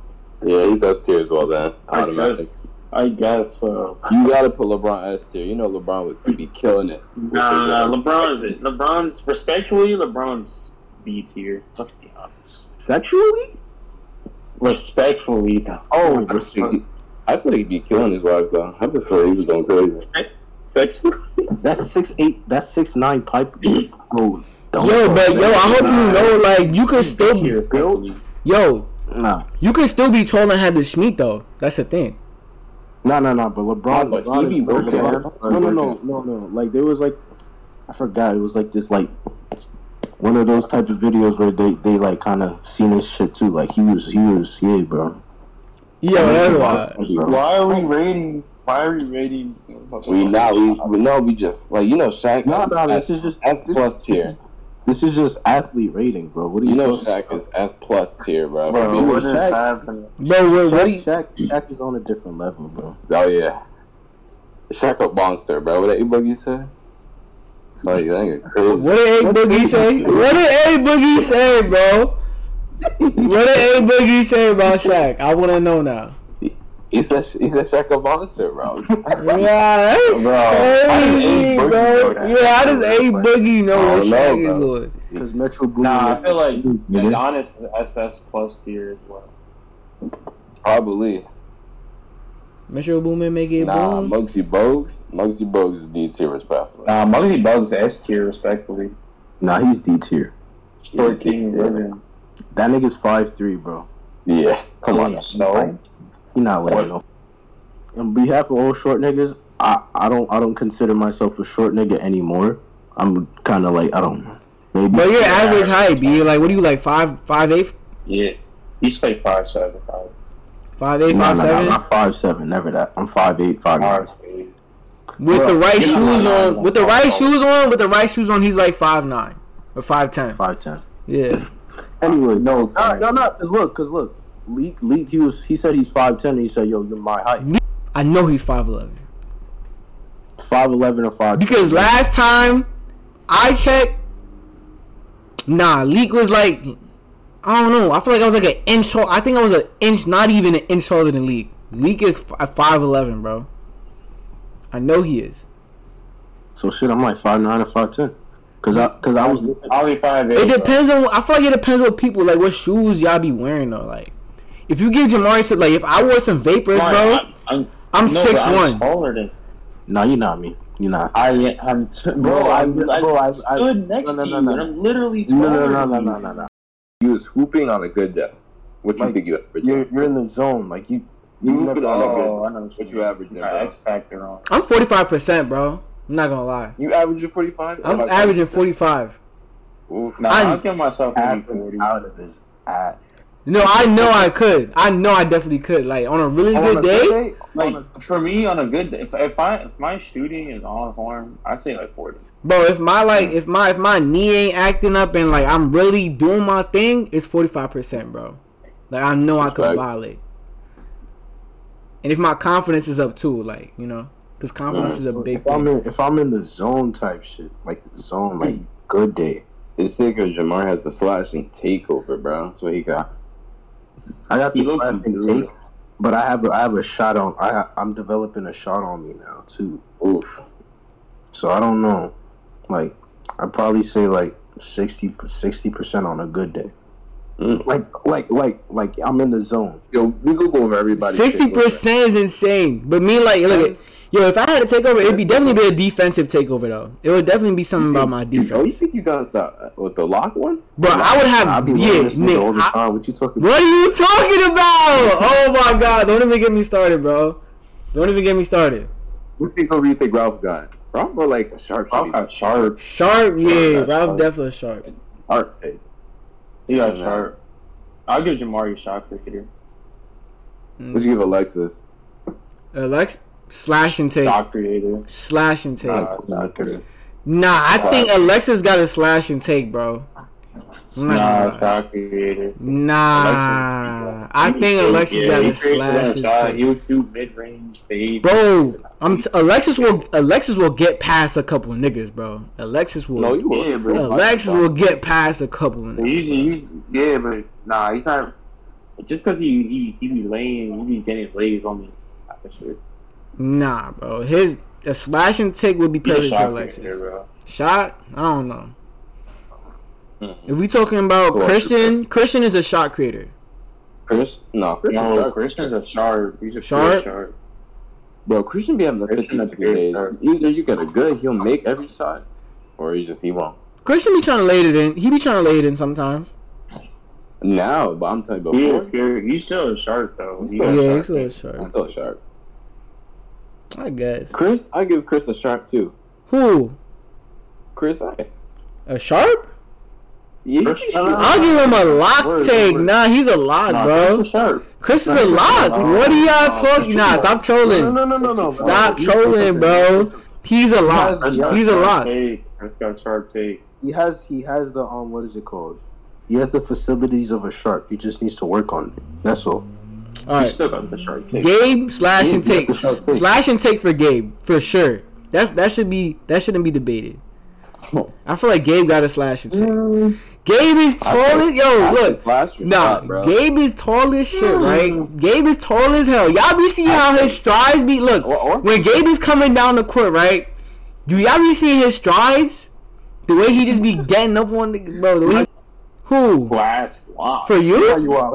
[SPEAKER 2] Yeah, he's S tier as well, then.
[SPEAKER 3] I
[SPEAKER 2] Automatic.
[SPEAKER 3] guess. I guess so.
[SPEAKER 2] You gotta put LeBron S tier. You know LeBron would be killing it.
[SPEAKER 3] Nah, nah, LeBron's it. LeBron's respectfully, LeBron's B tier. Let's be honest.
[SPEAKER 4] Sexually?
[SPEAKER 3] Respectfully, though.
[SPEAKER 4] Oh,
[SPEAKER 2] I feel like- I feel like he'd be killing his wife though. I feel like he was going crazy.
[SPEAKER 3] Sexually.
[SPEAKER 4] that's six eight. That's six nine pipe. [clears throat] Bro, don't
[SPEAKER 1] Yo, but yo, I hope you know, like, you could still be, yo,
[SPEAKER 4] nah,
[SPEAKER 1] you could still be trolling had the Schmeat though. That's the thing.
[SPEAKER 4] no, no, no. But LeBron,
[SPEAKER 2] But
[SPEAKER 4] LeBron
[SPEAKER 2] he be working
[SPEAKER 4] LeBron- No, no, no, no, no. Like there was like, I forgot. It was like this like one of those type of videos where they they like kind of seen his shit too. Like he was he was yeah, bro.
[SPEAKER 1] Yeah, that's wild.
[SPEAKER 4] Bro.
[SPEAKER 3] Why are we rating? Why are we rating?
[SPEAKER 2] We now we, we know we just like you know Shaq
[SPEAKER 4] No, no,
[SPEAKER 2] S,
[SPEAKER 4] this is just
[SPEAKER 2] S
[SPEAKER 4] this-
[SPEAKER 2] plus
[SPEAKER 4] this
[SPEAKER 2] tier.
[SPEAKER 4] is- This is just athlete rating, bro. What do you,
[SPEAKER 2] You know
[SPEAKER 4] talking-
[SPEAKER 2] Shaq is S plus tier, bro.
[SPEAKER 3] Bro,
[SPEAKER 4] Dude,
[SPEAKER 3] what is
[SPEAKER 4] Shaq-
[SPEAKER 3] happening?
[SPEAKER 1] Bro, what, what do you?
[SPEAKER 4] Shaq, Shaq is on a different level, bro.
[SPEAKER 2] Oh yeah, Shaq a monster, bro. What that boogie say? Oh, you think crazy?
[SPEAKER 1] What did A Boogie say? What did A Boogie say, bro? What did A Boogie say about Shaq? I want to know now.
[SPEAKER 2] He said he said Shaq a monster, bro. [laughs]
[SPEAKER 1] Yeah, that's
[SPEAKER 3] Bro,
[SPEAKER 1] crazy,
[SPEAKER 3] A
[SPEAKER 1] bro.
[SPEAKER 3] that?
[SPEAKER 1] Yeah, how does A Boogie know
[SPEAKER 2] I
[SPEAKER 1] what
[SPEAKER 2] don't know,
[SPEAKER 1] Shaq is
[SPEAKER 2] bro.
[SPEAKER 1] on?
[SPEAKER 4] Because Metro Boomin.
[SPEAKER 3] Nah, I feel like
[SPEAKER 4] Nigga.
[SPEAKER 3] Giannis is SS plus tier as well.
[SPEAKER 2] Probably.
[SPEAKER 1] Metro Boomin make it
[SPEAKER 2] Nah,
[SPEAKER 1] boom.
[SPEAKER 2] Muggsy Bogues. Muggsy Bogues is D tier respectfully.
[SPEAKER 3] Nah, Muggsy Bogues S tier respectfully.
[SPEAKER 4] Nah, he's D tier.
[SPEAKER 3] Short King living.
[SPEAKER 4] That nigga's five three, bro.
[SPEAKER 2] Yeah, come on. now.
[SPEAKER 3] Snow.
[SPEAKER 4] He not letting no. On behalf of all short niggas, I, I don't I don't consider myself a short nigga anymore. I'm kind of like I don't know. Maybe.
[SPEAKER 1] But your average height, be like, what are you like? Five, five eight,
[SPEAKER 3] Yeah. He's like five seven, five.
[SPEAKER 1] Five eight,
[SPEAKER 4] Nah,
[SPEAKER 1] five
[SPEAKER 4] nah, nah,
[SPEAKER 1] seven.
[SPEAKER 4] I'm five seven. Never that. I'm five eight, five nine.
[SPEAKER 3] Five eight.
[SPEAKER 1] With
[SPEAKER 4] Bro,
[SPEAKER 1] the right shoes
[SPEAKER 3] nah, nah,
[SPEAKER 1] on,
[SPEAKER 3] nah,
[SPEAKER 1] with the right
[SPEAKER 3] nah.
[SPEAKER 1] shoes on, with the right shoes on, he's like five nine or five ten.
[SPEAKER 4] Five ten.
[SPEAKER 1] Yeah. [laughs]
[SPEAKER 4] Anyway,
[SPEAKER 3] No,
[SPEAKER 4] no, no, no. Cause look, cause look, leak, leak. He was. He said he's five ten. He said, "Yo, you're my height."
[SPEAKER 1] I know he's five eleven
[SPEAKER 4] Five eleven or five.
[SPEAKER 1] because last time I checked, nah, leak was like, I don't know. I feel like I was like an inch tall. I think I was an inch, not even an inch taller than leak. Leak is five eleven, bro. I know he is.
[SPEAKER 4] So shit, I'm like five nine or five ten. Cause I, cause I was.
[SPEAKER 3] Probably five eight.
[SPEAKER 1] It depends on. I feel like it depends on people. Like what shoes y'all be wearing though. Like if you give Jamari some, like if I wore some vapors, bro,
[SPEAKER 3] I'm, I'm,
[SPEAKER 1] I'm
[SPEAKER 3] no, but
[SPEAKER 1] six
[SPEAKER 3] I'm
[SPEAKER 1] one.
[SPEAKER 3] taller than
[SPEAKER 4] Nah, you're not me. You're not.
[SPEAKER 3] I am. T- bro,
[SPEAKER 4] Bro, I-
[SPEAKER 3] I'm, I,
[SPEAKER 4] bro, I- I-
[SPEAKER 3] stood next
[SPEAKER 4] no, no,
[SPEAKER 3] to
[SPEAKER 4] no,
[SPEAKER 3] you,
[SPEAKER 4] no.
[SPEAKER 3] and I'm literally
[SPEAKER 4] No,
[SPEAKER 3] taller
[SPEAKER 4] no, no,
[SPEAKER 3] than
[SPEAKER 4] no,
[SPEAKER 3] you.
[SPEAKER 4] no, no, no.
[SPEAKER 2] You was hooping on a good day. What you
[SPEAKER 4] Like,
[SPEAKER 2] think you average?
[SPEAKER 4] You're you're in the zone. Like you. You
[SPEAKER 2] You
[SPEAKER 4] never.
[SPEAKER 2] hooping on a good.
[SPEAKER 3] Oh, I know
[SPEAKER 2] What you averaging,
[SPEAKER 3] got
[SPEAKER 2] bro?
[SPEAKER 3] X Factor on.
[SPEAKER 1] I'm forty five percent, bro. I'm not gonna lie.
[SPEAKER 2] You averaging forty five?
[SPEAKER 1] I'm averaging forty five.
[SPEAKER 2] Oof.
[SPEAKER 3] Nah,
[SPEAKER 1] I'm-
[SPEAKER 3] I'll give myself maybe 40.
[SPEAKER 4] out of his ass.
[SPEAKER 1] No, I know I could. I know I definitely could. Like on a really
[SPEAKER 3] On
[SPEAKER 1] good
[SPEAKER 3] a
[SPEAKER 1] day,
[SPEAKER 3] Like for me, on a good day, if if I if my shooting is on form, I say like 40.
[SPEAKER 1] Bro. If my like, if my if my knee ain't acting up and like I'm really doing my thing, it's forty five percent, bro. Like I know I could
[SPEAKER 2] Respect.
[SPEAKER 1] violate. And if my confidence is up too, like you know, because confidence is a big
[SPEAKER 4] If I'm in, if I'm in the zone type shit, like the zone, like [clears throat] good day.
[SPEAKER 2] It's sick because Jamar has the slashing takeover, bro. That's what he got.
[SPEAKER 4] I got the
[SPEAKER 3] He looks
[SPEAKER 4] slap and
[SPEAKER 3] brutal.
[SPEAKER 4] take, but I have a, I have a shot on. I I'm developing a shot on me now too.
[SPEAKER 2] Oof.
[SPEAKER 6] So I don't know. Like I'd probably say like 60 percent on a good day.
[SPEAKER 2] Mm.
[SPEAKER 6] Like like like like I'm in the zone.
[SPEAKER 2] Yo, we could go over everybody.
[SPEAKER 1] Sixty percent is insane. But me, like, look, at, yo, if I had to take over, it'd be definitely be a defensive takeover though. It would definitely be something about my
[SPEAKER 2] Oh, you think you got the with the lock one?
[SPEAKER 1] Bro, I would
[SPEAKER 6] I
[SPEAKER 1] have,
[SPEAKER 6] be
[SPEAKER 1] yeah,
[SPEAKER 6] running this nigga all
[SPEAKER 1] Nick.
[SPEAKER 6] the
[SPEAKER 1] I-
[SPEAKER 6] What you talking about?
[SPEAKER 1] what are you talking about? Oh my god! Don't even get me started, bro. Don't even get me started.
[SPEAKER 2] What takeover you think Ralph got? Ralph got like a sharp
[SPEAKER 3] Ralph
[SPEAKER 2] shitty
[SPEAKER 3] got sharp.
[SPEAKER 1] Sharp, yeah,
[SPEAKER 3] that's
[SPEAKER 1] Ralph
[SPEAKER 3] sharp.
[SPEAKER 1] definitely sharp.
[SPEAKER 2] sharp take.
[SPEAKER 3] He got
[SPEAKER 2] Yeah.
[SPEAKER 3] sharp. I'll give Jamari a shot creator. Mm.
[SPEAKER 2] What you give Alexis?
[SPEAKER 1] Alex, slash and take,
[SPEAKER 3] Shot creator.
[SPEAKER 1] slash and take.
[SPEAKER 3] Nah.
[SPEAKER 1] Nah, I think Alexis got a slash and take, bro. I'm
[SPEAKER 3] Nah,
[SPEAKER 1] gonna lie.
[SPEAKER 3] shot creator.
[SPEAKER 1] Nah, I think Alexis
[SPEAKER 3] yeah,
[SPEAKER 1] got
[SPEAKER 3] he
[SPEAKER 1] a
[SPEAKER 3] created
[SPEAKER 1] slash
[SPEAKER 3] that
[SPEAKER 1] and
[SPEAKER 3] shot.
[SPEAKER 1] take.
[SPEAKER 3] He would shoot mid range, fade.
[SPEAKER 1] Bro, I'm t- Alexis will Alexis will get past a couple of niggas, bro. Alexis will.
[SPEAKER 2] No, you will.
[SPEAKER 3] Yeah, bro.
[SPEAKER 1] Alexis will get past a couple of niggas.
[SPEAKER 3] He's, he's yeah, but nah, he's not. Just because he, he he be laying, he be getting lays on me. That.
[SPEAKER 1] Nah, bro. His a slash and take would be perfect for Alexis.
[SPEAKER 3] creator, bro.
[SPEAKER 1] Shot? I don't know.
[SPEAKER 2] Mhm.
[SPEAKER 1] If we talking about
[SPEAKER 2] Well,
[SPEAKER 1] Christian, Christian is a shot creator.
[SPEAKER 2] Chris? No, Christian.
[SPEAKER 3] No,
[SPEAKER 2] sharp.
[SPEAKER 3] Christian's a sharp. He's a
[SPEAKER 1] Sharp?
[SPEAKER 3] sharp. sharp.
[SPEAKER 2] Bro, Christian be having the
[SPEAKER 3] Christian
[SPEAKER 2] 50
[SPEAKER 3] is a
[SPEAKER 2] days. Either you get a good, he'll make every shot, or he just he won't.
[SPEAKER 1] Christian be trying to lay it in. He be trying to lay it in sometimes.
[SPEAKER 2] Now, but I'm telling you
[SPEAKER 3] He
[SPEAKER 2] before,
[SPEAKER 3] is good. He's still a sharp though.
[SPEAKER 2] He's still
[SPEAKER 3] a
[SPEAKER 2] a
[SPEAKER 1] yeah,
[SPEAKER 3] sharp
[SPEAKER 1] he's still a
[SPEAKER 3] kid.
[SPEAKER 2] he's
[SPEAKER 1] sharp.
[SPEAKER 2] still sharp.
[SPEAKER 1] I guess.
[SPEAKER 2] Chris, I give Chris a sharp too.
[SPEAKER 1] Who?
[SPEAKER 2] Chris, I.
[SPEAKER 1] A sharp?
[SPEAKER 2] Yeah,
[SPEAKER 3] Chris-
[SPEAKER 2] he should-
[SPEAKER 1] I'll give him a lock
[SPEAKER 3] Word,
[SPEAKER 1] take.
[SPEAKER 3] word.
[SPEAKER 1] Nah, he's a lock,
[SPEAKER 3] Nah,
[SPEAKER 1] bro.
[SPEAKER 3] Chris is sharp.
[SPEAKER 1] Chris is a lock. What are y'all talking? Nah, stop trolling.
[SPEAKER 6] No, no, no, no. no.
[SPEAKER 1] Stop
[SPEAKER 6] He's-
[SPEAKER 1] trolling, bro. He's a lock.
[SPEAKER 6] has-
[SPEAKER 1] He's a lock.
[SPEAKER 3] take. Chris got sharp take.
[SPEAKER 6] He has he has the um what is it called? He has the facilities of a shark. He just needs to work on it. That's all.
[SPEAKER 1] All
[SPEAKER 3] He
[SPEAKER 1] right.
[SPEAKER 3] still got the sharp take.
[SPEAKER 1] Gabe slash
[SPEAKER 6] Yeah,
[SPEAKER 1] and take
[SPEAKER 6] take.
[SPEAKER 1] slash and take for Gabe for sure. That's that should be that shouldn't be debated. I feel like Gabe got a slash and take. Gabe is tall as yo. Look,
[SPEAKER 2] last year,
[SPEAKER 1] nah,
[SPEAKER 2] shot, bro.
[SPEAKER 1] Gabe is tall as shit, right? Gabe is tall as hell. Y'all be seeing how his strides be. Look,
[SPEAKER 2] Or- or-
[SPEAKER 1] when Gabe is coming down the court, right? Do y'all be seeing his strides? The way he just be getting up on the bro. The way who
[SPEAKER 3] Glass lock.
[SPEAKER 1] for you?
[SPEAKER 6] you are.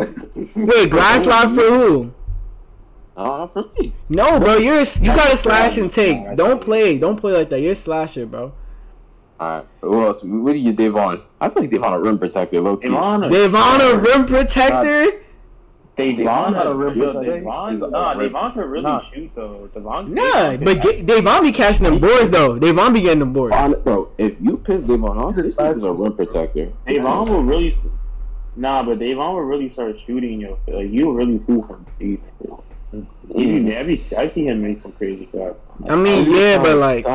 [SPEAKER 1] Wait, glass lock for who?
[SPEAKER 2] Uh, for me.
[SPEAKER 1] No, bro, you're a, you got to slash and take. Don't play, don't play like that. You're a slasher, bro.
[SPEAKER 2] Alright, who else? What do you Devon? I feel like Devon a rim protector, low key.
[SPEAKER 3] Devon, a
[SPEAKER 1] Devon a rim protector?
[SPEAKER 3] Devon,
[SPEAKER 6] not a rim
[SPEAKER 3] yo,
[SPEAKER 6] protector.
[SPEAKER 3] Devon,
[SPEAKER 2] He's a
[SPEAKER 3] nah, Devon to really
[SPEAKER 6] Nah.
[SPEAKER 3] shoot though. Devon,
[SPEAKER 1] Nah, but Ga- Devon be catching them boards though. Devon be getting them boards.
[SPEAKER 2] On, bro, if you piss Devon off, this nigga's a rim protector.
[SPEAKER 3] Devon will really, nah, but Devon will really start shooting you. Like you really shoot from deep. He mm. I, be, I see him make some crazy shots.
[SPEAKER 1] I mean, yeah, but like,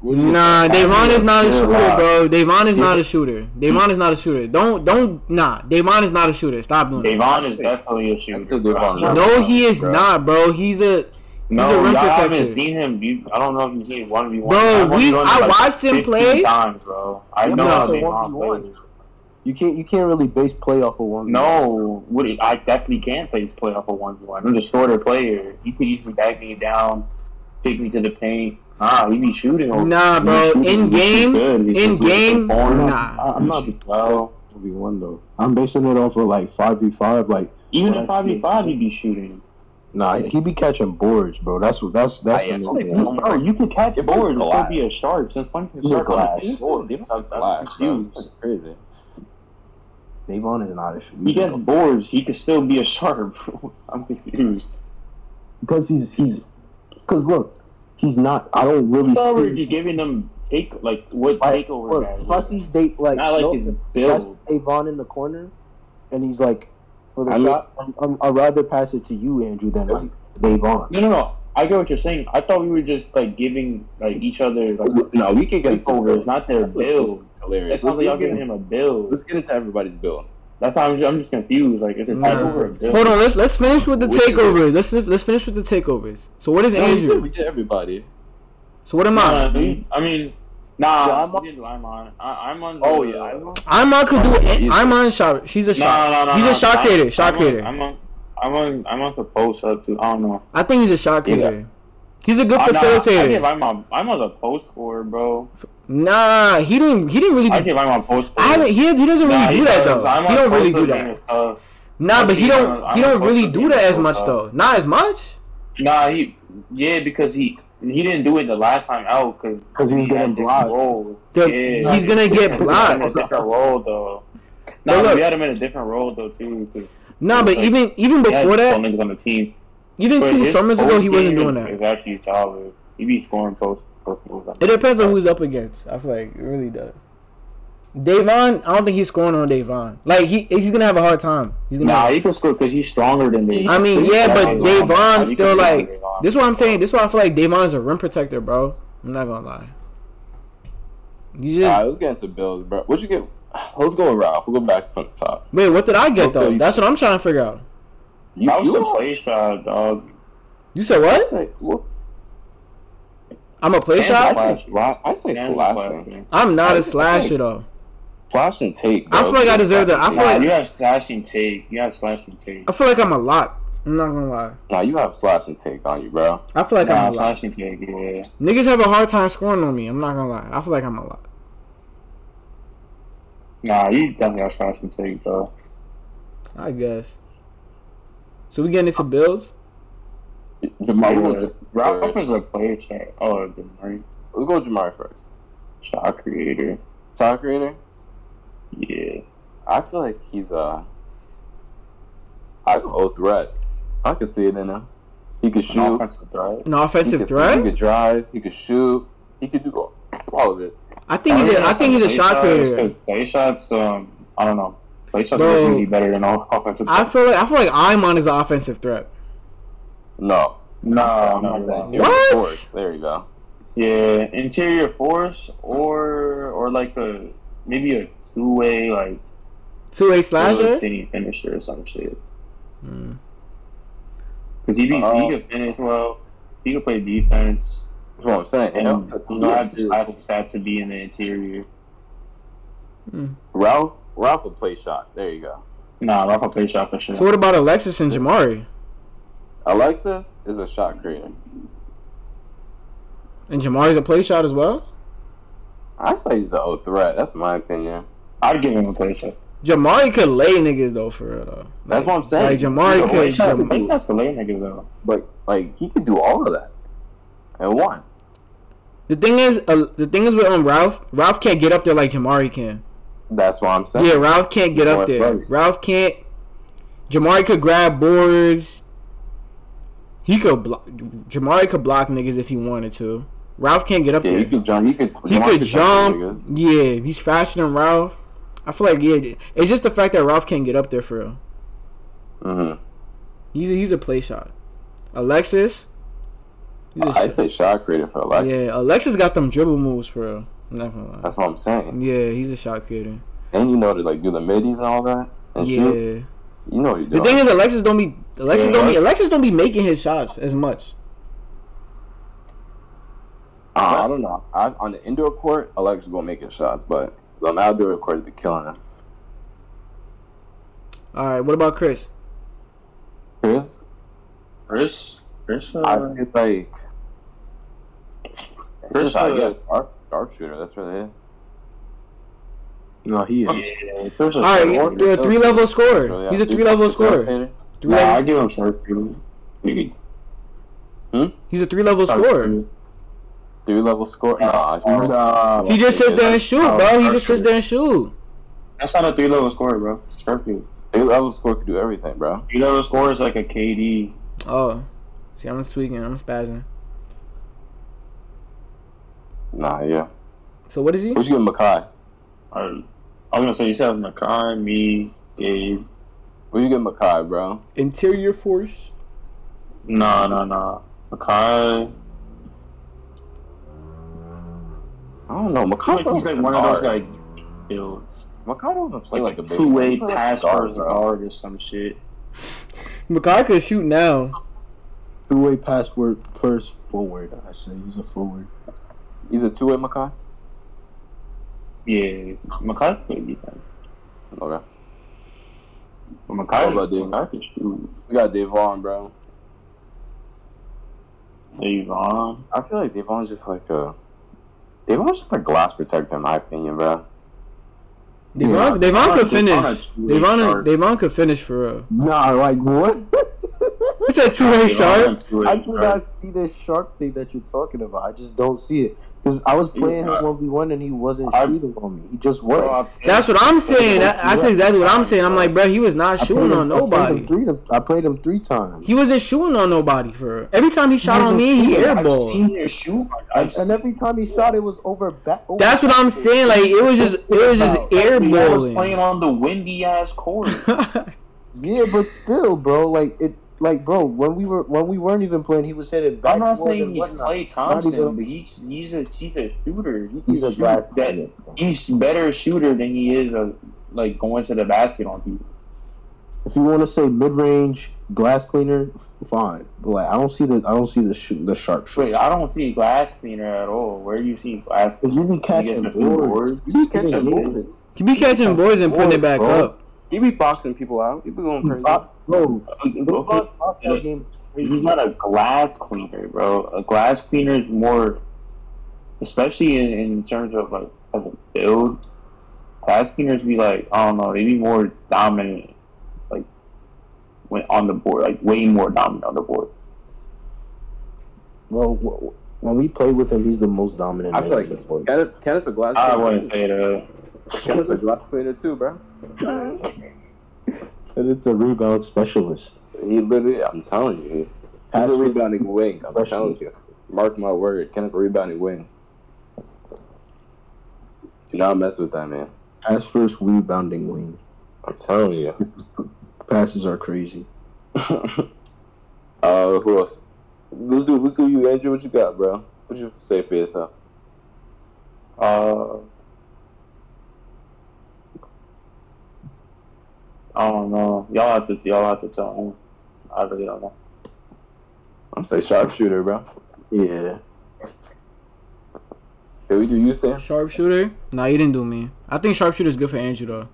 [SPEAKER 2] Taj, what do you-
[SPEAKER 1] nah, Devon is not a shooter, bro. Devon is not a shooter. Devon is not a shooter. Don't, don't, nah. Devon is not a shooter. Stop doing that.
[SPEAKER 3] Devon is definitely a
[SPEAKER 2] I
[SPEAKER 3] shooter.
[SPEAKER 2] feel
[SPEAKER 1] No, he is
[SPEAKER 2] Bro.
[SPEAKER 1] not, bro. He's a,
[SPEAKER 3] No,
[SPEAKER 1] He's a rim
[SPEAKER 3] y'all haven't seen him. You, I don't know if you've seen one v one.
[SPEAKER 1] Bro, we- I watched him play.
[SPEAKER 3] times, bro. I
[SPEAKER 6] Yeah,
[SPEAKER 3] know
[SPEAKER 6] but
[SPEAKER 3] how
[SPEAKER 6] it's 1v1.
[SPEAKER 3] plays.
[SPEAKER 6] You can't you can't really base play off of one.
[SPEAKER 3] No, what it- I definitely can play this play off of one v one. I'm the shorter player. He could easily back me down, take me to the paint. Ah, he be shooting. over-
[SPEAKER 1] Nah, bro.
[SPEAKER 3] shooting-
[SPEAKER 1] In game, in game,
[SPEAKER 3] perform.
[SPEAKER 1] nah.
[SPEAKER 6] I, I'm not
[SPEAKER 3] He shoot well.
[SPEAKER 6] v one though. I'm basing it off of like five v five. Like
[SPEAKER 3] Even in five v five, he be shooting.
[SPEAKER 6] nah, he be catching boards, bro. That's what that's that's.
[SPEAKER 2] I am
[SPEAKER 6] the-
[SPEAKER 2] saying-
[SPEAKER 3] Bro, you can catch
[SPEAKER 2] If
[SPEAKER 3] boards and still be a shark. Since when can
[SPEAKER 6] He's a
[SPEAKER 3] start on
[SPEAKER 6] glass.
[SPEAKER 3] the
[SPEAKER 2] Oh, Devon's a glass,
[SPEAKER 3] confused.
[SPEAKER 2] That's crazy.
[SPEAKER 6] Devon is not a shooter.
[SPEAKER 3] He gets boards. He can still be a shark. [laughs] I'm confused.
[SPEAKER 6] because he's he's because look, he's not. I don't really
[SPEAKER 3] I thought we were
[SPEAKER 6] see.
[SPEAKER 3] just giving them take like what
[SPEAKER 6] Like,
[SPEAKER 3] takeover
[SPEAKER 6] look. Fussy's date like
[SPEAKER 3] Not like
[SPEAKER 6] no,
[SPEAKER 3] his
[SPEAKER 6] that's
[SPEAKER 3] build.
[SPEAKER 6] Avon in the corner, and he's like, for the
[SPEAKER 2] I mean-
[SPEAKER 6] shot, I'm, I'm, I'd rather pass it to you, Andrew, than like Davon.
[SPEAKER 3] No, no, no. I get what you're saying. I thought we were just like giving like each other like
[SPEAKER 2] No, we can get into
[SPEAKER 3] takeovers, not their build.
[SPEAKER 2] Hilarious.
[SPEAKER 3] That sounds like y'all giving him a build.
[SPEAKER 2] let's get into everybody's build.
[SPEAKER 3] That's how I'm just, I'm just confused. Like, is it takeover or build?
[SPEAKER 1] Hold on, let's let's finish with the
[SPEAKER 2] Which is-
[SPEAKER 1] takeovers. Let's let's finish with the takeovers. So what is
[SPEAKER 2] No, we did,
[SPEAKER 1] Andrew?
[SPEAKER 2] we did everybody.
[SPEAKER 1] So what am I?
[SPEAKER 3] Nah, we- I mean, nah.
[SPEAKER 6] Yeah, I'm
[SPEAKER 3] I'm
[SPEAKER 6] on-
[SPEAKER 3] on. I'm on. I, I'm on.
[SPEAKER 2] Oh
[SPEAKER 3] the-
[SPEAKER 2] yeah, I know.
[SPEAKER 1] I'm on could do
[SPEAKER 2] He's-
[SPEAKER 1] I'm on shot. She's a
[SPEAKER 3] No,
[SPEAKER 1] shot.
[SPEAKER 3] no, no,
[SPEAKER 1] he's
[SPEAKER 3] no,
[SPEAKER 1] a shot
[SPEAKER 3] I'm-
[SPEAKER 1] creator. Shot creator.
[SPEAKER 3] On, I'm on. I'm on. I'm on the post up too. I don't know.
[SPEAKER 1] I think he's a shot
[SPEAKER 2] Yeah.
[SPEAKER 1] creator. He's a good facilitator.
[SPEAKER 3] I, nah, I give
[SPEAKER 1] facilitator.
[SPEAKER 3] Imam, Imam's a post scorer, bro.
[SPEAKER 1] Nah, he didn't. He didn't really.
[SPEAKER 3] I
[SPEAKER 1] Do,
[SPEAKER 3] give Imam post.
[SPEAKER 1] I haven't. He, he doesn't really do that though. He don't really do that. Uh, nah, but he don't. He don't really do that as much uh, though. Not as much.
[SPEAKER 3] Nah, he yeah because he he didn't do it the last time out because
[SPEAKER 6] 'Cause he's getting blocked.
[SPEAKER 1] The-
[SPEAKER 3] yeah,
[SPEAKER 1] he's gonna get
[SPEAKER 3] He had him in a
[SPEAKER 1] blocked.
[SPEAKER 3] different role though.
[SPEAKER 1] But
[SPEAKER 3] Nah,
[SPEAKER 1] look-
[SPEAKER 3] we had him in a different role though too. 'cause
[SPEAKER 1] Nah, but
[SPEAKER 3] Like,
[SPEAKER 1] even even
[SPEAKER 3] he had
[SPEAKER 1] before
[SPEAKER 3] some
[SPEAKER 1] that,
[SPEAKER 3] niggas on the team.
[SPEAKER 1] even
[SPEAKER 3] But
[SPEAKER 1] two summers ago, he wasn't doing
[SPEAKER 3] that.
[SPEAKER 1] that.
[SPEAKER 3] Is actually solid. He be scoring post post moves.
[SPEAKER 1] It depends on who's up against. I feel like it really does. Davon, I don't think he's scoring on Davon. Like he he's gonna have a hard time. He's gonna.
[SPEAKER 3] Nah, he can score because he's stronger than me.
[SPEAKER 1] I mean, yeah, but Davon's
[SPEAKER 3] He
[SPEAKER 1] still like.
[SPEAKER 3] Davon.
[SPEAKER 1] This is what I'm saying. This is why I feel like Davon is a rim protector, bro. I'm not gonna lie. You just
[SPEAKER 2] Alright, let's get into builds, bro. What'd you get? Let's go with Ralph. We'll go back from the top.
[SPEAKER 1] wait. What did I get though? That's what I'm trying to figure out.
[SPEAKER 2] You,
[SPEAKER 3] That was
[SPEAKER 2] you
[SPEAKER 3] a play shot, dog.
[SPEAKER 1] You said
[SPEAKER 2] I
[SPEAKER 1] what?
[SPEAKER 2] say, what?
[SPEAKER 1] I'm a play
[SPEAKER 3] Sam's
[SPEAKER 1] shot.
[SPEAKER 2] I say, sla- I say
[SPEAKER 3] Sam's
[SPEAKER 2] slashing.
[SPEAKER 3] slashing.
[SPEAKER 1] I'm not
[SPEAKER 2] I-
[SPEAKER 1] a slasher though.
[SPEAKER 2] Slash and take.
[SPEAKER 1] I feel like I deserve that. I feel
[SPEAKER 3] Nah,
[SPEAKER 1] like
[SPEAKER 3] you have slashing take. You have slashing take.
[SPEAKER 1] I feel like I'm a lot. I'm not gonna lie.
[SPEAKER 2] Nah, you have slash and take on you, bro.
[SPEAKER 1] I feel like
[SPEAKER 3] Nah,
[SPEAKER 1] I'm a lot.
[SPEAKER 3] slashing take. Yeah.
[SPEAKER 1] Niggas have a hard time scoring on me. I'm not gonna lie. I feel like I'm a lot.
[SPEAKER 3] Nah, you definitely have slashing take, bro.
[SPEAKER 1] I guess. So we getting into Bills?
[SPEAKER 2] Jamar, we'll
[SPEAKER 3] Yeah.
[SPEAKER 2] Go
[SPEAKER 3] Ralph
[SPEAKER 2] first.
[SPEAKER 3] is a player shot. Oh, good right.
[SPEAKER 2] Let's go with Jamar first.
[SPEAKER 3] Shot creator.
[SPEAKER 2] Shot creator.
[SPEAKER 3] Yeah.
[SPEAKER 2] I feel like he's uh I go threat. I can see it in him. He could
[SPEAKER 3] An
[SPEAKER 2] shoot.
[SPEAKER 3] offensive threat.
[SPEAKER 1] An
[SPEAKER 2] He
[SPEAKER 1] offensive
[SPEAKER 2] could, He
[SPEAKER 1] threat?
[SPEAKER 2] could drive. He could shoot. He could do all, all of it.
[SPEAKER 1] I think he's a, I think he's a shot creator.
[SPEAKER 3] Because play shots, um, I don't know. Play shots
[SPEAKER 1] Bro.
[SPEAKER 3] are going to be better than all [laughs] offensive
[SPEAKER 1] I
[SPEAKER 3] threat.
[SPEAKER 1] feel like I feel like Iman is an offensive threat.
[SPEAKER 2] No.
[SPEAKER 3] No, no, no.
[SPEAKER 2] interior
[SPEAKER 1] What?
[SPEAKER 2] force. There you go.
[SPEAKER 3] Yeah, interior force or or like a maybe a two way like
[SPEAKER 1] Two A slasher.
[SPEAKER 3] city finisher or some shit.
[SPEAKER 1] Hmm.
[SPEAKER 3] Because he be, he can finish well. He can play defense.
[SPEAKER 2] That's what I'm saying.
[SPEAKER 3] And
[SPEAKER 2] And,
[SPEAKER 3] you know, have the slashing stats to be in the interior.
[SPEAKER 2] Ralph, Ralph will play shot. There you go.
[SPEAKER 3] Nah, Rafa play shot for sure.
[SPEAKER 1] So what about Alexis and Jamari?
[SPEAKER 2] Alexis is a shot creator.
[SPEAKER 1] And Jamari's a play shot as well.
[SPEAKER 2] I say he's a O threat. That's my opinion.
[SPEAKER 3] I'd give him a play shot.
[SPEAKER 1] Jamari could lay niggas though, for real though.
[SPEAKER 2] That's what I'm saying.
[SPEAKER 1] Like Jamari
[SPEAKER 3] Play
[SPEAKER 1] could.
[SPEAKER 3] shot,
[SPEAKER 1] Jam-
[SPEAKER 3] play shots for late niggas though.
[SPEAKER 2] But like he could do all of that and one.
[SPEAKER 1] the thing is, uh, the thing is with um, Ralph. Ralph can't get up there like Jamari can.
[SPEAKER 2] That's what I'm saying.
[SPEAKER 1] Yeah, Ralph can't get up there.
[SPEAKER 2] right.
[SPEAKER 1] Ralph can't. Jamari could grab boards. He could block. Jamari could block niggas if he wanted to. Ralph can't get up
[SPEAKER 2] Yeah,
[SPEAKER 1] there.
[SPEAKER 2] he could jump. He could.
[SPEAKER 1] He could jump. Yeah, he's faster than Ralph. I feel like yeah, it's just the fact that Ralph can't get up there for real.
[SPEAKER 2] Mhm.
[SPEAKER 1] He's a, he's a play shot. Alexis.
[SPEAKER 2] I
[SPEAKER 1] shot-
[SPEAKER 2] say shot creator for Alexis.
[SPEAKER 1] yeah, Alexis got them dribble moves for real. I'm not gonna lie.
[SPEAKER 2] That's what I'm saying.
[SPEAKER 1] Yeah, he's a shot creator.
[SPEAKER 2] And you know to like do the middies and all that and
[SPEAKER 1] Yeah.
[SPEAKER 2] shoot. You know what you're
[SPEAKER 1] The thing is, Alexis don't be Alexis
[SPEAKER 3] Yeah,
[SPEAKER 1] don't be? Alexis don't be making his shots as much.
[SPEAKER 2] Uh, I don't know. I, on the indoor court, Alexis gonna make his shots, but on the outdoor court, he be killing him.
[SPEAKER 1] All right, what about Chris?
[SPEAKER 2] Chris,
[SPEAKER 3] Chris, Chris,
[SPEAKER 2] I
[SPEAKER 3] uh,
[SPEAKER 2] feel like
[SPEAKER 3] Chris,
[SPEAKER 2] Chris, I
[SPEAKER 3] uh,
[SPEAKER 2] guess dark, dark shooter. That's really it.
[SPEAKER 6] No, he is.
[SPEAKER 3] yeah, Chris is
[SPEAKER 1] All right,
[SPEAKER 3] short.
[SPEAKER 1] yeah, three level scorer.
[SPEAKER 2] really
[SPEAKER 1] He's a three level scorer. Three
[SPEAKER 3] Nah,
[SPEAKER 1] level,
[SPEAKER 3] I give him short too. Maybe hmm?
[SPEAKER 1] he's a three level scorer.
[SPEAKER 2] Three level score. Nah, he-
[SPEAKER 6] Nah.
[SPEAKER 1] He just sits there and shoot,
[SPEAKER 3] Oh,
[SPEAKER 1] bro. He just sits there and shoot.
[SPEAKER 3] That's not a three level score, bro. Sharpie.
[SPEAKER 2] three level score could do everything, bro.
[SPEAKER 3] Three level score is like a KD.
[SPEAKER 1] Oh, see, I'm just tweaking. I'm spazzing.
[SPEAKER 2] Nah, yeah.
[SPEAKER 1] So what is he?
[SPEAKER 2] What you get, Makai?
[SPEAKER 3] I, I was gonna say you said Nakai, me, Gabe.
[SPEAKER 2] Where you get, Makai, bro?
[SPEAKER 1] Interior force.
[SPEAKER 3] No, no, no. Nakai.
[SPEAKER 2] I don't know. Makai
[SPEAKER 3] Like he's like one of those like, you
[SPEAKER 2] Makai doesn't play
[SPEAKER 3] know,
[SPEAKER 2] like a
[SPEAKER 3] two way
[SPEAKER 2] he plays
[SPEAKER 3] pass
[SPEAKER 2] guard,
[SPEAKER 3] first
[SPEAKER 2] bro.
[SPEAKER 3] guard or some shit.
[SPEAKER 1] Makai can shoot now.
[SPEAKER 6] Two way password first forward. I say he's a forward.
[SPEAKER 2] He's a two way Makai.
[SPEAKER 3] Yeah, Makai play defense.
[SPEAKER 2] Okay.
[SPEAKER 3] But Makai,
[SPEAKER 2] How about Dave?
[SPEAKER 3] Makai can.
[SPEAKER 2] We got Devon, bro.
[SPEAKER 3] Devon.
[SPEAKER 2] I feel like Devon's just like a Devon's just a glass protector in my opinion, bro.
[SPEAKER 1] Devon,
[SPEAKER 4] Yeah.
[SPEAKER 1] Devon
[SPEAKER 3] Devon-
[SPEAKER 1] could finish.
[SPEAKER 3] a two-way
[SPEAKER 1] Devon. Devon could finish for real.
[SPEAKER 4] Nah, like what?
[SPEAKER 1] He said two way shark.
[SPEAKER 4] I do not see this sharp thing that you're talking about. I just don't see it. Because I was playing him 1v1 and he wasn't
[SPEAKER 3] I-
[SPEAKER 4] shooting on me. He just wasn't.
[SPEAKER 1] That's what I'm saying. That, that's exactly what I'm saying. I'm like, bro, he was not shooting
[SPEAKER 4] played
[SPEAKER 1] on
[SPEAKER 4] him- I played him
[SPEAKER 1] nobody.
[SPEAKER 4] three, I played him three times.
[SPEAKER 1] He wasn't shooting on nobody for. Every time he shot on me, he
[SPEAKER 3] I've
[SPEAKER 1] airballed.
[SPEAKER 3] seen him shoot.
[SPEAKER 4] And, and every time he shot, it was over back. Over
[SPEAKER 1] That's what I'm saying. Like it was just, it was just airballing.
[SPEAKER 3] I was playing on the windy ass court. [laughs]
[SPEAKER 4] Yeah, but still, bro, like it, like bro, when we were when we weren't even playing, he was hitting back.
[SPEAKER 3] I'm not
[SPEAKER 4] more
[SPEAKER 3] saying
[SPEAKER 4] than
[SPEAKER 3] he's
[SPEAKER 4] whatnot. Klay
[SPEAKER 3] Thompson,
[SPEAKER 4] even-
[SPEAKER 3] but he's he's a he's a shooter. He
[SPEAKER 4] He's a
[SPEAKER 3] shoot
[SPEAKER 4] glass
[SPEAKER 3] that- He's better shooter than he is a, like going to the basket on people.
[SPEAKER 4] If you want to say mid range glass cleaner, fine. But like, I don't see the I don't see the sh- the sharp shot.
[SPEAKER 3] Wait, I don't see glass cleaner at all. Where do you see glass?
[SPEAKER 4] Cause you be catching
[SPEAKER 3] gets a few
[SPEAKER 4] boards.
[SPEAKER 3] boards.
[SPEAKER 4] You be
[SPEAKER 2] Catching
[SPEAKER 4] catching
[SPEAKER 2] boards.
[SPEAKER 1] he be catching boards and putting it back
[SPEAKER 4] Bro.
[SPEAKER 1] up.
[SPEAKER 2] He be boxing people out. He be going crazy.
[SPEAKER 4] Bro,
[SPEAKER 3] Bro,
[SPEAKER 4] the box- box out game is
[SPEAKER 3] He's not a glass cleaner, bro. A glass cleaner is more, especially in, in terms of like as a build. Glass cleaners be like I don't know, they be more dominant, like when on the board, like way more dominant on the board.
[SPEAKER 4] Well, wh- when we play with him, he's the most dominant.
[SPEAKER 2] I feel
[SPEAKER 4] on the
[SPEAKER 2] like
[SPEAKER 4] court.
[SPEAKER 2] Kenneth, Kenneth's a glass
[SPEAKER 3] I
[SPEAKER 2] cleaner.
[SPEAKER 3] wouldn't say that.
[SPEAKER 2] Kenneth's a glass cleaner too, bro. [laughs]
[SPEAKER 4] and it's a rebound specialist.
[SPEAKER 2] He literally, I'm telling you, he's
[SPEAKER 4] Pass
[SPEAKER 2] a rebounding wing. I'm telling you. Mark my word, Kenneth a rebounding wing. Do not mess with that man.
[SPEAKER 4] Pass first rebounding wing.
[SPEAKER 2] I'm telling you.
[SPEAKER 4] His passes are crazy. [laughs]
[SPEAKER 2] uh, who else? Let's do. Let's do you, Andrew. What you got, bro? What you say for yourself?
[SPEAKER 3] Uh, Oh, I don't know. Y'all have to y'all have to tell him. I really don't know.
[SPEAKER 2] I'm say sharpshooter, bro.
[SPEAKER 4] Yeah.
[SPEAKER 2] Did we do you, Sam?
[SPEAKER 1] Sharpshooter? Nah, you didn't do me. I think sharpshooter's good for Andrew though.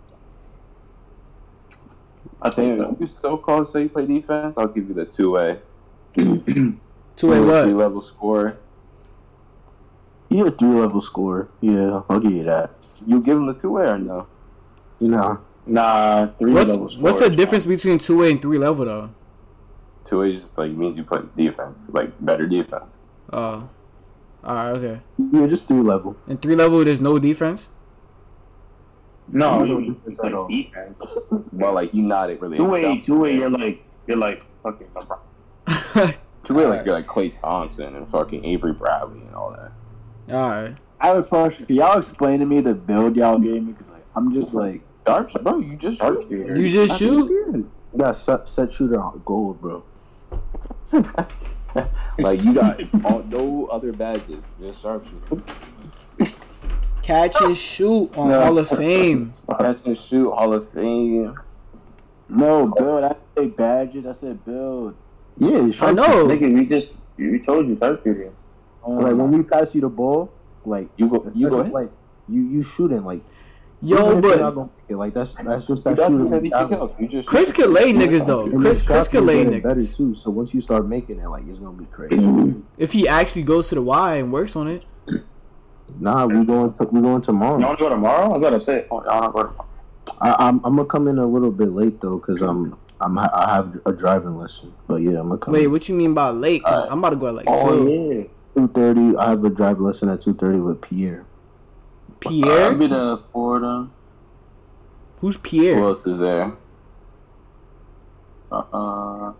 [SPEAKER 3] I think
[SPEAKER 2] Sam, you so close. Say you play defense. I'll give you the two way. [clears throat]
[SPEAKER 1] Two way
[SPEAKER 2] Three
[SPEAKER 1] what?
[SPEAKER 2] level score.
[SPEAKER 4] You're a three level scorer. Yeah, I'll give you that.
[SPEAKER 2] You give him the two way or no?
[SPEAKER 4] Nah.
[SPEAKER 3] Nah. Three
[SPEAKER 1] What's
[SPEAKER 3] level
[SPEAKER 1] what's the
[SPEAKER 3] scorers,
[SPEAKER 1] difference between two way and three level though?
[SPEAKER 2] Two way just like means you play defense, like better defense.
[SPEAKER 1] Oh, all right, okay.
[SPEAKER 4] Yeah, just three level.
[SPEAKER 1] And three level, there's no defense.
[SPEAKER 3] No,
[SPEAKER 4] No defense at all.
[SPEAKER 3] defense.
[SPEAKER 2] But like you not it really.
[SPEAKER 3] Two way, two way. You're like you're like fucking. LeBron. [laughs]
[SPEAKER 2] Two way like you're like Klay Thompson and fucking Avery Bradley and all that.
[SPEAKER 1] all right.
[SPEAKER 6] I have a question. Can y'all explain to me the build y'all gave me? Because like, I'm just like,
[SPEAKER 2] Sharp, bro. You just shoot.
[SPEAKER 3] Sharpshooter.
[SPEAKER 1] You just shoot.
[SPEAKER 4] Yeah, set, set shooter on gold, bro. [laughs]
[SPEAKER 2] like you got all, no other badges, just sharpshooter.
[SPEAKER 1] Catch and shoot on
[SPEAKER 6] No.
[SPEAKER 1] Hall of Fame.
[SPEAKER 2] Catch and shoot, Hall of Fame.
[SPEAKER 6] no build. I didn't say badges. I said build.
[SPEAKER 4] Yeah,
[SPEAKER 1] I know.
[SPEAKER 3] Nigga, we just we told you sharpshooter.
[SPEAKER 6] Um,
[SPEAKER 4] Like when we pass you the ball, like
[SPEAKER 2] You go, you go ahead.
[SPEAKER 4] Like you, you shooting like.
[SPEAKER 1] Yo,
[SPEAKER 4] even if you're not
[SPEAKER 1] but
[SPEAKER 4] it, like that's that's just that
[SPEAKER 2] don't
[SPEAKER 4] shooting mentality.
[SPEAKER 2] You just
[SPEAKER 1] Chris
[SPEAKER 2] shoot.
[SPEAKER 1] can lay niggas though.
[SPEAKER 4] And
[SPEAKER 1] Chris
[SPEAKER 4] the
[SPEAKER 1] Chris
[SPEAKER 4] shots
[SPEAKER 1] can lay
[SPEAKER 4] getting better too. So once you start making it, like it's gonna be crazy.
[SPEAKER 1] if he actually goes to the Y and works on it.
[SPEAKER 4] nah, we going to we going tomorrow.
[SPEAKER 3] You want to go tomorrow? I gotta say. Oh, I want to go tomorrow.
[SPEAKER 4] I, I'm I'm gonna come in a little bit late though, cause I'm I'm I have a driving lesson. But yeah, I'm gonna come.
[SPEAKER 1] Wait, what you mean by late? 'Cause
[SPEAKER 2] Alright.
[SPEAKER 1] I'm about to go at like
[SPEAKER 3] Oh
[SPEAKER 1] two.
[SPEAKER 3] yeah.
[SPEAKER 4] two thirty. I have a driving lesson at two thirty with Pierre.
[SPEAKER 1] Pierre?
[SPEAKER 3] I'll be the Florida.
[SPEAKER 1] Who's Pierre?
[SPEAKER 2] Who else is there?
[SPEAKER 3] Uh,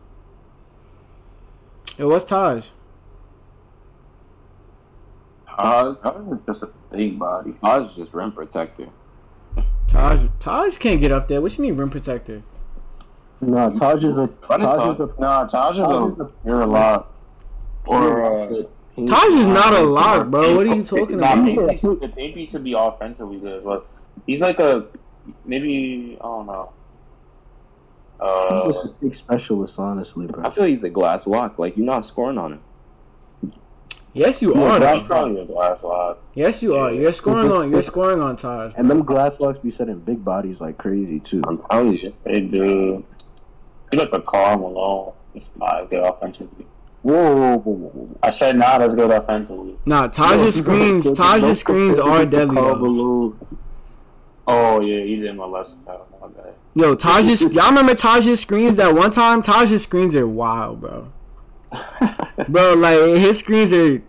[SPEAKER 1] Yo, what's Taj?
[SPEAKER 3] Taj, Taj is just a big body.
[SPEAKER 2] I was just rim protector.
[SPEAKER 1] Taj Taj can't get up there. What you mean rim protector?
[SPEAKER 4] No, Taj is a
[SPEAKER 2] Run it,
[SPEAKER 4] Taj is a
[SPEAKER 3] Nah, Taj
[SPEAKER 4] Taj
[SPEAKER 3] is
[SPEAKER 4] is
[SPEAKER 3] a
[SPEAKER 4] a-
[SPEAKER 3] you're a lot. Or uh,
[SPEAKER 1] Taj is not a lock, bro. What are you talking
[SPEAKER 3] Nah,
[SPEAKER 1] about?
[SPEAKER 3] maybe the maybe he should be offensively good, but he's like a maybe I don't know. Uh,
[SPEAKER 4] He's just a big specialist, honestly, bro.
[SPEAKER 2] I feel he's a glass lock. Like you're not scoring on him.
[SPEAKER 1] Yes, you
[SPEAKER 3] yeah,
[SPEAKER 1] are.
[SPEAKER 3] that's
[SPEAKER 1] though.
[SPEAKER 3] probably a glass lock.
[SPEAKER 1] Yes, you are. You're scoring on. You're scoring on Taj.
[SPEAKER 4] And them glass locks be setting big bodies like crazy too.
[SPEAKER 2] I'm telling you.
[SPEAKER 3] They do. He's like a Karl Malone. It's not good offensively.
[SPEAKER 7] Whoa, whoa, whoa, whoa.
[SPEAKER 3] I said nah. Let's go offensively.
[SPEAKER 1] Nah, Taj's screens, Taj's screens are deadly though.
[SPEAKER 3] Oh yeah, he's in my lesson. Oh, my bad.
[SPEAKER 1] Yo, Taj's, y'all remember Taj's screens that one time? Taj's screens are wild, bro. [laughs] bro, like his screens are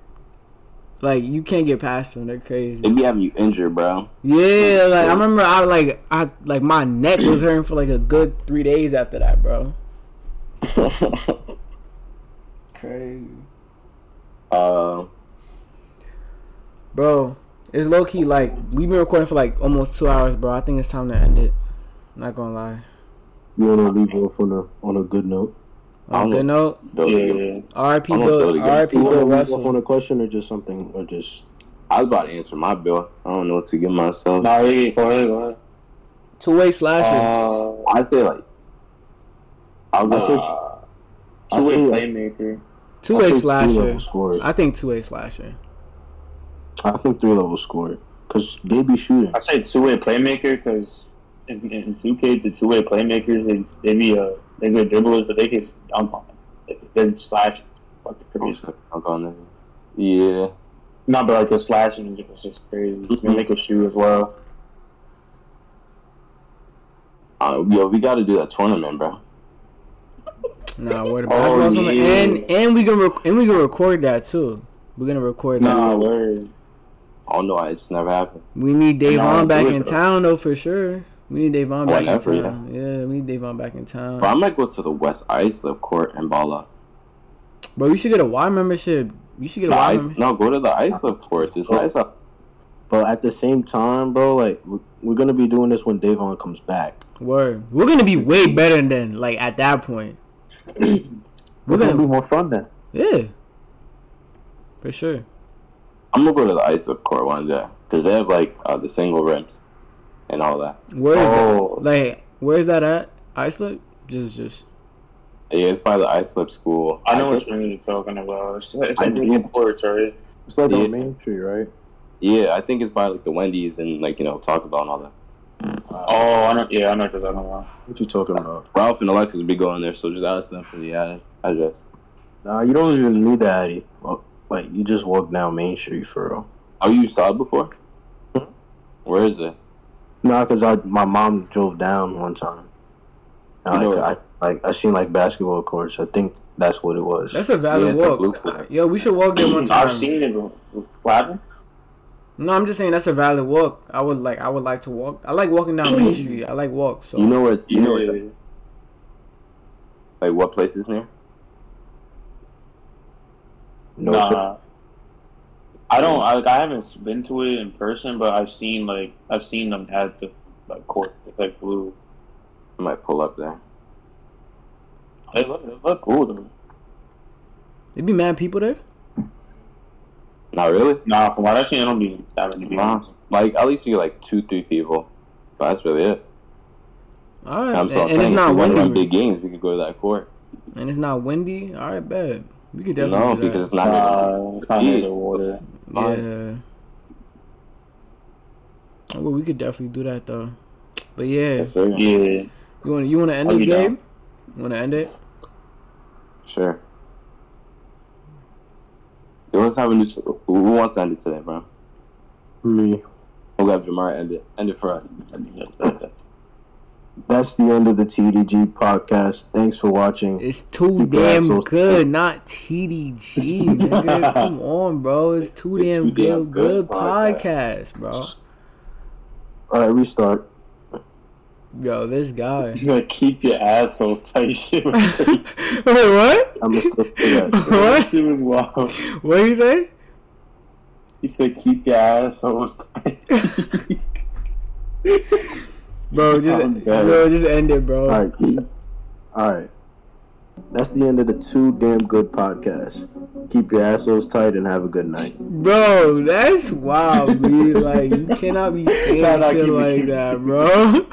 [SPEAKER 1] like you can't get past them. They're crazy.
[SPEAKER 2] They be having you injured, bro.
[SPEAKER 1] Yeah, like I remember I like I like my neck was hurting for like a good three days after that, bro. [laughs] Crazy.
[SPEAKER 2] Uh,
[SPEAKER 1] Bro, it's low key like we've been recording for like almost two hours, bro. I think it's time to end it. Not gonna lie.
[SPEAKER 4] You wanna leave off on a on a good note?
[SPEAKER 1] On a
[SPEAKER 2] I'm
[SPEAKER 1] good note,
[SPEAKER 2] Bill,
[SPEAKER 3] Yeah.
[SPEAKER 1] R.I.P. Bill. R.I.P.
[SPEAKER 4] You wanna
[SPEAKER 1] Bill
[SPEAKER 4] leave off on a question or just something or just
[SPEAKER 2] I was about to answer my bill. I don't know what to give myself.
[SPEAKER 3] Nah, yeah, go ahead, go ahead.
[SPEAKER 1] Two way slasher.
[SPEAKER 3] Uh,
[SPEAKER 2] I'd say like I'll
[SPEAKER 4] I
[SPEAKER 2] go.
[SPEAKER 4] say-
[SPEAKER 3] uh,
[SPEAKER 4] I
[SPEAKER 3] two-way
[SPEAKER 4] say-
[SPEAKER 3] playmaker.
[SPEAKER 1] Two
[SPEAKER 4] I
[SPEAKER 1] way
[SPEAKER 4] think
[SPEAKER 1] slasher.
[SPEAKER 4] three-level.
[SPEAKER 1] I think two way slasher.
[SPEAKER 4] I think three level scorer because they be shooting.
[SPEAKER 3] I say two-way playmaker because in, in 2K, the two-way playmakers, they, they be uh, they good dribblers, but they can dunk on it. They, they're slashing. Fucking crazy.
[SPEAKER 2] I'm going. Yeah.
[SPEAKER 3] Not but like the slashing is just crazy. I mean, they can shoot as well.
[SPEAKER 2] Uh, yo, we got to do that tournament, bro.
[SPEAKER 1] Nah, where about
[SPEAKER 3] Oh,
[SPEAKER 1] basketball's the
[SPEAKER 3] yeah.
[SPEAKER 1] and and we can rec- and we can record that too. We're gonna record that.
[SPEAKER 3] Word.
[SPEAKER 2] Oh no, it just never happened.
[SPEAKER 1] We need
[SPEAKER 3] Nah,
[SPEAKER 1] Davon back
[SPEAKER 3] it,
[SPEAKER 1] in
[SPEAKER 3] though.
[SPEAKER 1] town though for sure. We need Davon oh, back
[SPEAKER 2] Whenever,
[SPEAKER 1] in town. Yeah. we need Davon back in town.
[SPEAKER 2] But I might go to the West Islip court and ball up.
[SPEAKER 1] Bro, you should get a Y membership. You should get a
[SPEAKER 2] The
[SPEAKER 1] Y
[SPEAKER 2] ice,
[SPEAKER 1] membership.
[SPEAKER 2] no, go to the Islip courts. It's nice up.
[SPEAKER 4] But at the same time, bro, like we- we're gonna be doing this when Davon comes back.
[SPEAKER 1] Word. We're gonna be way better than like at that point. We're
[SPEAKER 7] It's gonna be
[SPEAKER 1] gonna
[SPEAKER 7] more fun then.
[SPEAKER 1] yeah. For sure.
[SPEAKER 2] I'm gonna go to the Islip court one day because they have like uh, the single rims and all that.
[SPEAKER 1] Where is
[SPEAKER 3] Oh.
[SPEAKER 1] that? Like, where's that at? Islip? Just, just.
[SPEAKER 2] Yeah, it's by the Islip school.
[SPEAKER 3] I know
[SPEAKER 2] think-
[SPEAKER 3] which one you're talking about. It's, it's
[SPEAKER 2] I
[SPEAKER 3] like
[SPEAKER 2] do.
[SPEAKER 3] the courts, right?
[SPEAKER 7] It's like
[SPEAKER 2] Yeah.
[SPEAKER 7] on Main Street, right?
[SPEAKER 2] Yeah, I think it's by like the Wendy's and like you know talk about and all that.
[SPEAKER 3] Oh, I know. Yeah, I know what you're talking about.
[SPEAKER 4] What you talking about?
[SPEAKER 2] Ralph and Alexis will be going there, so just ask them for the ad- address.
[SPEAKER 4] Nah, you don't even need the Addy. Well, like you just walk down Main Street for real.
[SPEAKER 2] Oh, you saw it before? Hmm? Where is it?
[SPEAKER 4] Nah, cause I my mom drove down one time. And,
[SPEAKER 2] You know-
[SPEAKER 4] like, I like I seen like basketball courts. I think that's what it was.
[SPEAKER 1] That's a
[SPEAKER 2] Yeah,
[SPEAKER 1] valid
[SPEAKER 2] it's a
[SPEAKER 1] walk.
[SPEAKER 2] blue court.
[SPEAKER 1] Yo, we should walk there one [clears throat] time.
[SPEAKER 3] I've seen it. What happened?
[SPEAKER 1] No, I'm just saying that's a valid walk. I would like. I would like to walk. I like walking down Main mm-hmm. Street. I like walks. So
[SPEAKER 2] You know where it's you know where
[SPEAKER 3] Yeah.
[SPEAKER 2] it's like what place is near?
[SPEAKER 4] no,
[SPEAKER 3] nah.
[SPEAKER 4] sir.
[SPEAKER 3] I don't. I, I haven't been to it in person, but I've seen like I've seen them at the like court. It's like blue.
[SPEAKER 2] I might pull up there.
[SPEAKER 3] They look, they look cool though.
[SPEAKER 1] there be mad people there.
[SPEAKER 2] Not really.
[SPEAKER 3] Nah, from what I've seen, I don't be that many people.
[SPEAKER 2] Nah. Like at least you get like two, three people. But that's really it.
[SPEAKER 1] All right,
[SPEAKER 2] I'm
[SPEAKER 1] and,
[SPEAKER 2] so
[SPEAKER 1] and
[SPEAKER 2] saying
[SPEAKER 1] it's not
[SPEAKER 2] we want to run big games, we could go to that court.
[SPEAKER 1] And it's not windy. All right, bet we could definitely.
[SPEAKER 2] No,
[SPEAKER 1] do that.
[SPEAKER 2] because it's not.
[SPEAKER 3] Nah, it's not near the water.
[SPEAKER 1] Yeah. Oh, Well, we could definitely do that though. But yeah,
[SPEAKER 2] Yes, sir.
[SPEAKER 3] Yeah.
[SPEAKER 1] you want to you want to end
[SPEAKER 3] Oh,
[SPEAKER 1] it,
[SPEAKER 3] you down?
[SPEAKER 1] You want to end it?
[SPEAKER 2] Sure. Yo, let's have a new. Who who wants to end it today, bro?
[SPEAKER 4] me.
[SPEAKER 2] We'll have Jamar end it. End it for us. [laughs]
[SPEAKER 4] That's the end of the TDG podcast. Thanks for watching.
[SPEAKER 1] It's too
[SPEAKER 4] Keep
[SPEAKER 1] damn
[SPEAKER 4] axles
[SPEAKER 1] good,
[SPEAKER 4] thick.
[SPEAKER 1] not TDG, nigga. [laughs] Come on, bro. It's too
[SPEAKER 2] It's
[SPEAKER 1] damn
[SPEAKER 2] Too Damn
[SPEAKER 1] good, good
[SPEAKER 2] Good
[SPEAKER 1] podcast, bro.
[SPEAKER 4] All right, restart.
[SPEAKER 1] Yo, this guy.
[SPEAKER 3] You gotta keep your assholes tight. Shit was [laughs]
[SPEAKER 1] Wait,
[SPEAKER 3] crazy.
[SPEAKER 1] what?
[SPEAKER 4] I'm gonna still say that. [laughs]
[SPEAKER 3] That
[SPEAKER 1] What?
[SPEAKER 3] shit was wild.
[SPEAKER 1] What you say?
[SPEAKER 3] He said, "Keep your assholes tight." [laughs]
[SPEAKER 1] Bro, just bro, just end it, bro.
[SPEAKER 4] All right, all right. That's the end of the Too Damn Good podcast. Keep your assholes tight and have a good night.
[SPEAKER 1] Bro, that's wild, dude. Like you cannot be saying
[SPEAKER 3] Nah, nah,
[SPEAKER 1] shit like
[SPEAKER 3] it.
[SPEAKER 1] that, bro.